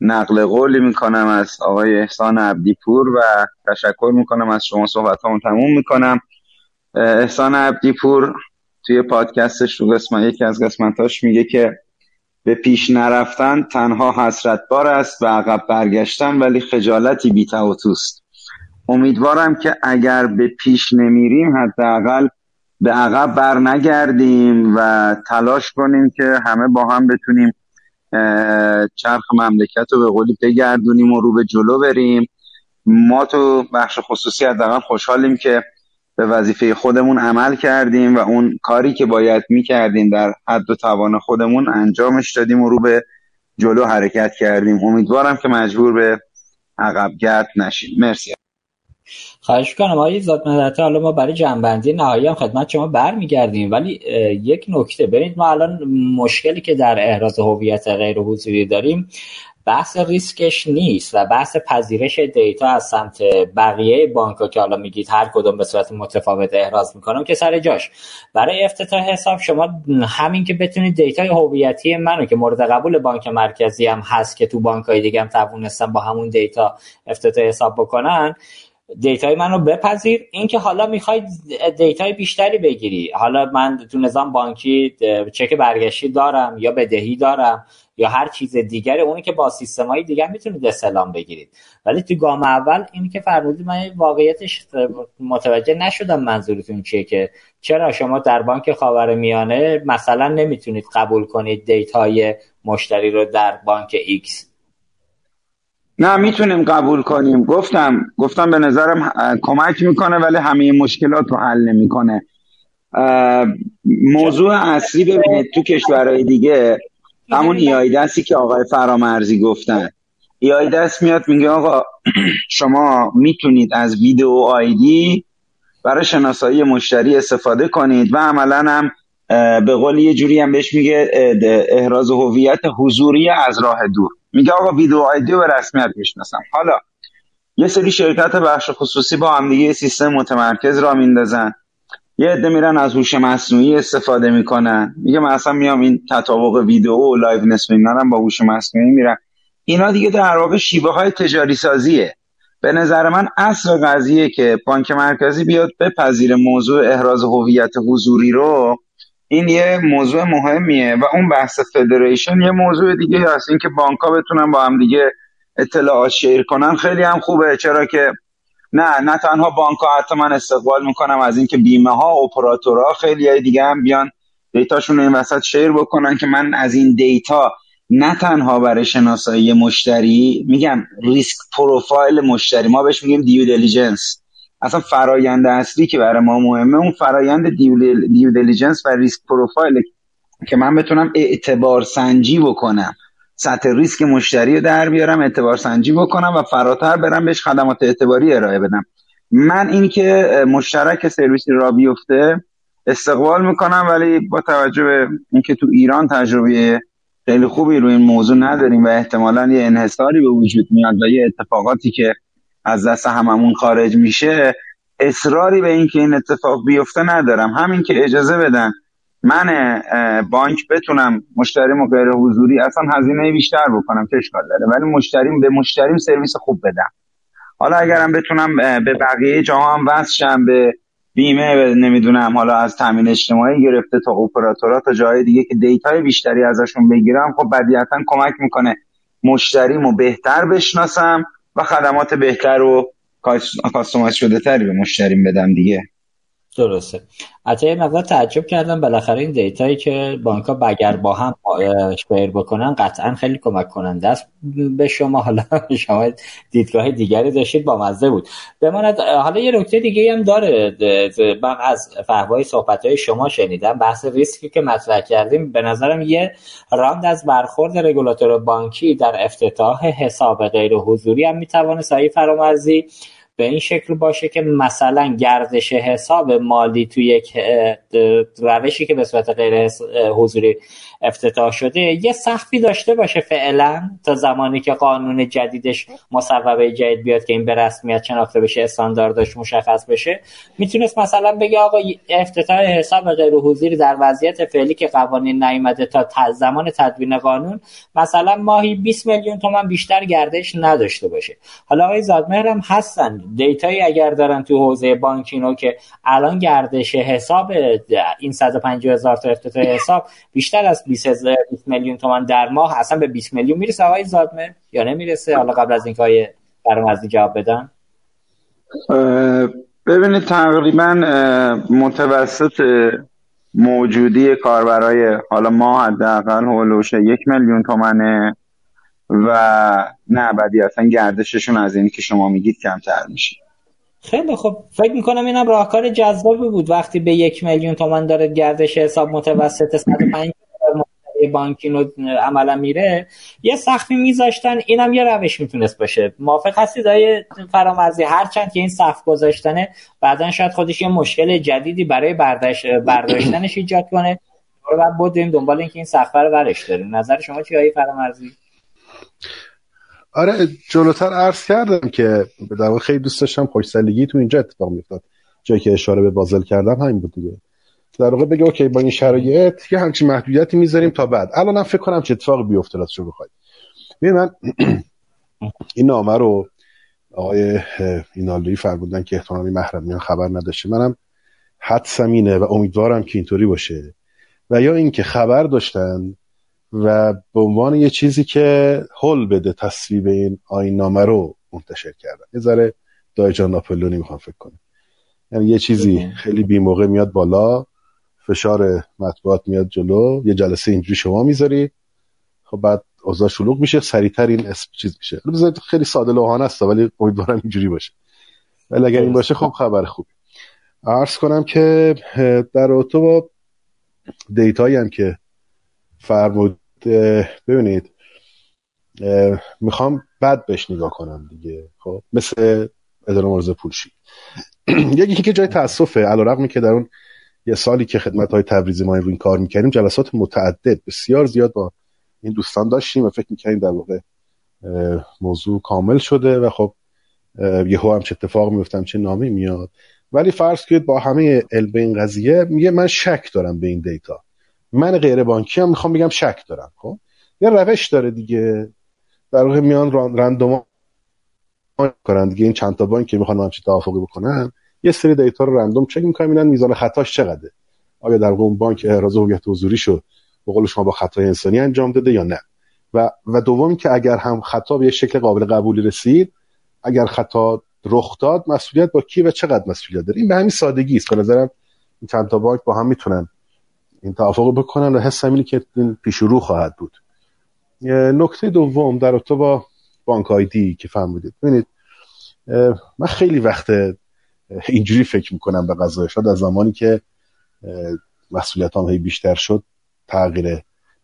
نقل قولی می‌کنم از آقای احسان عبدیپور و تشکر می‌کنم از شما صحبت تموم می‌کنم. احسان عبدیپور توی پادکستش رو قسمت یکی از قسمتاش میگه که به پیش نرفتن تنها حسرت بار است و عقب برگشتن ولی خجالتی بی توست امیدوارم که اگر به پیش نمیریم حداقل به عقب بر نگردیم و تلاش کنیم که همه با هم بتونیم چرخ مملکت رو به قولی بگردونیم و رو به جلو بریم. ما تو بخش خصوصی حداقل خوشحالیم که به وظیفه خودمون عمل کردیم و اون کاری که باید می‌کردیم در حد و توان خودمون انجامش دادیم و رو به جلو حرکت کردیم. امیدوارم که مجبور به عقب گرد نشیم. مرسی. خواهش کنم آقای ذات حالا ما برای جمع‌بندی نهایی هم خدمت شما برمیگردیم ولی یک نکته. ببینید ما الان مشکلی که در احراز هویت غیر حضوری داریم بحث ریسکش نیست و بحث پذیرش data از سمت بقیه بانک که حالا میگید هر کدوم به صورت متفاوت احراز می‌کنم که سر جاش. برای افتتاح حساب شما همین که بتونید data ی هویتی منو که مورد قبول بانک مرکزی هم هست که تو بانک های دیگه هم توانستن با همون data افتتاح حساب بکنن data ی منو بپذیر. اینکه حالا می‌خواید data ی بیشتری بگیری. حالا من تو نظام بانکی چک برگشتی دارم یا بدهی دارم یا هر چیز دیگری. اونی که با سیستم های دیگر می‌تونید استعلام بگیرید. ولی تو گام اول اینی که فرمودید من واقعیتش متوجه نشدم منظورتون چیه که چرا شما در بانک خاورمیانه مثلا نمی‌تونید قبول کنید data ی مشتری رو در بانک X نه می‌تونیم قبول کنیم. گفتم گفتم به نظرم کمک می‌کنه ولی همه مشکلات رو حل نمی‌کنه. موضوع اصلی ببینید تو کشورهای دیگه همون ایایدستی که آقای فرامرزی گفتن. ایایدس میاد میگه آقا شما می‌تونید از ویدیو آیدی برای شناسایی مشتری استفاده کنید و عملا هم به قول یه جوری هم بهش میگه احراز هویت حضوری از راه دور. میگه آقا video ID به رسمیت می‌شناسم. حالا یه سری شرکت بخش خصوصی با هم دیگه سیستم متمرکز را میندازن. یه عده میرن از هوش مصنوعی استفاده می‌کنن. میگه من اصلا میام این تطابق ویدیو و liveness با هوش مصنوعی میرن اینا دیگه در واقع شیوه های تجاری سازیه به نظر من اصل قضیه که بانک مرکزی بیاد بپذیر موضوع احراز هویت حضوری رو این یه موضوع مهمیه و اون بحث federation یه موضوع دیگه هست. اینکه بانک ها بتونن با هم دیگه اطلاعات share کنن خیلی هم خوبه چرا که نه نه تنها بانک ها حتی من استقبال می‌کنم از اینکه بیمه ها اپراتورها خیلی های دیگه هم بیان data شون این وسط share بکنن که من از این data نه تنها برای شناسایی مشتری میگم risk profile مشتری ما بهش میگیم due diligence اصلا فرایند اصلی که برای ما مهمه اون فرایند due diligence و risk profile که من بتونم اعتبار سنجی بکنم. سطح ریسک مشتری رو در بیارم اعتبار سنجی بکنم و فراتر برم بهش خدمات اعتباری ارائه بدم. من این که مشترک سرویسی را بیفته استقبال می‌کنم ولی با توجه به اینکه تو ایران تجربه خیلی خوبی روی این موضوع نداریم و احتمالا یه انحصاری به وجود میاد و یه اتفاقاتی که از دست هممون خارج میشه اصراری به اینکه این اتفاق بیفته ندارم. همین که اجازه بدن من بانک بتونم مشتریم غیر حضوری اصلا هزینه بیشتر بکنم چه داره؟ ولی مشتریم به مشتریم سرویس خوب بدم. حالا اگرم بتونم به بقیه جاها هم وصل شم به بیمه نمی‌دونم حالا از تامین اجتماعی گرفته تا اپراتورها تا جای دیگه که دیتای بیشتری ازشون بگیرم خب بدیهتا کمک می‌کنه مشتریمو بهتر بشناسم. و خدمات بهتر و customize شده تری به مشتریم بدم دیگه. درسته. حتی یه مقدار تعجب کردم بالاخره این data یی که بانک ها اگر با هم share بکنن قطعا خیلی کمک کننده است. به شما حالا شما دیدگاه دیگری داشتید با مزه بود. بماند حالا یه نکته دیگه هم داره. من از فحوای صحبت های شما شنیدم بحث ریسکی که مطرح کردیم. به نظرم یه راند از برخورد رگولاتور بانکی در افتتاح حساب غیر حضوری هم می‌توانه سایی فرامرزی. به این شکل باشه که مثلا گردش حساب مالی توی یک روشی که به صورت غیر حضوری افتتاح شده یه سختی داشته باشه فعلا تا زمانی که قانون جدیدش مصوبه جدید بیاد که این به رسمیت شناخته بشه استانداردش مشخص بشه. می‌تونست مثلا بگه آقا افتتاح حساب غیر حضوری در وضعیت فعلی که قوانین نیومده تا زمان تدوین قانون مثلا ماهی 20 میلیون تومان بیشتر گردش نداشته باشه. حالا آقای زادمهر هم هستن دیتایی اگر دارن تو حوزه بانکینو که الان گردش حساب این 150 هزار تا افتتاح حساب بیشتر از 20 میلیون تومان در ماه اصلا به 20 میلیون می‌رسه آقای زادمه؟ یا نمی‌رسه؟ حالا قبل از اینکه های فرمازی جواب بدن. ببینید تقریبا متوسط موجودی کاربرای حالا ما حداقل هولوش یک میلیون تومنه. و نه بعدی اصلا گردششون از اینی که شما میگید کمتر میشه. خیلی خب فکر می‌کنم اینم راهکار جذابی بود وقتی به یک میلیون تومن داره گردش حساب متوسط 105 بانکی رو عملا میره یه سخفی میذاشتن اینم یه روش می‌تونست باشه. موافق هستید های فرامرزی؟ هرچند که این سخف گذاشتنه بعدا شاید خودش یه مشکل جدیدی برای برداشت برداشتنش ایجاد کنه. رو بعد بودیم دنبال اینکه این سخفه رو ورش داریم. نظر شما چی های فرامرزی؟ آره جلوتر عرض کردم که در خیلی دوست داشتم خوشسالیگی تو اینجا اتفاق میفتاد جایی که اشاره به بازل کردم همین بود دیگه. در واقع بگه اوکی با این شرایط یه همچین محدودیتی می‌ذاریم تا بعد. الانم فکر کنم چه اتفاقی بیفته راستش بخواید ببین من این نامه رو آقای اینالوی فرمودن که احتمالاً محرمیان خبر نداشته. منم حدسم اینه و امیدوارم که اینطوری باشه. و یا اینکه خبر داشتن و به عنوان یه چیزی که حل بده تصویب این آین نامه رو منتشر کردن. یه ذره دایجان ناپلونی می‌خوام فکر کنم. یعنی یه چیزی خیلی بی موقع میاد بالا فشار مطبوعات میاد جلو یه جلسه اینجوری شما می‌ذارید خب بعد اوضاع شلوغ میشه سریعتر این اسم چیز میشه. خیلی ساده لوحانه است ولی امیدوارم اینجوری باشه. ولی اگر این باشه خب خبر خوب عرض کنم که در رابطه با دیتایی هم که فرمود ببینید می‌خوام بد بهش نگاه کنم دیگه. خب مثل اداره مرز پولشی. یکی که جای تاسفه علیرغمی که در اون یه سالی که خدمت های تبریزی ما این کار می‌کردیم جلسات متعدد بسیار زیاد با این دوستان داشتیم و فکر می‌کردیم در واقع موضوع کامل شده و خب یهو هم چه اتفاق میفتم چه نامی میاد ولی فرض کنید با همه علم این قضیه میگه من شک دارم به این دیتا. من غیر بانکی هم می‌خوام بگم شک دارم خب؟ یه روش داره دیگه. در واقع میان رندوم کنن دیگه. این چند تا بانک که می‌خوان همچین توافقی بکنن یه سری دیتا رو رندوم چک می‌کنن می‌بینن میزان خطاش چقدره. آیا در اون بانک احراز هویت حضوری شو به قول شما با خطای انسانی انجام داده یا نه؟ و و دوم که اگر هم خطا به یه شکل قابل قبولی رسید اگر خطا رخ داد مسئولیت با کی و چقدر مسئولیت داره؟ این به همین سادگی است. به نظرم این چند تا بانک با هم می‌تونن این توافق بکنن و حس اینه که پیش رو خواهد بود. نکته دوم در رابطه با بانک آیدی که فهمیدید ببینید من خیلی وقت اینجوری فکر می‌کنم به قضایه شد از زمانی که مسئولیت هم بیشتر شد تغییر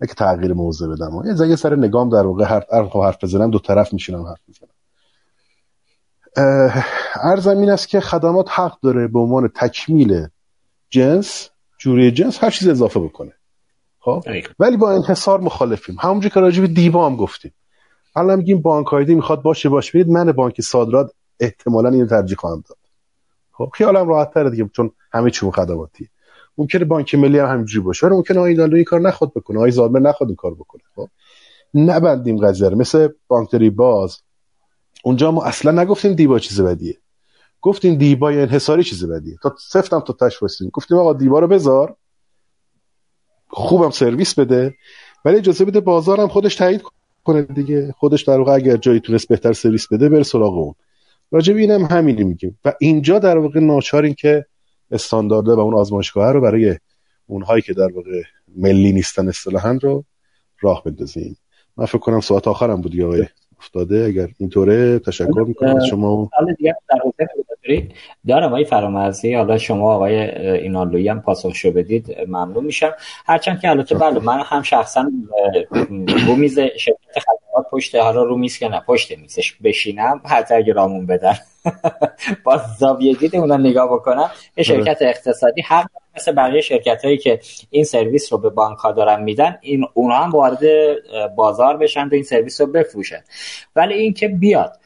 نه که تغییر موضوع بدم یه زگه سر نگام در واقع حرف حرف بزنم دو طرف میشینم حرف می‌زنم. ارزم این است که خدمات حق داره به عنوان تکمیل جنس جوری جنس هر چیز اضافه بکنه. خب؟ ولی با انحصار مخالفیم. همونجوری که راجع به دیبا هم گفتیم. الان میگیم بانک آیدی می‌خواد باشه باشه. ببینید من بانک صادرات احتمالا اینو ترجیح خواهم داد. خب؟ خیالم راحت تره دیگه چون همه چون خدماتی ممکنه بانک ملی هم همینجوری باشه. ولی ممکنه آیدالو این کار نخواد بکنه. آی زالمر نخواد این کار بکنه. خب؟ نبندیم قضیه مثل بانک باز اونجا ما اصلا نگفتیم دیبا چیز بدیه. گفتیم دیبا یا انحصاری چیز بدیه. تا سفتم تا تش گفتیم آقا دیبا رو بذار. خوبم سرویس بده. ولی اجازه بده بازارم خودش تایید کنه دیگه. خودش در واقع اگر جایی تونست بهتر سرویس بده بره سراغ اون. راجب اینم همینی میگیم. و اینجا در واقع ناچاریم که استاندارده و اون آزمایشگاه رو برای اونهایی که در واقع ملی نیستن اصطلاحا رو راه بندازیم. من فکر کنم ساعت آخرم بود آقای افتاده اگر اینطوره تشکر می‌کنم از شما. دارم آقای فرامرزی حالا شما آقای اینالویی هم پاسخشو بدید ممنون میشم. هرچند که البته بله من هم شخصا رو میز شرکت خدمات پشت حالا رو میز که نه پشت میزش بشینم اگه رامون بدن. با زاویه دید اونا نگاه بکنم یه شرکت اقتصادی حق مثل بقیه شرکت هایی که این سرویس رو به بانک ها دارن میدن این اونا هم وارد بازار بشن و این سرویس رو بفروشن. ولی اینکه بیاد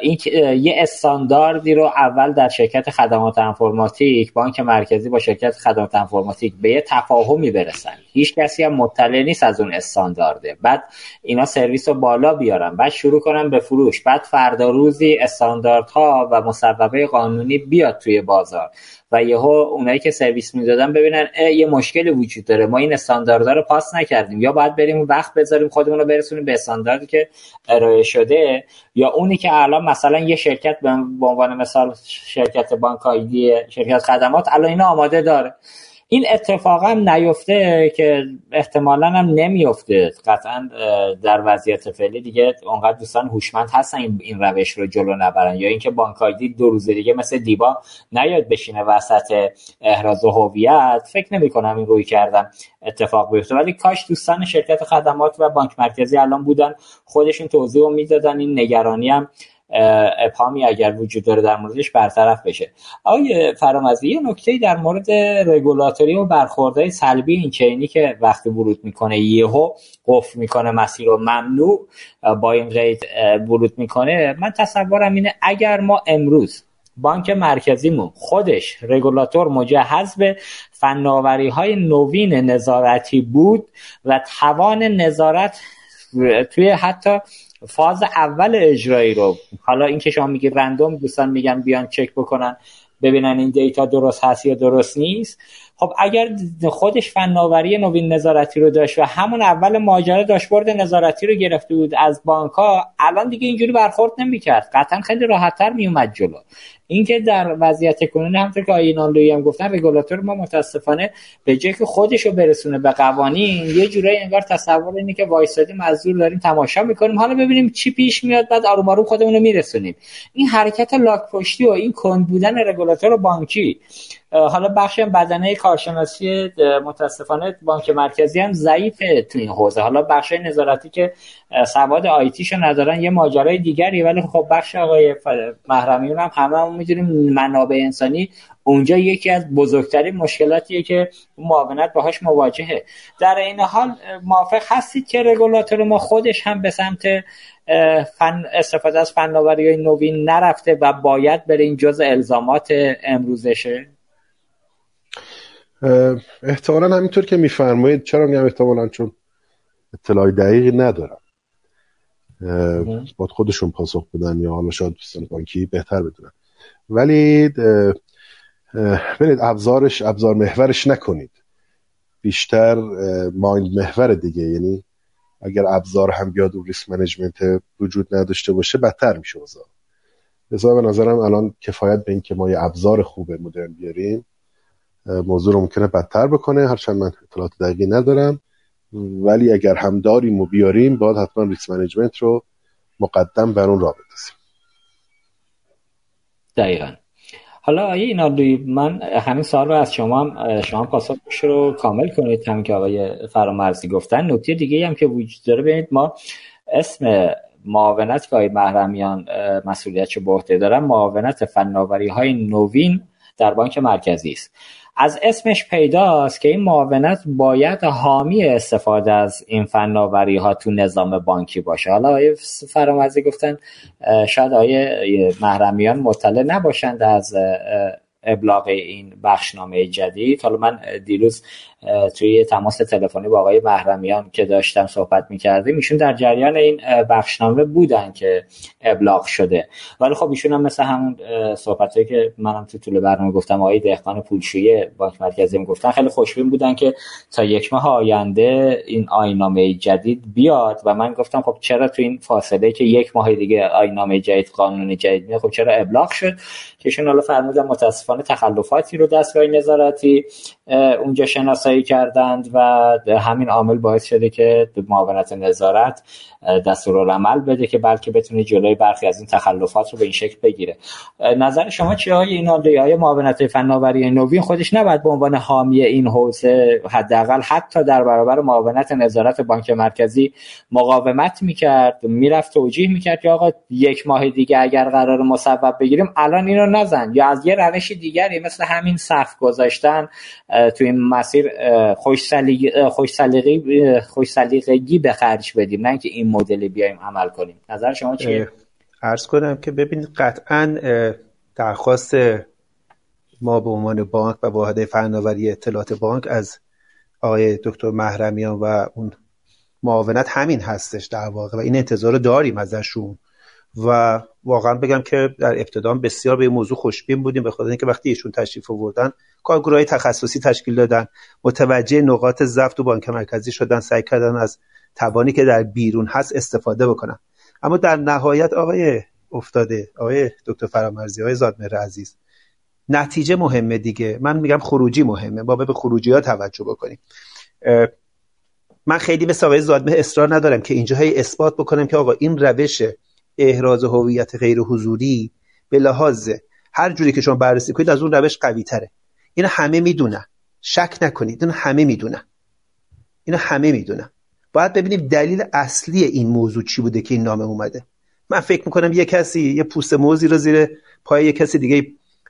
این یه استانداردی رو اول در شرکت خدمات انفرماتیک بانک مرکزی با شرکت خدمات انفرماتیک به یه تفاهمی برسن. هیچ کسی هم مطلع نیست از اون استاندارده. بعد اینا سرویس رو بالا بیارن بعد شروع کنن به فروش. بعد فردا روزی استانداردها و مصوبه قانونی بیاد توی بازار. و یهو اونایی که سرویس می‌دادن ببینن یه مشکلی وجود داره. ما این استانداردها رو پاس نکردیم. یا باید بریم وقت بذاریم خودمون رو برسونیم به استانداردی که ارائه شده یا اونی که الان مثلا یه شرکت به عنوان مثال شرکت بانک شرکت خدمات الان اینا آماده داره. این اتفاقا نیفته که احتمالا هم نمیفته. قطعا در وضعیت فعلی دیگه اونقدر دوستان هوشمند هستن این, روش رو جلو نبرن. یا اینکه بانکایدی دو روز دیگه مثل دیبا نیاد بشینه وسط احراز هویت. فکر نمی کنم این روی کردن اتفاق بیفته. ولی کاش دوستان شرکت خدمات و بانک مرکزی الان بودن خودشون توضیح و می‌دادن. این نگرانی هم ابهامی اگر وجود داره در موردش برطرف بشه. آقای فرامزی یه نکته در مورد رگولاتوری و برخوردهای سلبی این چینی که وقتی ورود می‌کنه یهو قفل می‌کنه مسیر رو ممنوع با این قید ورود می‌کنه. من تصورم اینه اگر ما امروز بانک مرکزیمون خودش رگولاتور مجهز به فناوری های نوین نظارتی بود و توان نظارت توی حتی فاز اول اجرایی رو. حالا اینکه شما میگی رندوم دوستان میگن بیان چک بکنن ببینن این دیتا درست هست یا درست نیست. خب اگر خودش فناوری نوین نظارتی رو داشت و همون اول ماجرا داشبورد نظارتی رو گرفته بود از بانک ها الان دیگه اینجوری برخورد نمی‌کرد. قطعا خیلی راحتتر میومد جلو. اینکه در وضعیت کنونی همطور که لوی هم گفتن رگولاتور ما متاسفانه به جای که خودش رو برسونه به قوانین یه جورایی انگار تصور اینه که وایسادیم از دور داریم تماشا می‌کنیم. حالا ببینیم چی پیش میاد بعد آروم آروم خودمون رو میرسونیم. این حرکت لاک پشتی و این کند بودن رگولاتور بانکی. حالا بخش بدنه کارشناسی متاسفانه بانک مرکزی هم ضعیفه تو این حوزه. حالا بخش نظارتی که سواد آیتیشو ندارن یه ماجرای دیگری ولی خب بخش آقای محرمیون هم همه هم می‌دونیم منابع انسانی. اونجا یکی از بزرگترین مشکلاتیه که معاونت باهاش مواجهه. در این حال موافق هستید که رگولاتور ما خودش هم به سمت فن استفاده از فناوری های نوین نرفته و باید بره این جز الزامات امروزشه؟ احتمالا همینطور که میفرمایید. چرا میگم احتمالا؟ چون اطلاعی دقیقی ندارم. باید خودشون پاسخ بدن یا حالا شاید دوستان بانکی بهتر بدونن. ولی ببینید ابزارش ابزار محورش نکنید. بیشتر مایند محور دیگه. یعنی اگر ابزار هم بیاد و ریسک منیجمنت وجود نداشته باشه بدتر میشه اوضاع لذا به نظرم الان کفایت به اینکه ما یه ابزار خوب مدرن بیاریم موضوع رو ممکنه بدتر بکنه. هرچند من اطلاعات دقیقی ندارم. ولی اگر هم داریم و بیاریم باید حتما risk management رو مقدم بر اون راه بندازیم. دقیقا. حالا آیه اینالوی من همین سوال رو از شما هم شما پاسخش رو کامل کنید همین که آقای فرامرزی گفتن. نکته دیگه هم که وجود داره ببینید ما اسم معاونت که آقای محرمیان مسئولیت رو به عهده دارن معاونت فناوری های نوین در بانک مرکزی است. از اسمش پیداست که این معاونت باید حامی استفاده از این فناوری ها تو نظام بانکی باشه. حالا آیه فرامرزی گفتن شاید آیه محرمیان مطلع نباشند از ابلاغ این بخشنامه جدید. حالا من دیروز توی تماس تلفنی با آقای محرمیان که داشتم صحبت می‌کردیم ایشون در جریان این بخشنامه بودن که ابلاغ شده. ولی خب ایشون هم مثل همون صحبت که منم تو طول برنامه گفتم آقای دهقان پولشویی بانک مرکزی گفتن خیلی خوشبین بودن که تا یک ماه آینده این آینامه جدید بیاد. و من گفتم خب چرا تو این فاصله که یک ماه دیگه آینامه جدید قانون جدید میاد خب چرا ابلاغ شد؟ که حالا فرمودن متاسفانه تخلفاتی رو دستگاه نظارتی اونجا شناسایی کردند و همین عامل باعث شده که معاونت نظارت دستورالعمل بده که بلکه بتونه جلوی برخی از این تخلفات رو به این شکل بگیره. نظر شما چیه های این های معاونت فناوری نوین خودش نباید به عنوان حامی این حوزه حداقل حتی در برابر معاونت نظارت بانک مرکزی مقاومت می‌کرد می‌رفت توجیه می‌کرد که آقا یک ماه دیگه اگر قرار مصوب بگیریم الان اینو نزن. یا از یه روش دیگری مثل همین صف گذاشتن تو این مسیر خوش سلیقگی به خرج بدیم نه که این مدل بیایم عمل کنیم. نظر شما چیه؟ عرض کنم که ببینید قطعا درخواست ما به عنوان بانک و واحد فناوری اطلاعات بانک از آقای دکتر محرمیان و اون معاونت همین هستش در واقع و این انتظار داریم ازشون. و واقعا بگم که در ابتدا بسیار به این موضوع خوشبین بودیم به خاطر اینکه وقتی ایشون تشریف آوردن کارگروه تخصصی تشکیل دادن. متوجه نقاط ضعف تو بانک مرکزی شدن سعی کردن از توانی که در بیرون هست استفاده بکنن. اما در نهایت آقای افتاده آقای دکتر فرامرزی آقای زادمهر عزیز نتیجه مهمه دیگه. من میگم خروجی مهمه. ما به خروجی ها توجه بکنیم. من خیلی مثل آقای زادمه اصرار ندارم که اینجا اثبات بکنم که آقا این روش احراز هویت غیر حضوری به لحاظ هر جوری که شما بررسی کنید از اون روش قوی تره. اینو همه می‌دونن. شک نکنید اینو همه می‌دونن. اینو همه می‌دونن. باید ببینیم دلیل اصلی این موضوع چی بوده که این نامه اومده. من فکر می‌کنم یه کسی یه پوست موزی رو زیر پای یه کسی دیگه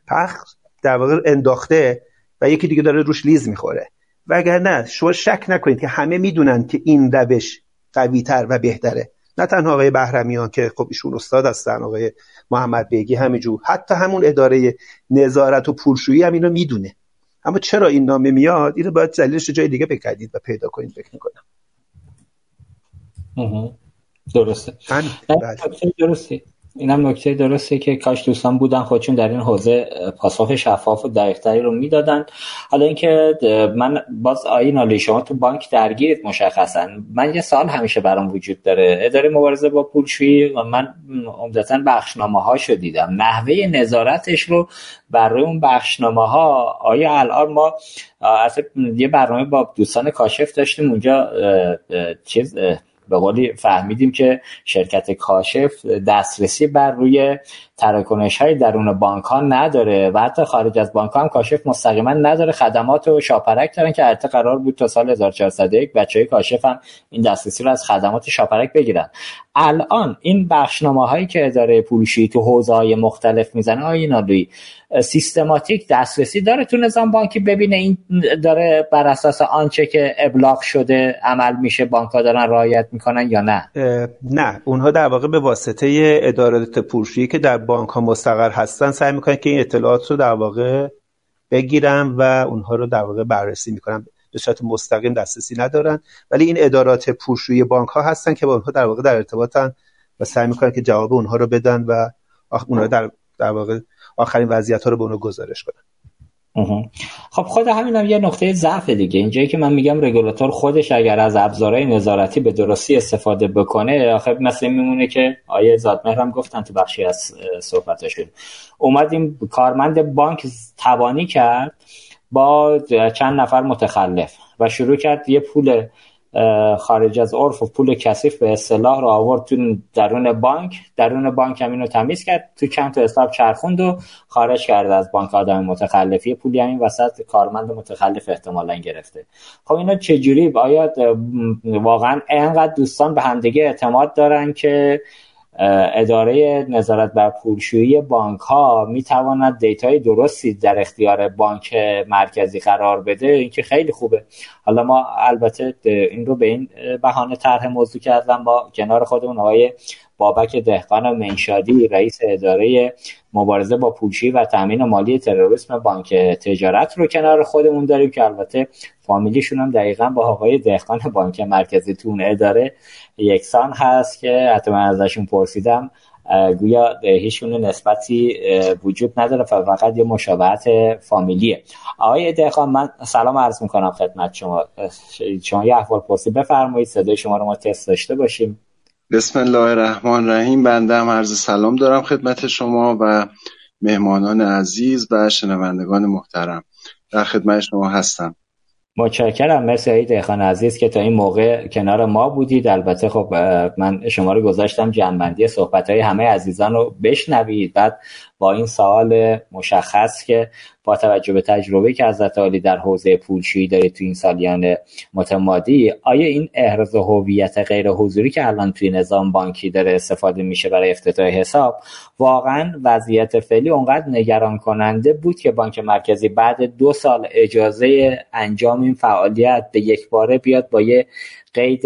پخ در واقع انداخته و یکی دیگه داره روش لیز می‌خوره. نه شما شک نکنید که همه می‌دونن که این روش قوی تر و بهتره. نه تنها آقای بهرمیان که خب ایشون استاد هستن آقای محمد بیگی همینجور حتی همون اداره نظارت و پولشویی هم اینو می‌دونه. اما چرا این نامه میاد؟ اینو باید دلیلش جای دیگه بکردید و پیدا کنید فکر می‌کنم. درسته. بله. درسته اینم نکته درسته که کاش دوستان بودن خودشون در این حوزه پاسخ شفاف و دقیقتری رو می‌دادن. حالا اینکه من باز آیین شما تو بانک درگیرید مشخصا. من یه سال همیشه برام وجود داره. اداره مبارزه با پولشویی و من عمدتا بخشنامه ها شو دیدم. نحوه نظارتش رو بر روی اون بخشنامه ها آیا الان ما اصلا یه برنامه با دوستان کاشف داشتیم اونجا چیز به قولی فهمیدیم که شرکت کاشف دسترسی بر روی تراکنش های درون بانک ها نداره و حتی خارج از بانک ها هم کاشف مستقیما نداره. خدمات و شاپرک دارن که حتی قرار بود تا سال 1401 بچه های کاشف هم این دسترسی رو از خدمات شاپرک بگیرن. الان این بخشنامه هایی که اداره پولشی تو حوزه های مختلف می‌زنه آیا سیستماتیک دسترسی داره تو نظام بانکی؟ ببینه این داره بر اساس آنچه که ابلاغ شده عمل میشه بانک ها دارن رعایت می‌کنن یا نه؟ نه. اونها در واقع به واسطه ادارات پولشویی که در بانک ها مستقر هستن سعی می‌کنن که این اطلاعات رو در واقع بگیرن و اونها رو در واقع بررسی می‌کنن. به صورت مستقیم دسترسی ندارن. ولی این ادارات پولشویی بانک ها هستن که با اونها در واقع در ارتباطن و سعی می‌کنن که جواب اونها رو بدن و اونها در در واقع آخرین وضعیت ها رو به اونها گزارش کنن. خب خود همین هم یه نقطه ضعف دیگه. اینجایی که من میگم رگولاتور خودش اگر از ابزارهای نظارتی به درستی استفاده بکنه آخه مثل میمونه که آیه زادمهر گفتن تو بخشی از صحبتشون اومدیم کارمند بانک توانی کرد با چند نفر متخلف و شروع کرد یه پول خارج از عرف و پول کثیف به اصطلاح رو آورد تو درون بانک. درون بانک هم اینو تمیز کرد. تو چند تا حساب چرخوند و خارج کرده از بانک. آدم متخلفی پولی همین وسط کارمند متخلف احتمالا گرفته. خب اینا چجوری؟ آیا واقعا انقدر دوستان به همدیگه اعتماد دارن که اداره نظارت بر پولشویی بانک ها می تواند دیتای درستی در اختیار بانک مرکزی قرار بده اینکه خیلی خوبه. حالا ما البته این رو به این بهانه طرح موضوع کردم با کنار خودمون آقای بابک دهقان منشادی رئیس اداره مبارزه با پولشویی و تامین مالی تروریسم بانک تجارت رو کنار خودمون داریم که البته فامیلیشون هم دقیقا با آقای دهقان بانک مرکزی تون اداره یکسان هست که حتی من ازشون پرسیدم. گویا هیچون نسبتی وجود نداره فقط یه مشابهت فامیلیه. آقای دهقان من سلام عرض می‌کنم خدمت شما. شما یه احوال پرسی بفرمایید صدای شما رو ما تست داشته باشیم. بسم الله الرحمن الرحیم. بنده هم عرض سلام دارم خدمت شما و مهمانان عزیز و شنوندگان محترم. در خدمت شما هستم. متشکرم. مرسی های دهخان عزیز که تا این موقع کنار ما بودید. البته خب من شما رو گذاشتم جنبندی صحبت های همه عزیزان رو بشنوید. بعد با این سوال مشخص که با توجه به تجربه که از عالی در حوزه پولشویی دارید تو این سالیان متمادی آیا این احراز هویت غیر حضوری که الان توی نظام بانکی داره استفاده میشه برای افتتاح حساب واقعا وضعیت فعلی اونقدر نگران کننده بود که بانک مرکزی بعد دو سال اجازه انجام این فعالیت به یک باره بیاد با یه قید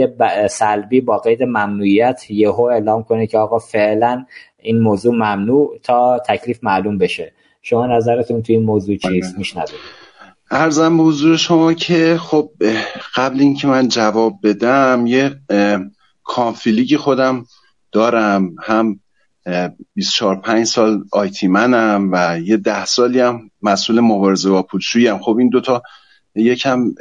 سلبی با قید ممنوعیت یهو اعلام کنه که آقا فعلا این موضوع ممنوع تا تکلیف معلوم بشه. شما نظرتون توی این موضوع چیست؟ میشنوید. ارزم به حضور شما که خب قبل اینکه من جواب بدم یه کانفیلیگی خودم دارم. هم 24 5 سال آیتی منم و یه ده سالی هم مسئول مبارزه با پولشویی هم. خب این دوتا یکم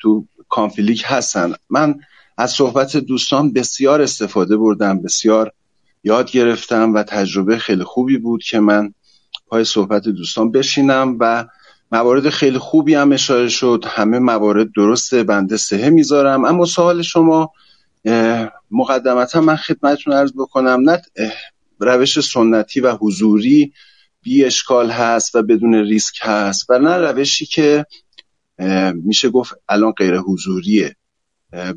تو کانفلیک هستن. من از صحبت دوستان بسیار استفاده بردم بسیار یاد گرفتم و تجربه خیلی خوبی بود که من پای صحبت دوستان بشینم و موارد خیلی خوبی هم اشاره شد. همه موارد درسته بنده سهه می‌ذارم. اما سوال شما مقدمتا من خدمتتون عرض بکنم نه روش سنتی و حضوری بی اشکال هست و بدون ریسک هست و نه روشی که میشه گفت الان غیر حضوریه.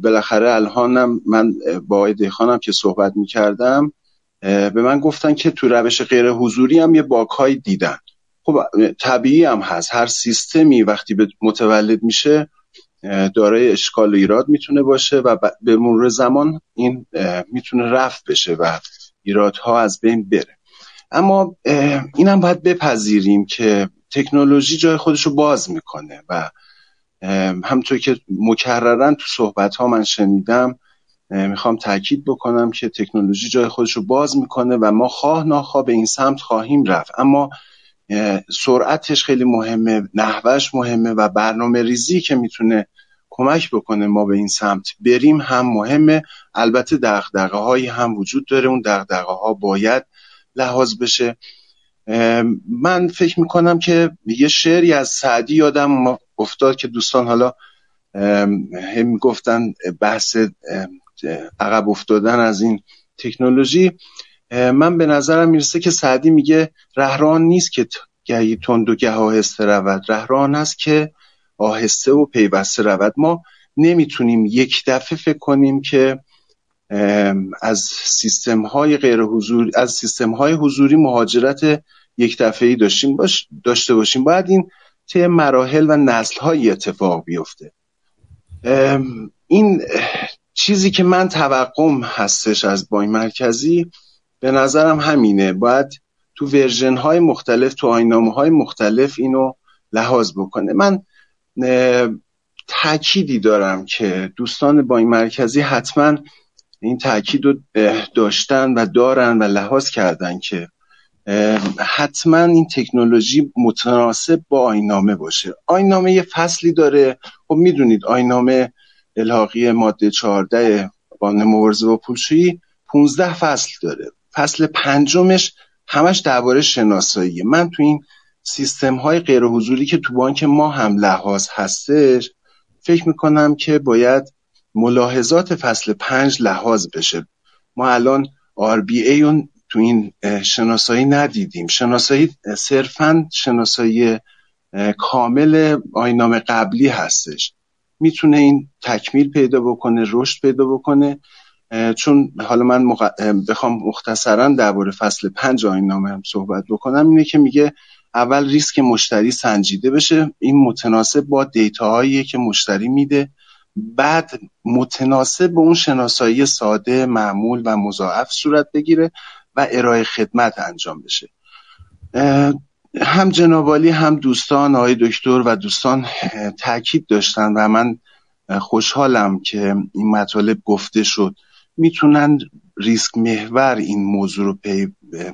بالاخره الانم من با آقای دهخانم که صحبت می‌کردم به من گفتن که تو روش غیر حضوری هم یه باکهایی دیدن. خب طبیعی هم هست. هر سیستمی وقتی به متولد میشه دارای اشکال و ایراد می‌تونه باشه و به مرور زمان این می‌تونه رفت بشه و ایرادها از بین بره. اما اینم باید بپذیریم که تکنولوژی جای خودش رو باز می‌کنه و همطور که مکررن تو صحبت ها من شنیدم می‌خوام تاکید بکنم که تکنولوژی جای خودش رو باز می‌کنه و ما خواه ناخواه به این سمت خواهیم رفت. اما سرعتش خیلی مهمه نحوش مهمه و برنامه ریزی که می‌تونه کمک بکنه ما به این سمت بریم هم مهمه. البته دغدغه هایی هم وجود داره اون دغدغه ها باید لحاظ بشه. من فکر می‌کنم که یه شعری از سعدی یادم افتاد که دوستان حالا هم گفتن بحث عقب افتادن از این تکنولوژی. من به نظرم می‌رسه که سعدی میگه رهران نیست که گهی تند و گه آهسته رود. رهران است که آهسته و پیوسته رود. ما نمی‌تونیم یک دفعه فکر کنیم که از سیستم های غیر حضوری از سیستم های حضوری مهاجرت یک دفعه ای داشتیم باش داشته باشیم. باید این طی مراحل و نسل های اتفاق بیفته. این چیزی که من توقعم هستش از بانک مرکزی به نظرم همینه. باید تو ورژن های مختلف تو آینامه های مختلف اینو لحاظ بکنه. من تأکیدی دارم که دوستان بانک مرکزی حتما این تاکید رو داشتن و دارن و لحاظ کردن که حتما این تکنولوژی متناسب با آینامه باشه. آینامه یه فصلی داره. خب می‌دونید آینامه الحاقی ماده 14 قانون مبارزه با پولشویی 15 فصل داره. فصل پنجمش همش درباره شناساییه. من تو این سیستم های غیر حضوری که تو بانک ما هم لحاظ هستش فکر می‌کنم که باید ملاحظات فصل پنج لحاظ بشه. ما الان RBA تو این شناسایی ندیدیم. شناسایی صرفا شناسایی کامل آینامه قبلی هستش. می‌تونه این تکمیل پیدا بکنه رشد پیدا بکنه. چون حالا من بخوام مختصرا درباره فصل پنج آینامه هم صحبت بکنم. اینه که میگه اول ریسک مشتری سنجیده بشه. این متناسب با دیتاهایی که مشتری میده. بعد متناسب به اون شناسایی ساده معمول و مضاعف صورت بگیره و ارائه خدمت انجام بشه. هم جنابالی هم دوستان آقای دکتر و دوستان تاکید داشتن و من خوشحالم که این مطالب گفته شد. می‌تونن ریسک محور این موضوع رو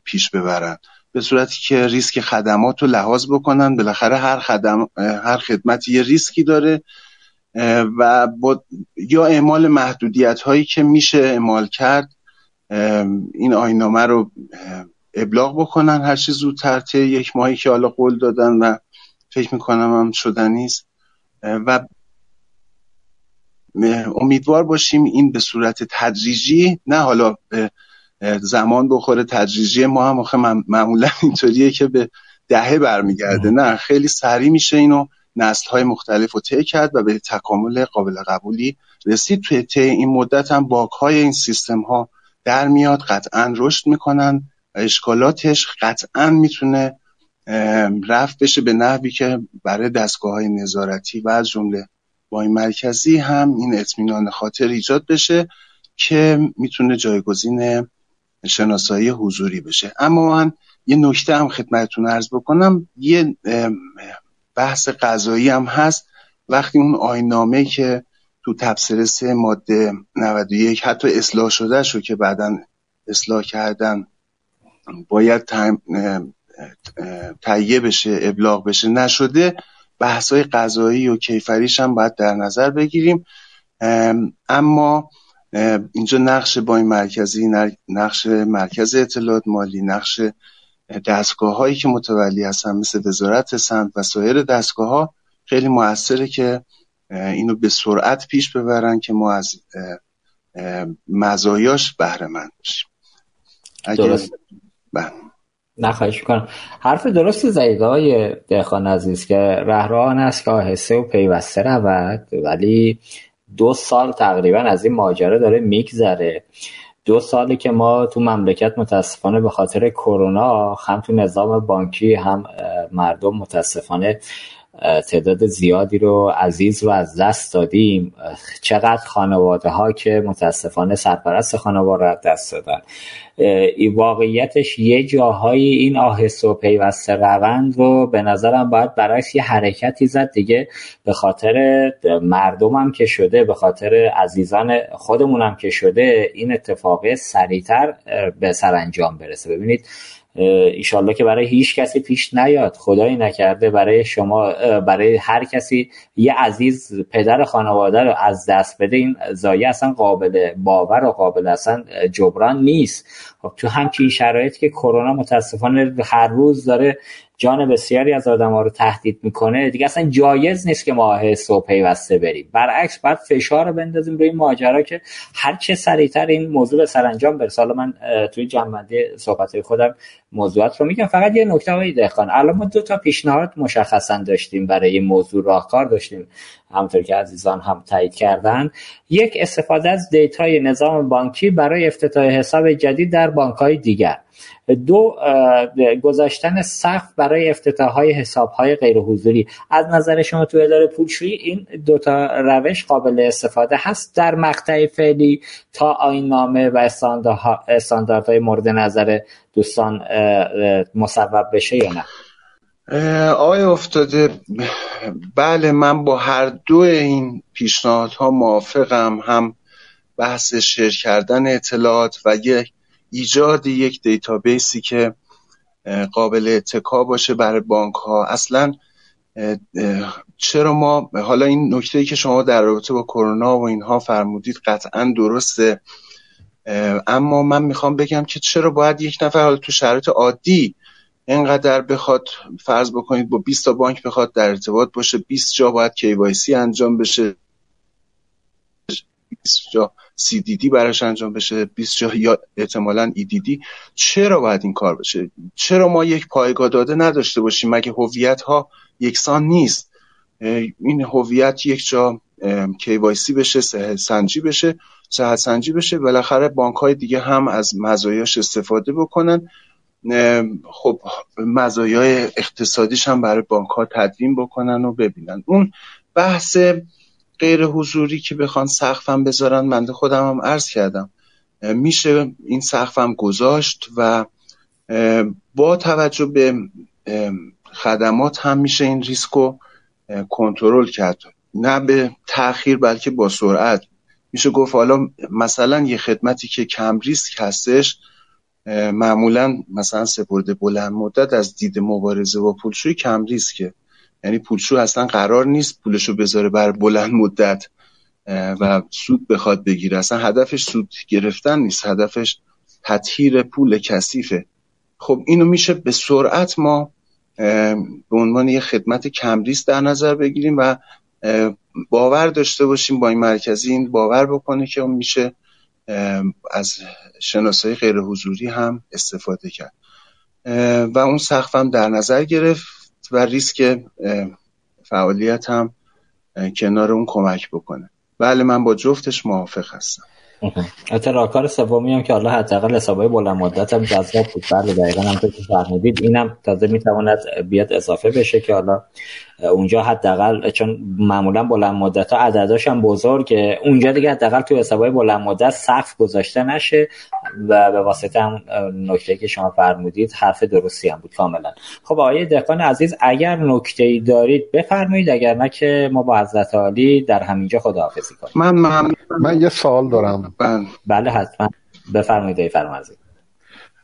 پیش ببرن. به صورتی که ریسک خدمات رو لحاظ بکنن. بالاخره هر خدم هر خدمتی یه ریسکی داره و با یا اعمال محدودیت هایی که میشه اعمال کرد این آینامه رو ابلاغ بکنن هر چیز زودتر طی یک ماهی که حالا قول دادن و فکر می‌کنم هم شدنی است و امیدوار باشیم این به صورت تدریجی نه حالا به زمان بخوره تدریجی ما هم آخه معمولا اینطوریه که به دهه برمیگرده. نه خیلی سریع میشه اینو نسل های مختلف رو طی کرد و به تکامل قابل قبولی رسید. توی طی این مدت هم باک های این سیستم ها در میاد قطعا رشد می‌کنن. اشکالاتش قطعا می‌تونه رفت بشه به نحوی که برای دستگاه های نظارتی و از جمله با مرکزی هم این اطمینان خاطر ایجاد بشه که می‌تونه جایگزین شناسایی حضوری بشه. اما من یه نکته هم خدمتتون ارز بکنم. یه بحث قضایی هم هست. وقتی اون آینامه که تو تبصره سه ماده 91 حتی اصلاح شده شو که بعدا اصلاح کردن باید تهیه بشه ابلاغ بشه نشده بحث های قضایی و کیفریش هم باید در نظر بگیریم. اما اینجا نقش با این مرکزی نقش مرکز اطلاعات مالی نقش دستگاه هایی که متولی هستن مثل وزارت سند و سایر دستگاه ها خیلی موثره که اینو به سرعت پیش ببرن که ما از مزایاش بهره مند باشیم درست. بله. نخواهش کنم حرف درست زیده های دهخان عزیز که رهران است که آهسته و پیوسته رود ولی دو سال تقریبا از این ماجرا داره میگذره دو سالی که ما تو مملکت متاسفانه به خاطر کرونا هم تو نظام بانکی هم مردم متاسفانه تعداد زیادی رو عزیز رو از دست دادیم. چقدر خانواده ها که متاسفانه سرپرست خانواده رو دست دادن. واقعیتش یه جاهایی این آهست و پیوسته روند رو به نظرم باید برعکس یه حرکتی زد دیگه. به خاطر مردمم که شده به خاطر عزیزان خودمونم که شده این اتفاق سریعتر به سرانجام برسه. ببینید ایشالله که برای هیچ کسی پیش نیاد. خدایی نکرده برای شما برای هر کسی. یه عزیز پدر خانواده رو از دست بده. این زایه اصلا قابل باور و قابل اصلا جبران نیست. خب تو همچین شرایط که کرونا متاسفانه هر روز داره جان بسیاری از آدم ها رو تهدید می‌کنه. دیگه اصلا جایز نیست که ما صبح پیوسته بریم. برعکس باید فشار رو بندازیم روی ماجرا که هر چه سریعتر این موضوع به سرانجام برسه. حالا من توی جنبندی صحبت خودم موضوعات رو میگم. فقط یه نکته های دهقان. الان ما دو تا پیشنهاد مشخصا داشتیم برای این موضوع راهکار داشتیم. همطور که عزیزان هم تایید کردن یک استفاده از دیتای نظام بانکی برای افتتاح حساب جدید در بانک های دیگر. دو گذاشتن سقف برای افتتاح های حساب های غیر حضوری از نظر شما تو اداره پولشویی این دوتا روش قابل استفاده هست؟ در مقطع فعلی تا آین نامه و استانداردهای مورد نظر دوستان مصوب بشه یا نه؟ آقای افتاده بله من با هر دو این پیشنهادها موافقم هم بحث شیر کردن اطلاعات و یک ایجاد یک دیتابیسی که قابل اتکا باشه برای بانک ها اصلا چرا ما حالا این نکته ای که شما در رابطه با کرونا و اینها فرمودید قطعا درسته اما من می‌خوام بگم که چرا باید یک نفر حالا تو شرایط عادی اینقدر بخواد فرض بکنید با 20 تا بانک بخواد در ارتباط باشه 20 جا باید KYC انجام بشه 20 جا CDD براش انجام بشه 20 جا یا احتمالا EDD چرا باید این کار بشه؟ چرا ما یک پایگاه داده نداشته باشیم؟ مگه هویت ها یکسان نیست؟ این هویت یک جا KYC بشه سنجی بشه صحت سنجی بشه بالاخره بانک های دیگه هم از مزایاش استفاده بکنن. خب مزایای اقتصادیش هم برای بانک ها تدوین بکنن و ببینن. اون بحث غیر حضوری که بخوان سقفم بذارن من خودم هم عرض کردم. میشه این سقفم گذاشت و با توجه به خدمات هم میشه این ریسک رو کنترل کرد. نه به تاخیر بلکه با سرعت. میشه گفت حالا مثلا یه خدمتی که کم ریسک هستش معمولا مثلا سپرده بلند مدت از دید مبارزه با پولشوی کم ریسکه یعنی پولشو اصلا قرار نیست پولشو بذاره بر بلند مدت و سود بخواد بگیره. اصلا هدفش سود گرفتن نیست هدفش تطهیر پول کثیفه. خب اینو میشه به سرعت ما به عنوان یه خدمت کمریس در نظر بگیریم و باور داشته باشیم با این مرکزی این باور بکنه که اون میشه از شناسایی غیر حضوری هم استفاده کرد. و اون سقف هم در نظر گرفت و ریسک فعالیت هم کنار اون کمک بکنه. بله من با جفتش موافق هستم. حتی راکار سومی هم که حالا حداقل حسابای بلند مدت هم جذاب بود. بله دقیقا هم که فرمودید اینم تازه می‌تواند بیاد اضافه بشه که حالا اونجا حداقل چون معمولا بلند مدت ها عدداش هم بزرگه اونجا دیگه حداقل تو حسابای بلند مدت سقف گذاشته نشه و به واسطه هم نکته که شما فرمودید حرف درستی هم بود کاملا. خب آقای دهقان عزیز اگر نکته ای دارید بفرمایید اگر نه که ما با حضرت عالی در همینجا خداحافظی کنیم. من من, من یه سوال دارم. بله. حتما. بفرمایید ای فرمازی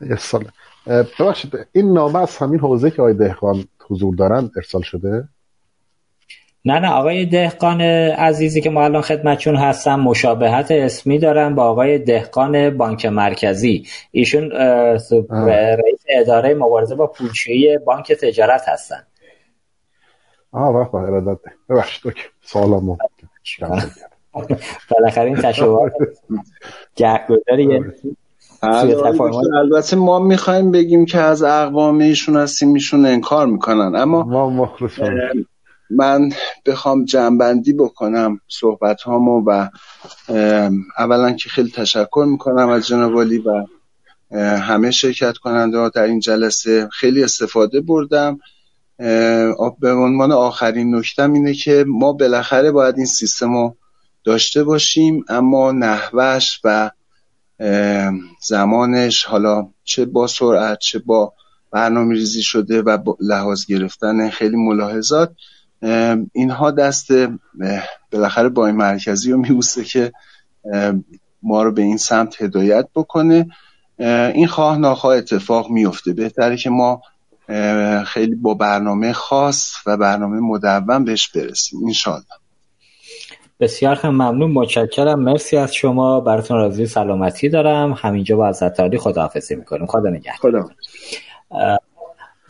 یه سوال. ببخشید این نامه از همین حوزه که آقای دهقان حضور دارن ارسال شده؟ نه نه آقای دهقان عزیزی که ما الان خدمتشون هستم مشابهت اسمی دارن با آقای دهقان بانک مرکزی. ایشون رئیس اداره مبارزه با پولشویی بانک تجارت هستن. آه وقت ارادت ببخشید سوالمو بالاخره این تشابهات گهگذاری البته ما می‌خوایم بگیم که از اقوام ایشون هستیم ایشون انکار می‌کنن. اما من بخوام جنبندی بکنم صحبت هامو و اولا که خیلی تشکر می‌کنم از جناب و همه شرکت کننده ها در این جلسه. خیلی استفاده بردم. به عنوان آخرین نکتم اینه که ما بالاخره باید این سیستم رو داشته باشیم اما نحوش و زمانش حالا چه با سرعت چه با برنامه ریزی شده و لحاظ گرفتن خیلی ملاحظات اینها دست بالاخره با این مرکزی رو میبوسته که ما رو به این سمت هدایت بکنه. این خواه ناخواه اتفاق میفته بهتره که ما خیلی با برنامه خاص و برنامه مدون بهش برسیم انشالله بسیار خیلی ممنون. متشکرم. مرسی از شما. براتون راضی سلامتی دارم. همینجا با علی خداحافظی می‌کنیم. خدا نگهدار. خدا.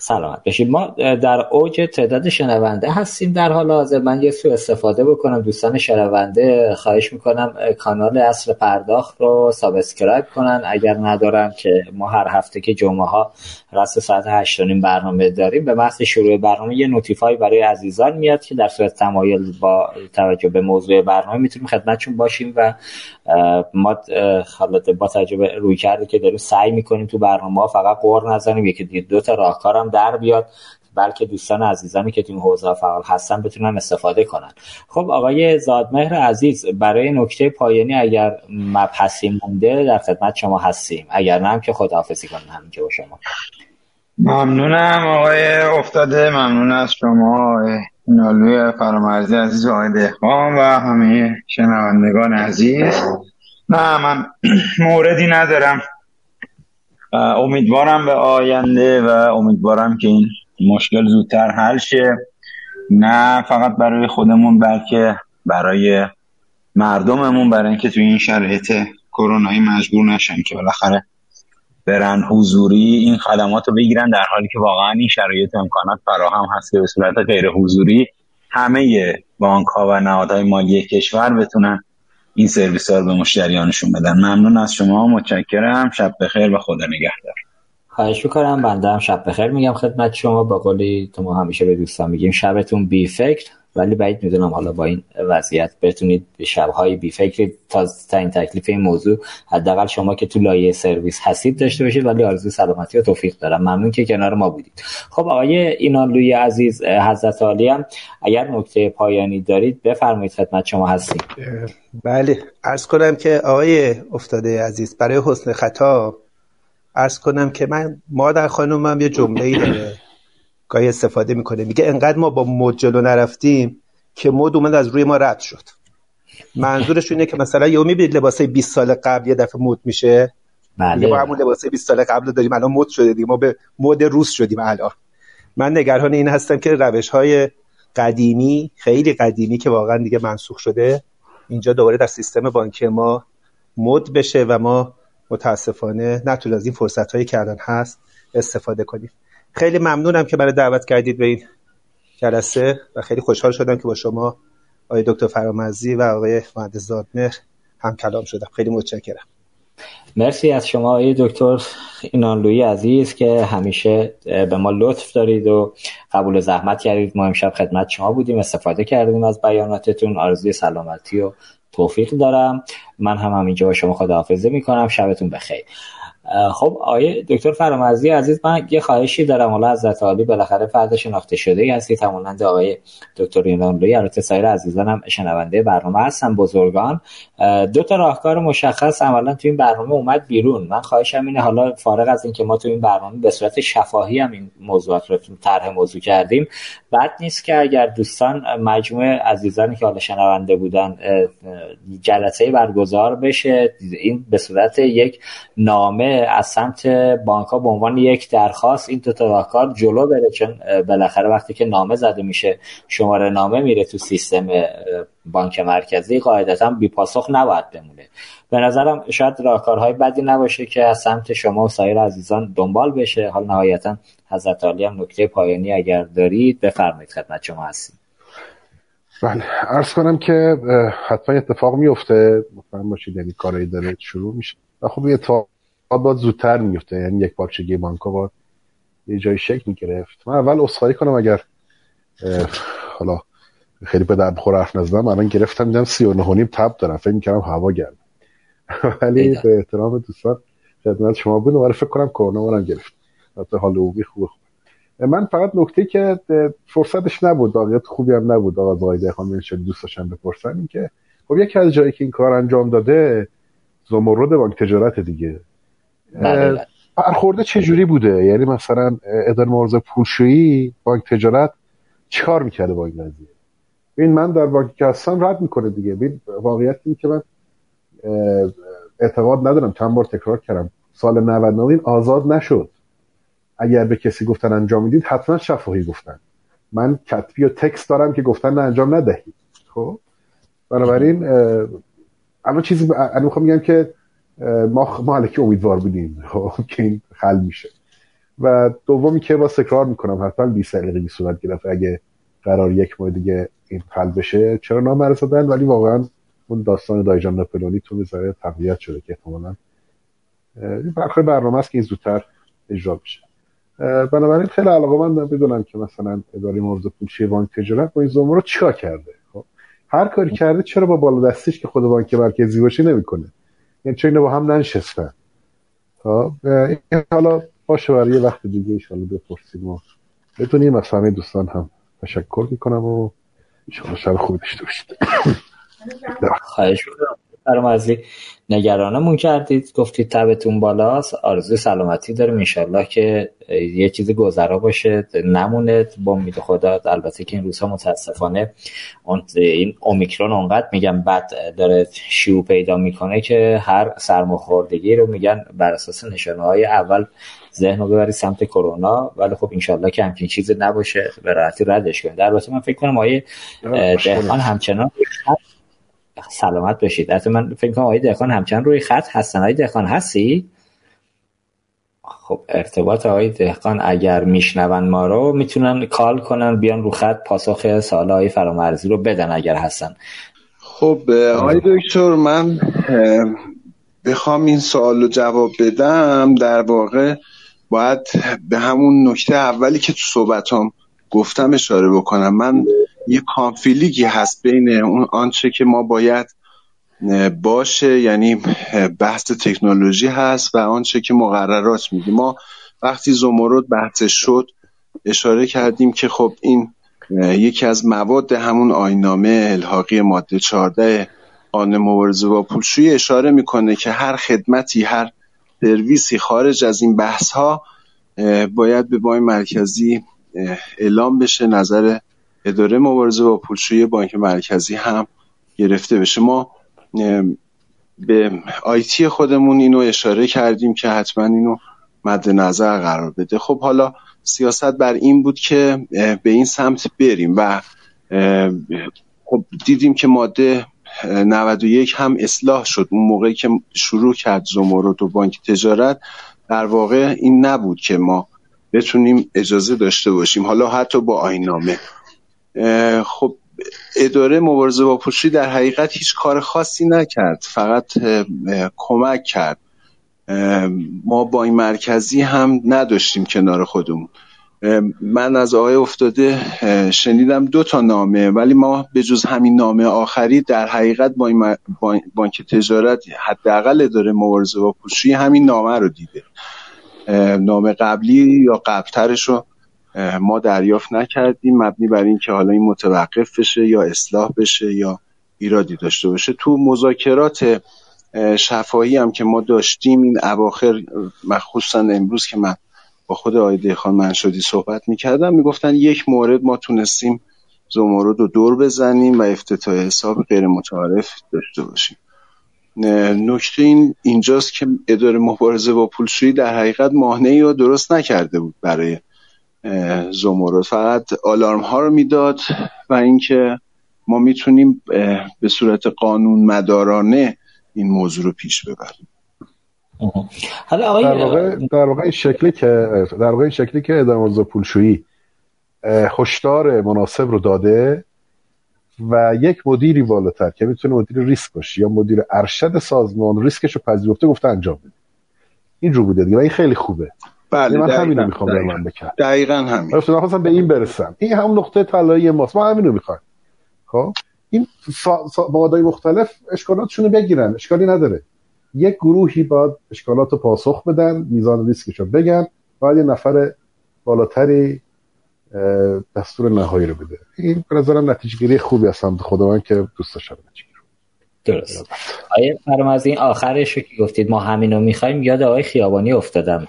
سلامت بشید ما در اوج تعداد شنونده هستیم. در حال حاضر من یه سو استفاده بکنم. دوستان شنونده خواهش می‌کنم کانال اصل پرداخت رو سابسکرایب کنن. اگر ندارن که ما هر هفته که جمعه ها راست ساعت 8 برنامه داریم به محض شروع برنامه یه نوتیفای برای عزیزان میاد که در صورت تمایل با توجه به موضوع برنامه می‌تونیم خدمتشون باشیم و ما حالت با تجربه روی کرده که داریم سعی می‌کنیم تو برنامه فقط قور نزنیم. یکی دو تا راهکارم در بیاد بلکه دوستان عزیزانی که این حوزه فعال هستن بتونن استفاده کنن. خب آقای زادمهر عزیز برای نکته پایانی اگر مبحثی مونده در خدمت شما هستیم. اگر نه هم که خداحافظی کنم همینجا با شما. ممنونم آقای افتاده ممنون از شما نالوی فرامرزی عزیز و آقای دهقان و همه شنوندگان عزیز. نه من موردی ندارم. امیدوارم به آینده و امیدوارم که این مشکل زودتر حل شه. نه فقط برای خودمون بلکه برای مردممون برای اینکه توی این شرایط کرونایی مجبور نشن که بالاخره برن حضوری این خدمات رو بگیرن. در حالی که واقعا این شرایط امکانات فراهم هست که به صورت غیر حضوری همه بانک ها و نهادهای مالی کشور بتونن این سرویس ها رو به مشتریانشون بدن. ممنون از شما متشکرم. شب بخیر و خدا نگهدار. خواهش می‌کنم. بنده هم شب بخیر میگم خدمت شما. با قولی تو ما همیشه به دوستان میگیم شبتون بی فکر ولی بعید می‌دونم حالا با این وضعیت بتونید به شبهای بی فکر تا این تکلیف این موضوع حداقل شما که تو لایه سرویس هستید داشته باشید ولی آرزو سلامتی و توفیق دارم. ممنون که کنار ما بودید. خب آقای اینانلوی عزیز حضرت عالی هم اگر نکته پایانی دارید بفرمایید خدمت شما هستیم. بله. عرض کنم که آقای افتاده عزیز برای حسن خطا عرض کنم که من مادر خانومم یه جمله ای داره. گاهی استفاده می‌کنه. میگه انقدر ما با مد جلو نرفتیم که مد اومد از روی ما رد شد. منظورش اینه که مثلا یهو می‌بینید لباسای 20 سال قبل یه دفعه مد میشه. بله. ما همون لباسای 20 سال قبل داریم الان مد شده دیگه. ما به مد روز شدیم الان. من نگران این هستم که روش های قدیمی خیلی قدیمی که واقعا دیگه منسوخ شده اینجا دوباره در سیستم بانکی ما مد بشه و ما متاسفانه نتونیم از این فرصت هایی که الان هست استفاده کنیم. خیلی ممنونم که برای دعوت کردید به این جلسه و خیلی خوشحال شدم که با شما آقای دکتر فرامزی و آقای مهندس زادمهر هم کلام شدم. خیلی متشکرم. مرسی از شما آقای دکتر اینانلوی عزیز که همیشه به ما لطف دارید و قبول زحمت کردید. ما امشب خدمت شما بودیم. استفاده کردیم از بیاناتتون. آرزوی سلامتی و توفیق دارم. من هم همینجا با شما خداحافظه می‌کنم. شبتون بخیر. خب آیه دکتر فرامرزی عزیز من یه خواهشی دارم. حالا از عالی بالاخره فرد شناخته شده ای هستی. همونند آقای دکتر اینانلوی البته سایر عزیزانم شنونده برنامه هستن بزرگان. دو تا راهکار مشخص عملا تو این برنامه اومد بیرون. من خواهشم اینه حالا فارغ از اینکه ما تو این برنامه به صورت شفاهی هم این موضوعات رو طرح موضوع کردیم بعد نیست که اگر دوستان مجموعه عزیزانی که حالا شنونده بودن جلسه برگزار بشه. این به صورت یک نامه از سمت بانک ها به عنوان یک درخواست این دو تا راهکار جلو بره چون بالاخره وقتی که نامه زده میشه شماره نامه میره تو سیستم بانک مرکزی قاعدتا بی پاسخ نباید بمونه. به نظرم شاید راهکارهای بدی نباشه که از سمت شما و سایر عزیزان دنبال بشه. حال نهایتا حضرت عالی هم نکته پایانی اگر دارید بفرمایید خدمت شما هستیم. بله عرض کنم که حتما اتفاق میفته مطمئن باشید یعنی کارایی داره شروع میشه. و خب اتفاق باید زودتر میفته یعنی یک بارچگی بانکا باید یه جای شکل می‌گرفت. من اول اصخایی کنم اگر حالا خیلی به درد بخور حرف نزدم. الان گرفتم دیدم سی و نیم تب دارم. فکر می‌کردم هوا گرم. ولی به احترام دوستان خدمت شما بود. ولی فکر کنم کرونا منم گرفت. حتی حال عمومی خوبه خوب من فقط نکته که فرصتش نبود. واقعیت خوبی هم نبود. آقا زایده خانم دوست داشتم بپرسم این که خب یکی از جایی که این کار انجام داده زمرد بانک تجارت دیگه. برخورده چه جوری بوده؟ یعنی مثلا اداره مبارزه پولشویی بانک تجارت چیکار می‌کرده با این قضیه؟ ببین من در بانکی که هستم رد می‌کنه دیگه. ببین واقعیت این که من اعتقاد ندارم. چند بار تکرار کردم. سال 99 این آزاد نشد. اگر به کسی گفتن انجام می‌دید حتما شفاهی گفتن. من کتبی و تکست دارم که گفتن نه انجام ندهید. خب؟ بنابراین اما چیزی الان می‌خوام میگم که ما ما امیدوار بودیم خب که این حل میشه. و دومی که با تکرار می‌کنم حتما بی سلیقگی صورت گرفت اگه قرار یک ماه دیگه این حل بشه چرا نام دادن ولی واقعا اون داستان دایجان ناپلونی تو می‌ذاره تقویت شده که احتمالاً این برنامه است که این زودتر اجرا بشه بنابراین خیلی علاقه من بدونم که مثلا اداره موضوع پولشی بانک تجارت با این زمرو چیکار کرده؟ خب هر کاری کرده چرا با بالا دستیش که خود بانک مرکزی باشه نمی‌کنه؟ یعنی چرا با هم ننشستن. خب؟ این حالا باشه برای یه وقت دیگه ایشالا بپرسیم و بتونیم از همه دوستان هم تشکر می‌کنم و شما شب خوبی داشته باشید. خواهش فرمازی نگرانمون کردید. گفتید تبتون بالاست. آرزوی سلامتی داریم انشالله که یه چیز گذرا باشه نمونه. با امید خدا البته که این روزها متاسفانه این اومیکرون اونقدر میگم بد داره شیوع پیدا می‌کنه که هر سرماخوردگی رو میگن بر اساس نشانه های اول ذهن رو ببری سمت کرونا. ولی خب انشالله که همچین چیز نباشه. به راحتی ردش کنید. البته من فکر کنم آیه دهقان همچنان سلامت باشید. البته من فکر کنم آقای دهقان همچنان روی خط هستن. آقای دهقان هستی؟ خب ارتباط آقای دهقان اگر میشنون ما رو می‌تونن کال کنن بیان رو خط پاسخ سوال های فرامرزی رو بدن اگر هستن. خب آقای دکتر من بخوام این سوال رو جواب بدم. در واقع باید به همون نکته اولی که تو صحبتام گفتم اشاره بکنم. من یه کانفیلیگی هست بین اون آنچه که ما باید باشه یعنی بحث تکنولوژی هست و آنچه که مقررات میگه ما وقتی زمرد بحث شد اشاره کردیم که خب این یکی از مواد همون آینامه الحاقی ماده 14 قانون مبارزه با پولشویی اشاره می‌کنه که هر خدمتی هر سرویسی خارج از این بحث ها باید به بانک مرکزی اعلام بشه نظر اداره مبارزه با پولشویی بانک مرکزی هم گرفته بشه. ما به آیتی خودمون اینو اشاره کردیم که حتما اینو مد نظر قرار بده. خب حالا سیاست بر این بود که به این سمت بریم و خب دیدیم که ماده 91 هم اصلاح شد. اون موقعی که شروع کرد زمرد و بانک تجارت در واقع این نبود که ما بتونیم اجازه داشته باشیم. حالا حتی با آینامه خب اداره مبارزه با پوشی در حقیقت هیچ کار خاصی نکرد. فقط کمک کرد. ما با این مرکزی هم نداشتیم کنار خودمون. من از آقای افتاده شنیدم دو تا نامه ولی ما به جز همین نامه آخری در حقیقت با این بانک تجارت حداقل اداره مبارزه با پوشی همین نامه رو دیده. نامه قبلی یا قبلترش رو ما دریافت نکردیم مبنی بر اینکه حالا این متوقف بشه یا اصلاح بشه یا ایرادی داشته باشه. تو مذاکرات شفاهی هم که ما داشتیم این اواخر مخصوصا امروز که من با خود آیده خان منشدی صحبت می‌کردم می‌گفتن یک مورد ما تونستیم زمرد رو دور بزنیم و افتتاح حساب غیر متعارف داشته باشیم. نکته این اینجاست که اداره مبارزه با پولشویی در حقیقت ماهنه یا درست نکرده بود برای زمرد. فقط آلارم ها رو می‌داد و اینکه ما می‌تونیم به صورت قانون مدارانه این موضوع رو پیش ببریم. حالا آقای در واقع در واقع شکلی که در واقع شکلی که اداره پولشویی هشدار مناسب رو داده و یک مدیری بالاتر که می‌تونه مدیر ریسک باشه یا مدیر ارشد سازمان ریسکش رو پذیرفته گفته انجام بده. اینجور بوده دیگه این خیلی خوبه. بله من همین رو می‌خوام دقیقا. من بکنم دقیقا همین. من به این برسم. این هم نقطه طلایی ماست. ما همین رو می‌خوایم خب؟ این موادهای مختلف اشکالاتشون رو بگیرن. اشکالی نداره. یک گروهی باید اشکالات رو پاسخ بدن میزان ریسکش رو بگن. باید یه نفر بالاتری دستور نهایی رو بده. این به نظرم نتیجه گیری خوبی هستم خدا من که دوست داشتم درست. آیه فرم از این آخرش که گفتید ما همین رو می‌خوایم یاد آقای خیابانی افتادم.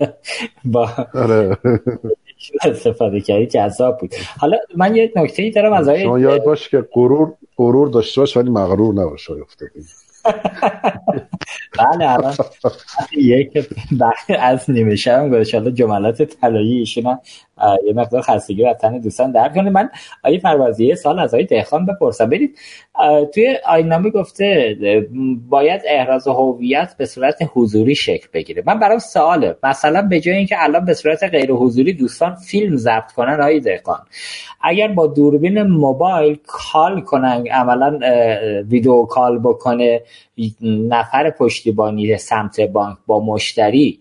با آره. استفاده کردی جذاب بود. حالا من یه نکته ای دارم از آقای شما یاد باش که غرور غرور داشته باش ولی مغرور نباش افتادی. بله الان یک از نیمه شب گذاشت. حالا جملات طلایی ایشون یه مقدار خستگی و تن دوستان در کنه من آیه پروازی سال از آیه دهخان بپرسم. برید توی آینامه گفته باید احراز هویت به صورت حضوری شکل بگیره. من برام سواله. مثلا به جای اینکه الان به صورت غیر حضوری دوستان فیلم ضبط کنن آیه دهخان اگر با دوربین موبایل کال کنن عملا ویدیو کال بکنه نفر پشتیبانی سمت بانک با مشتری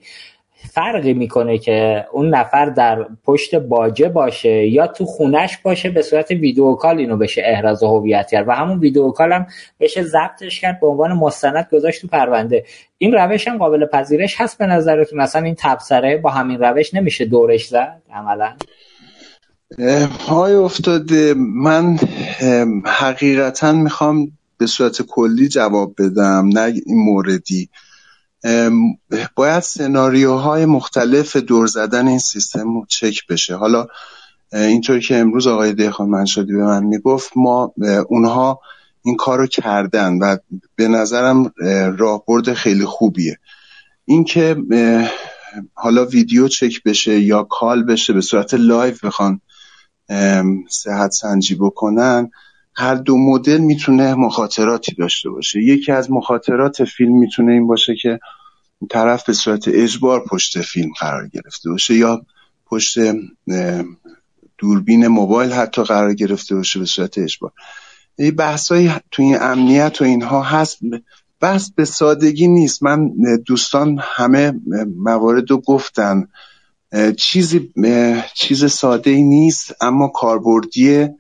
فرقی می‌کنه که اون نفر در پشت باجه باشه یا تو خونش باشه به صورت ویدیو کال اینو بشه احراز هویت کرد و همون ویدیو کال هم بشه ضبطش کرد به عنوان مستند گذاشت تو پرونده. این روش هم قابل پذیرش هست به نظرتون؟ مثلا این تبصره با همین روش نمیشه دورش زد عملا؟ های افتاده من حقیقتا می‌خوام به صورت کلی جواب بدم نه این موردی. باید سناریوهای مختلف دور زدن این سیستم چک بشه. حالا اینطوری که امروز آقای دهخان منشادی به من می‌گفت ما اونها این کار رو کردن و به نظرم راهبرد خیلی خوبیه. اینکه حالا video check بشه یا call بشه به صورت live بخوان صحت سنجی بکنن هر دو مدل می‌تونه مخاطراتی داشته باشه. یکی از مخاطرات فیلم می‌تونه این باشه که طرف به صورت اجبار پشت فیلم قرار گرفته باشه یا پشت دوربین موبایل حتی قرار گرفته باشه به صورت اجبار. یه بحثایی تو این امنیت و اینها هست. بحث به سادگی نیست. من دوستان همه موارد رو گفتن. چیزی چیز ساده ای نیست اما کاربردیه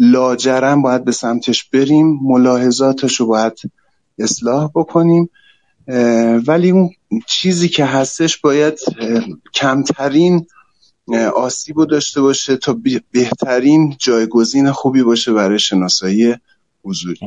لاجرم باید به سمتش بریم ملاحظاتش رو باید اصلاح بکنیم ولی اون چیزی که هستش باید کمترین آسیب رو داشته باشه تا بهترین جایگزین خوبی باشه برای شناسایی حضوری.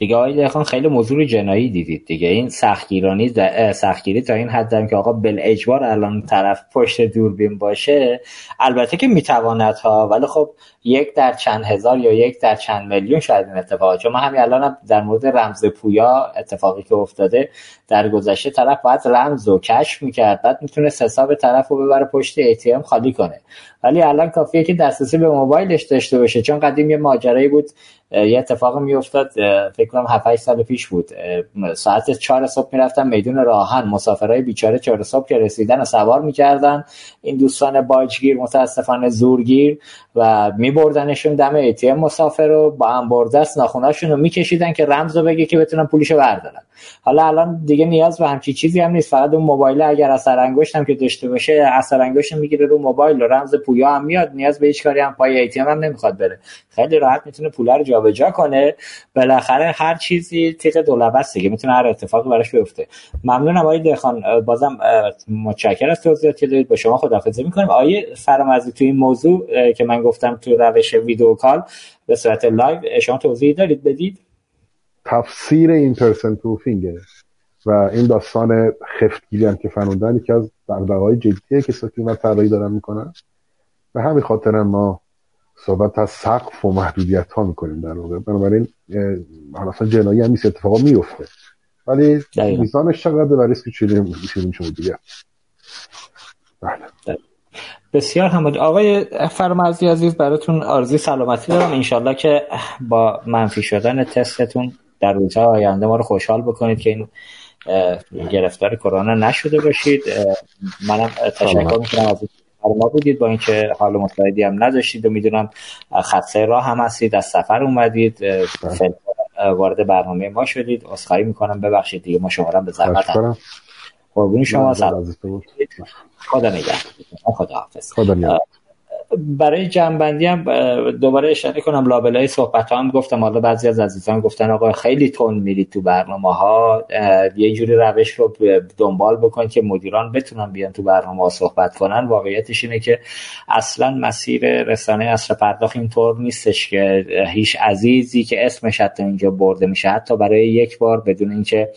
دیگه آقای دهخان خیلی موضوع جنایی دیدید دیگه. این سختگیرانی سختگیری تا این حد که آقا بل اجبار الان طرف پشت دوربین باشه البته که می‌تواند ها ولی خب یک در چند هزار یا یک در چند میلیون شاید این اتفاق چون من همین الان در مورد رمز پویا اتفاقی که افتاده در گذشته طرف باید رمز و کشف می‌کرد. بعد می‌تونه حساب طرف رو ببره پشت ای خالی کنه. ولی الان کافیه که دسترسی به موبایلش داشته باشه. چون قدیم یه ماجرایی بود یه اتفاق میافتاد فکر کنم 7 سال پیش بود. ساعت 4 صبح می‌رفتن میدون راهن. مسافرای بیچاره 4 صبح که رسیدن و سوار می‌کردن. این دوستان باجگیر متاسفانه زورگیر و میبردنشون دم ای مسافر رو با هم ناخوناشون رو میکشیدن که رمز رو بگه که بتونن پولشو بردارن. حالا الان دیگه نیاز به همچی چیزی هم نیست. فقط اون موبایل اگر اثر انگشت هم که داشته باشه اثر انگشت می‌گیره رو موبایل. و رمز پویا هم میاد. نیاز به هیچ کاری هم. پای ای هم نمی‌خواد بره. خیلی راحت می‌تونه پول رو جابجا کنه. بالاخره هر چیزی تیغ دولبه‌ست دیگه. می‌تونه هر اتفاقی براش بیفته. ممنونم آقای دهخان. بازم متشکرم از توضیحاتی که دادید. با شما خداحافظی می‌کنیم. آقای فرامرزی تو این موضوع که من گفتم تو روش video call به صورت live شما توضیح دارید؟ بدید. تفسیر این person proofing ه. و این داستان خفتگیری هم که فرمودن که از دغدغه جدیه که ساکی و طراحی دارن می‌کنن. به همین خاطر ما صحبت از سقف و محدودیت ها می‌کنیم در واقع. بنابراین اصلا جنایی هم نیست اتفاقا میفته ولی میزانش چقدر و ریسک چیزی شما دیگه. بله. بسیار حمد آقای فرمازی عزیز براتون آرزوی سلامتی دارم. انشالله که با منفی شدن تستتون در روزهای آینده ما رو خوشحال بکنید که این گرفتار کرونا نشده باشید. منم تشکر می‌کنم از ما بودید با اینکه حال مساعدی هم نداشتید و می‌دونم خطه راه هم هستید از سفر اومدید وارد برنامه ما شدید. اصخایی می‌کنم. ببخشید دیگه ما شما رو به زحمت قربون شما. سلام. خدا نگهدار. خدا حافظ خدا برای جنبندی هم دوباره اشاره کنم لابلای صحبت هم گفتم حالا بعضی از عزیزان گفتن آقا خیلی تون میری تو برنامه ها یه جوری روش رو دنبال بکن که مدیران بتونن بیان تو برنامه ها صحبت کنن. واقعیتش اینه که اصلا مسیر رسانه اصر پرداخت اینطور نیستش که هیچ عزیزی که اسمش حتی اینجا برده میشه حتی برای یک بار بدون اینکه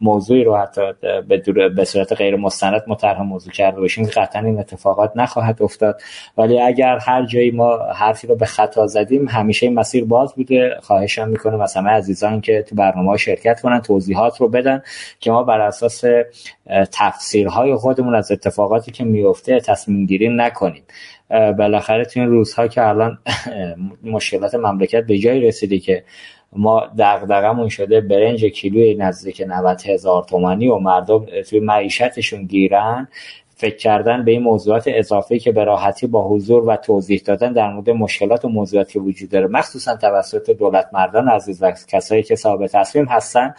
موضوعی رو حتی به, به صورت غیر مستند مطرح موضوع کرده باشیم قطعا این اتفاقات نخواهد افتاد. ولی اگر هر جایی ما حرفی رو به خطا زدیم همیشه این مسیر باز بوده. خواهشم می‌کنم از همه عزیزان که تو برنامه شرکت کنن توضیحات رو بدن که ما بر اساس تفسیرهای خودمون از اتفاقاتی که میفته تصمیم گیری نکنیم. بالاخره تو این روزها که الان مشکلات مملکت به جایی رسیده که ما دغدغمون شده برنج کیلوی نزدیک 90 هزار تومانی و مردم توی معیشتشون گیرن. فکر کردن به این موضوعات اضافه که به راحتی با حضور و توضیح دادن در مورد مشکلات و موضوعاتی وجود داره مخصوصا توسط دولت مردان عزیز و کسایی که صاحب تصمیم هستن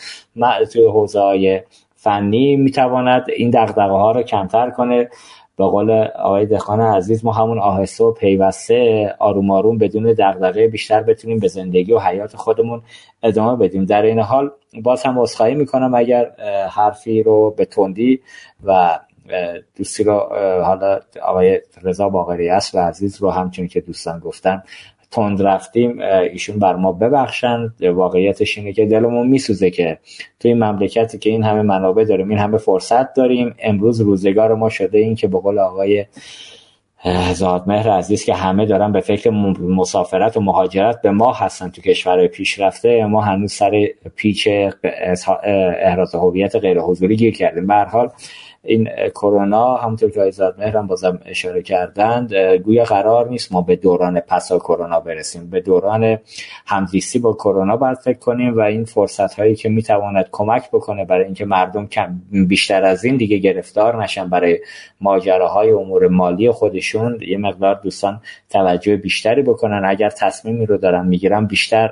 توی حوزه فنی می‌تواند این دغدغه ها رو کمتر کنه. به قول آقای دخان عزیز ما همون آهسته و پیوسته آروم آروم بدون دغدغه بیشتر بتونیم به زندگی و حیات خودمون ادامه بدیم. در این حال باز هم عذرخواهی می‌کنم اگر حرفی رو به تندی و دوستی رو حالا آقای رضا باقری است و عزیز رو همچون که دوستان گفتن تند رفتیم ایشون بر ما ببخشند. واقعیتش اینه که دلمون میسوزه که توی مملکتی که این همه منابع داریم این همه فرصت داریم امروز روزگار ما شده این که به قول آقای زادمهر عزیز که همه دارن به فکر مسافرت و مهاجرت به ما هستن تو کشور پیشرفته. ما هنوز سر پیچ احراز هویت غیر حضوری گیر کردیم. به حال این کرونا همونطور که آیزاد مهرم بازم اشاره کردند گویا قرار نیست ما به دوران پسا کرونا برسیم. به دوران همزیستی با کرونا باید فکر کنیم و این فرصت هایی که می‌تواند کمک بکنه برای اینکه مردم کم بیشتر از این دیگه گرفتار نشن برای ماجراهای امور مالی خودشون یه مقدار دوستان توجه بیشتری بکنن. اگر تصمیمی رو دارن می‌گیرن بیشتر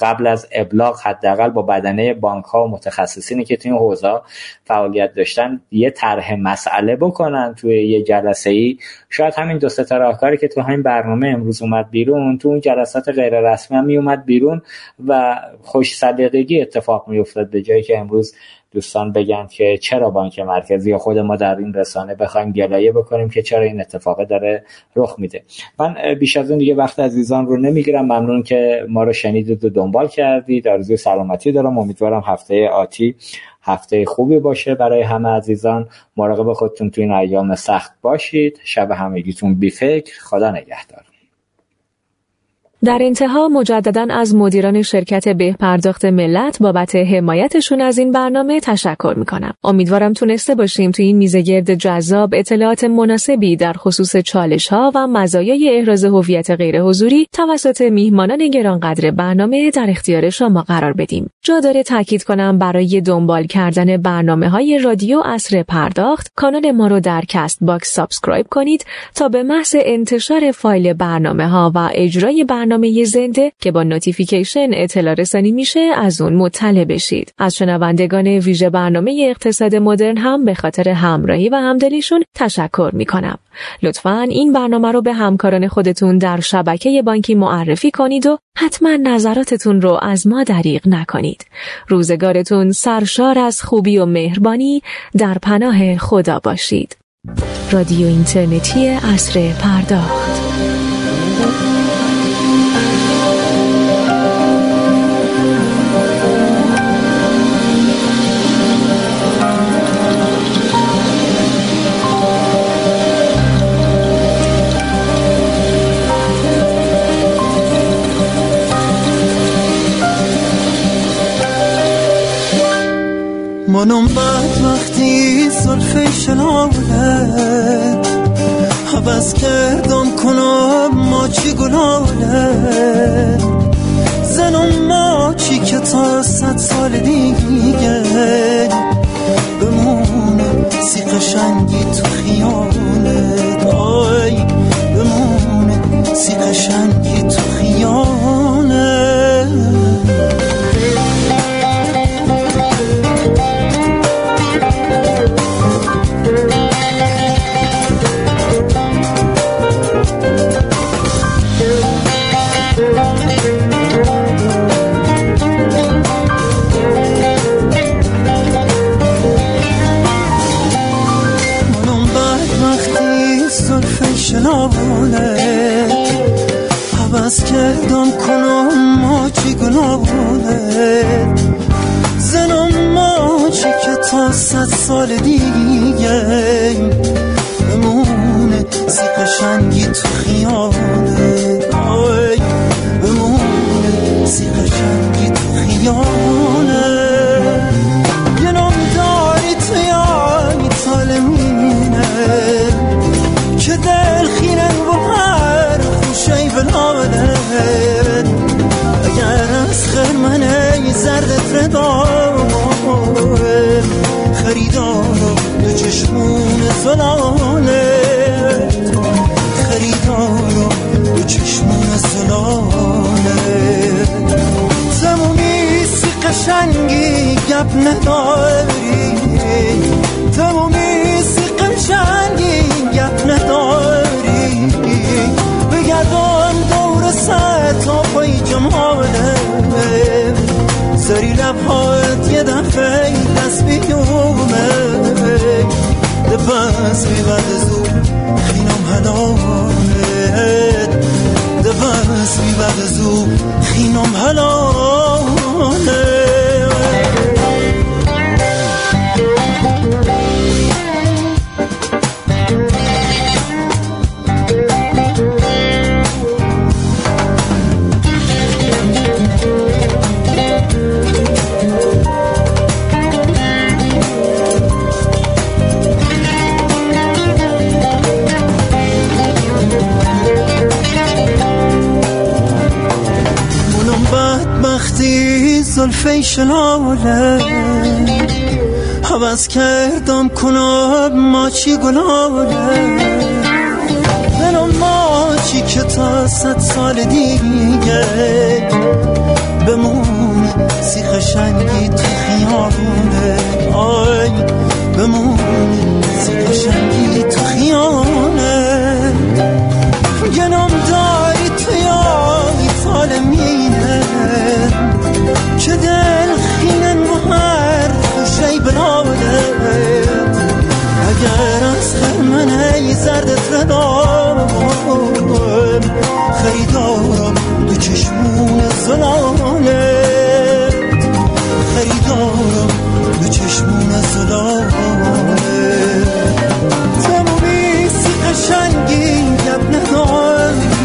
قبل از ابلاغ حداقل با بدنه بانک ها و متخصصینی که تو این حوزه فعالیت داشتن یه طرح مسئله بکنن توی یه جلسه ای شاید همین دو سه راهکاری که تو همین برنامه امروز اومد بیرون تو اون جلسات غیر رسمی هم می اومد بیرون و خوش صدقگی اتفاق می افتاد به جایی که امروز دوستان بگن که چرا بانک مرکزی یا خود ما در این رسانه بخوایم گلایه بکنیم که چرا این اتفاق داره رخ میده. من بیش از اون دیگه وقت عزیزان رو نمی‌گیرم. ممنون که ما رو شنیدید و دنبال کردید. آرزوی سلامتی دارم. امیدوارم هفته آتی هفته خوبی باشه برای همه عزیزان. مراقب خودتون تو این ایام سخت باشید. شب همگیتون بی فکر خدا نگهدار. در انتها مجددا از مدیران شرکت به‌پرداخت ملت بابت حمایتشون از این برنامه تشکر می‌کنم. امیدوارم تونسته باشیم توی این میزگرد جذاب اطلاعات مناسبی در خصوص چالش ها و مزایای احراز هویت غیر حضوری توسط میهمانان گرانقدر برنامه در اختیار شما قرار بدیم. جا داره تاکید کنم برای دنبال کردن برنامه های رادیو عصر پرداخت کانال ما رو در Castbox subscribe کنید تا به محض انتشار فایل برنامه ها و اجرای برنامه برنامه زنده که با notification اطلاع رسانی میشه از اون مطلع بشید. از شنوندگان ویژه برنامه اقتصاد مدرن هم به خاطر همراهی و همدلیشون تشکر می‌کنم. لطفا این برنامه رو به همکاران خودتون در شبکه بانکی معرفی کنید و حتما نظراتتون رو از ما دریغ نکنید. روزگارتون سرشار از خوبی و مهربانی در پناه خدا باشید. رادیو اینترنتی اصر پرداخت منم بعد وقتی صرف شلاله حبس کردم کنم ما چی گلاله زنم ما چی که تا صد سال دیگه بمونه سی قشنگی تو خیالت. آی بمونه سی قشنگی تو خیالت. صد سال دیگه بمونه سی قشنگی تو خیانه بمونه سی قشنگی تو خیانه که دل خیرن و هر خوشه بلادن اگر از خرمنه زردت ردا چشمون زلانه خریدار دو چشمون زلانه تمومی سی قشنگی گپ نداری. تمومی سی قشنگی گپ نداری. بگردم دور سر تا پای جماله. سری لبهایت یه دفعه ده بس بیبد زو خینم هلانه ده بس بیبد زو خینم هلانه زلفه شلاله حوض کردم کناب ما چی گلاله من ما چی که تا صد سال دیگه بمونه سی خشنگی تو خیانه آی بمونه سی خشنگی تو خیانه گنام داری تو یادی سال مینه که دل خینن و هر خوشی بناده اگر از خرمنه زردت ردارم خریدارم دو چشمون زلانه خریدارم دو چشمون زلانه تمومی سی قشنگی گپ نداری